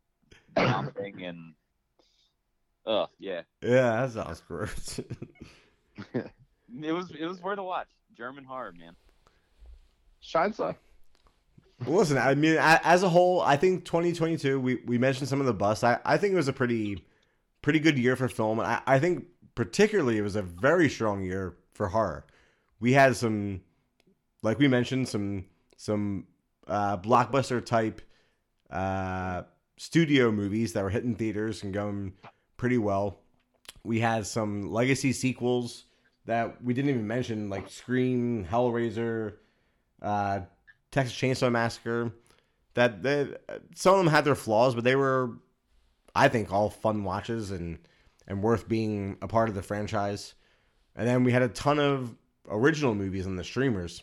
vomiting and. Oh yeah, yeah, that sounds gross. it was it was worth a watch. German horror, man. Shine side. Listen, I mean, as a whole, I think 2022. We, we mentioned some of the busts. I, I think it was a pretty pretty good year for film. I, I think particularly it was a very strong year for horror. We had some, like we mentioned, some some uh, blockbuster type uh, studio movies that were hitting theaters and going pretty well. We had some legacy sequels that we didn't even mention, like Scream, Hellraiser, uh, Texas Chainsaw Massacre. That they, some of them had their flaws, but they were, I think, all fun watches and and worth being a part of the franchise. And then we had a ton of original movies on the streamers,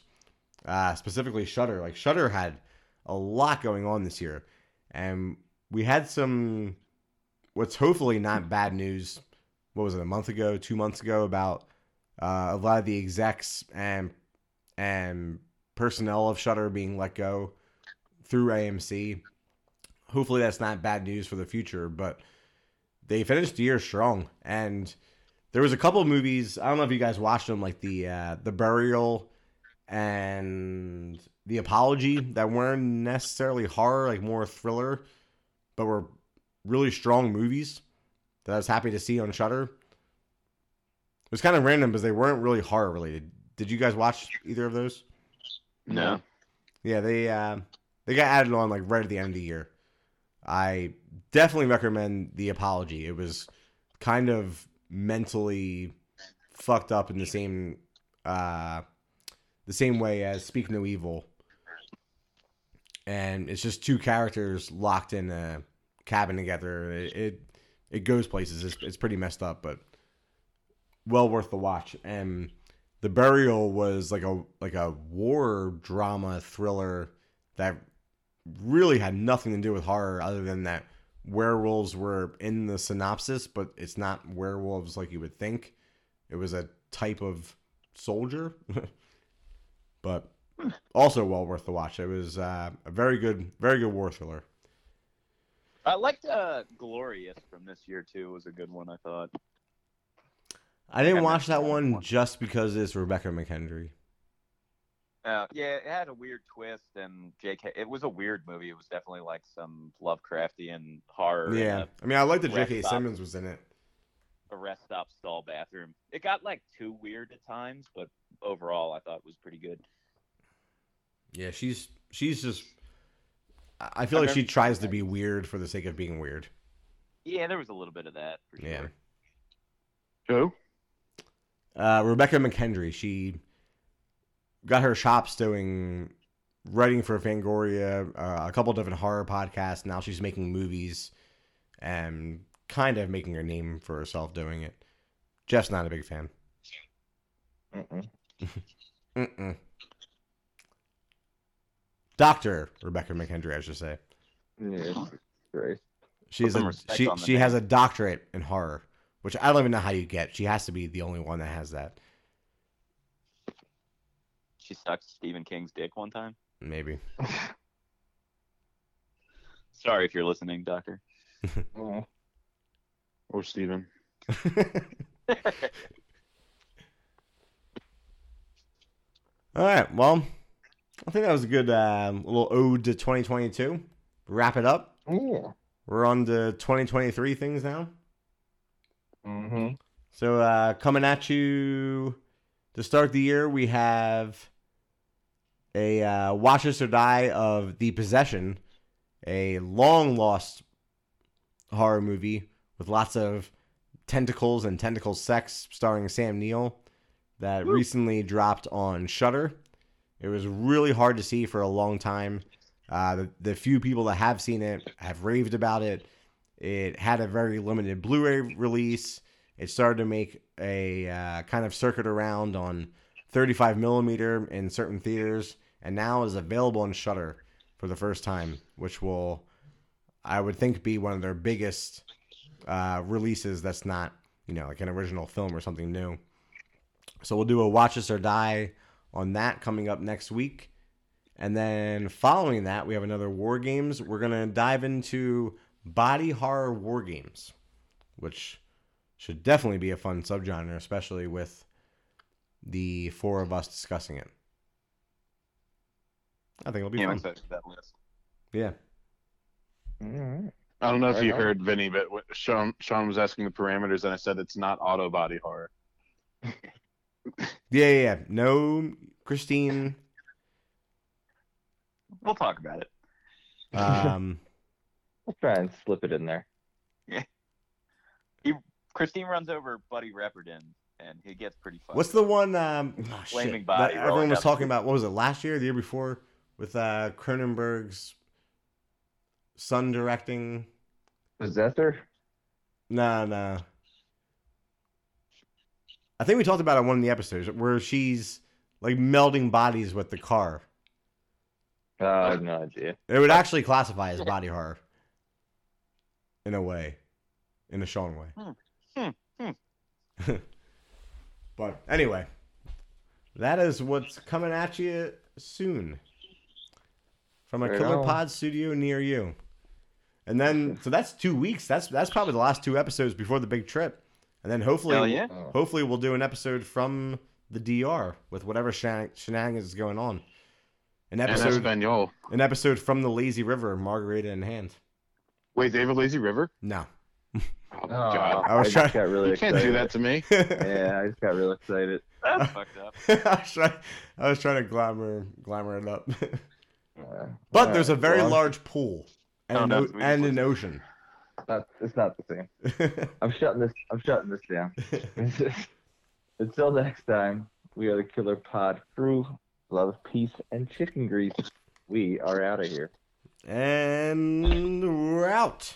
uh, specifically Shudder. Like Shudder had a lot going on this year, and we had some what's hopefully not bad news. What was it a month ago, two months ago about uh, a lot of the execs and and personnel of Shudder being let go through AMC. Hopefully, that's not bad news for the future, but they finished the year strong. And there was a couple of movies. I don't know if you guys watched them, like the uh, the Burial and The Apology that weren't necessarily horror, like more thriller, but were really strong movies that I was happy to see on Shudder. It was kind of random because they weren't really horror related. Did you guys watch either of those? No. Yeah, they uh, they got added on like right at the end of the year. I definitely recommend The Apology. It was kind of mentally fucked up in the same uh, the same way as Speak No Evil, and it's just two characters locked in a cabin together. It it, it goes places. It's, it's pretty messed up, but well worth the watch. And the burial was like a like a war drama thriller that really had nothing to do with horror other than that werewolves were in the synopsis, but it's not werewolves like you would think. It was a type of soldier, but also well worth the watch. It was uh, a very good, very good war thriller. I liked uh, Glorious from this year too. Was a good one. I thought. I didn't watch that one one. just because it's Rebekah McKendry. Uh, yeah, it had a weird twist, and J.K. It was a weird movie. It was definitely like some Lovecraftian horror. Yeah, I mean, I like that J.K. stop. Simmons was in it. a rest stop stall bathroom. It got like too weird at times, but overall, I thought it was pretty good. Yeah, she's she's just. I I feel I like she tries to be weird for the sake of being weird. Yeah, there was a little bit of that for sure. Yeah. Who? Uh, Rebekah McKendry, she got her chops doing writing for Fangoria, uh, a couple different horror podcasts. Now she's making movies and kind of making her name for herself doing it. Jeff's not a big fan. Mm-mm. Mm-mm. Doctor Rebekah McKendry, I should say. Yeah, great. She's a respect she on she has a doctorate in horror, which I don't even know how you get. She has to be the only one that has that. She sucked Stephen King's dick one time. Maybe. Sorry if you're listening, Doctor. Oh, oh Or Steven. All right. Well, I think that was a good um, little ode to 2022. Wrap it up. yeah. We're on to 2023 things now. Mm-hmm. So uh, coming at you to start the year, we have a uh, Watch Us or Die of The Possession, a long lost horror movie with lots of tentacles and tentacle sex, starring Sam Neill, that recently dropped on Shudder. It was really hard to see for a long time. Uh, the, the few people that have seen it have raved about it. It had a very limited Blu-ray release. It started to make a uh, kind of circuit around on 35 millimeter in certain theaters, and now is available on Shudder for the first time, which will, I would think, be one of their biggest uh, releases. That's not you know like an original film or something new. So we'll do a Watch Us or Die on that coming up next week. And then following that, we have another War Games. We're going to dive into body horror war games, which should definitely be a fun subgenre, especially with the four of us discussing it. I think it'll be Yeah, I'm fun. for that list. Yeah. All right. I don't know if Right you on. heard Vinny, but Sean Sean was asking the parameters, and I said it's not auto body horror. Yeah, yeah, yeah. No, Christine. We'll talk about it. Um, I'll try and slip it in there. Yeah. Christine runs over Buddy Repperton, and he gets pretty fun. what's the one? Um, oh, shit, Flaming that body everyone was talking about. What was it last year? The year before, with uh, Cronenberg's son directing. Possessor? No, no. I think we talked about it in one of the episodes where she's like melding bodies with the car. Uh, I have no idea. It would actually classify as body horror. In a way. In a Sean way. Hmm, hmm, but anyway. That is what's coming at you soon. From a Killer. Pod studio near you. And then so that's two weeks. That's that's probably the last two episodes before the big trip. And then hopefully Hell yeah. Oh. hopefully we'll do an episode from the DR with whatever shenan- shenanigans is going on. An And episode, Espanol. an episode from the lazy river, margarita in hand. Wait, they have a lazy river? No, Oh, Oh, God. I was just trying- got really You excited. can't do that to me. Yeah, I just got real excited. That's fucked up. I was trying, I was trying to glamour, glamour it up. Uh, but there's a very well, large pool and, Oh, an, no, o- and an ocean. Not, it's not the same. I'm shutting this. I'm shutting this down. Until next time, we are the Killer Pod crew. Love, peace, and chicken grease. We are out of here. and we're out.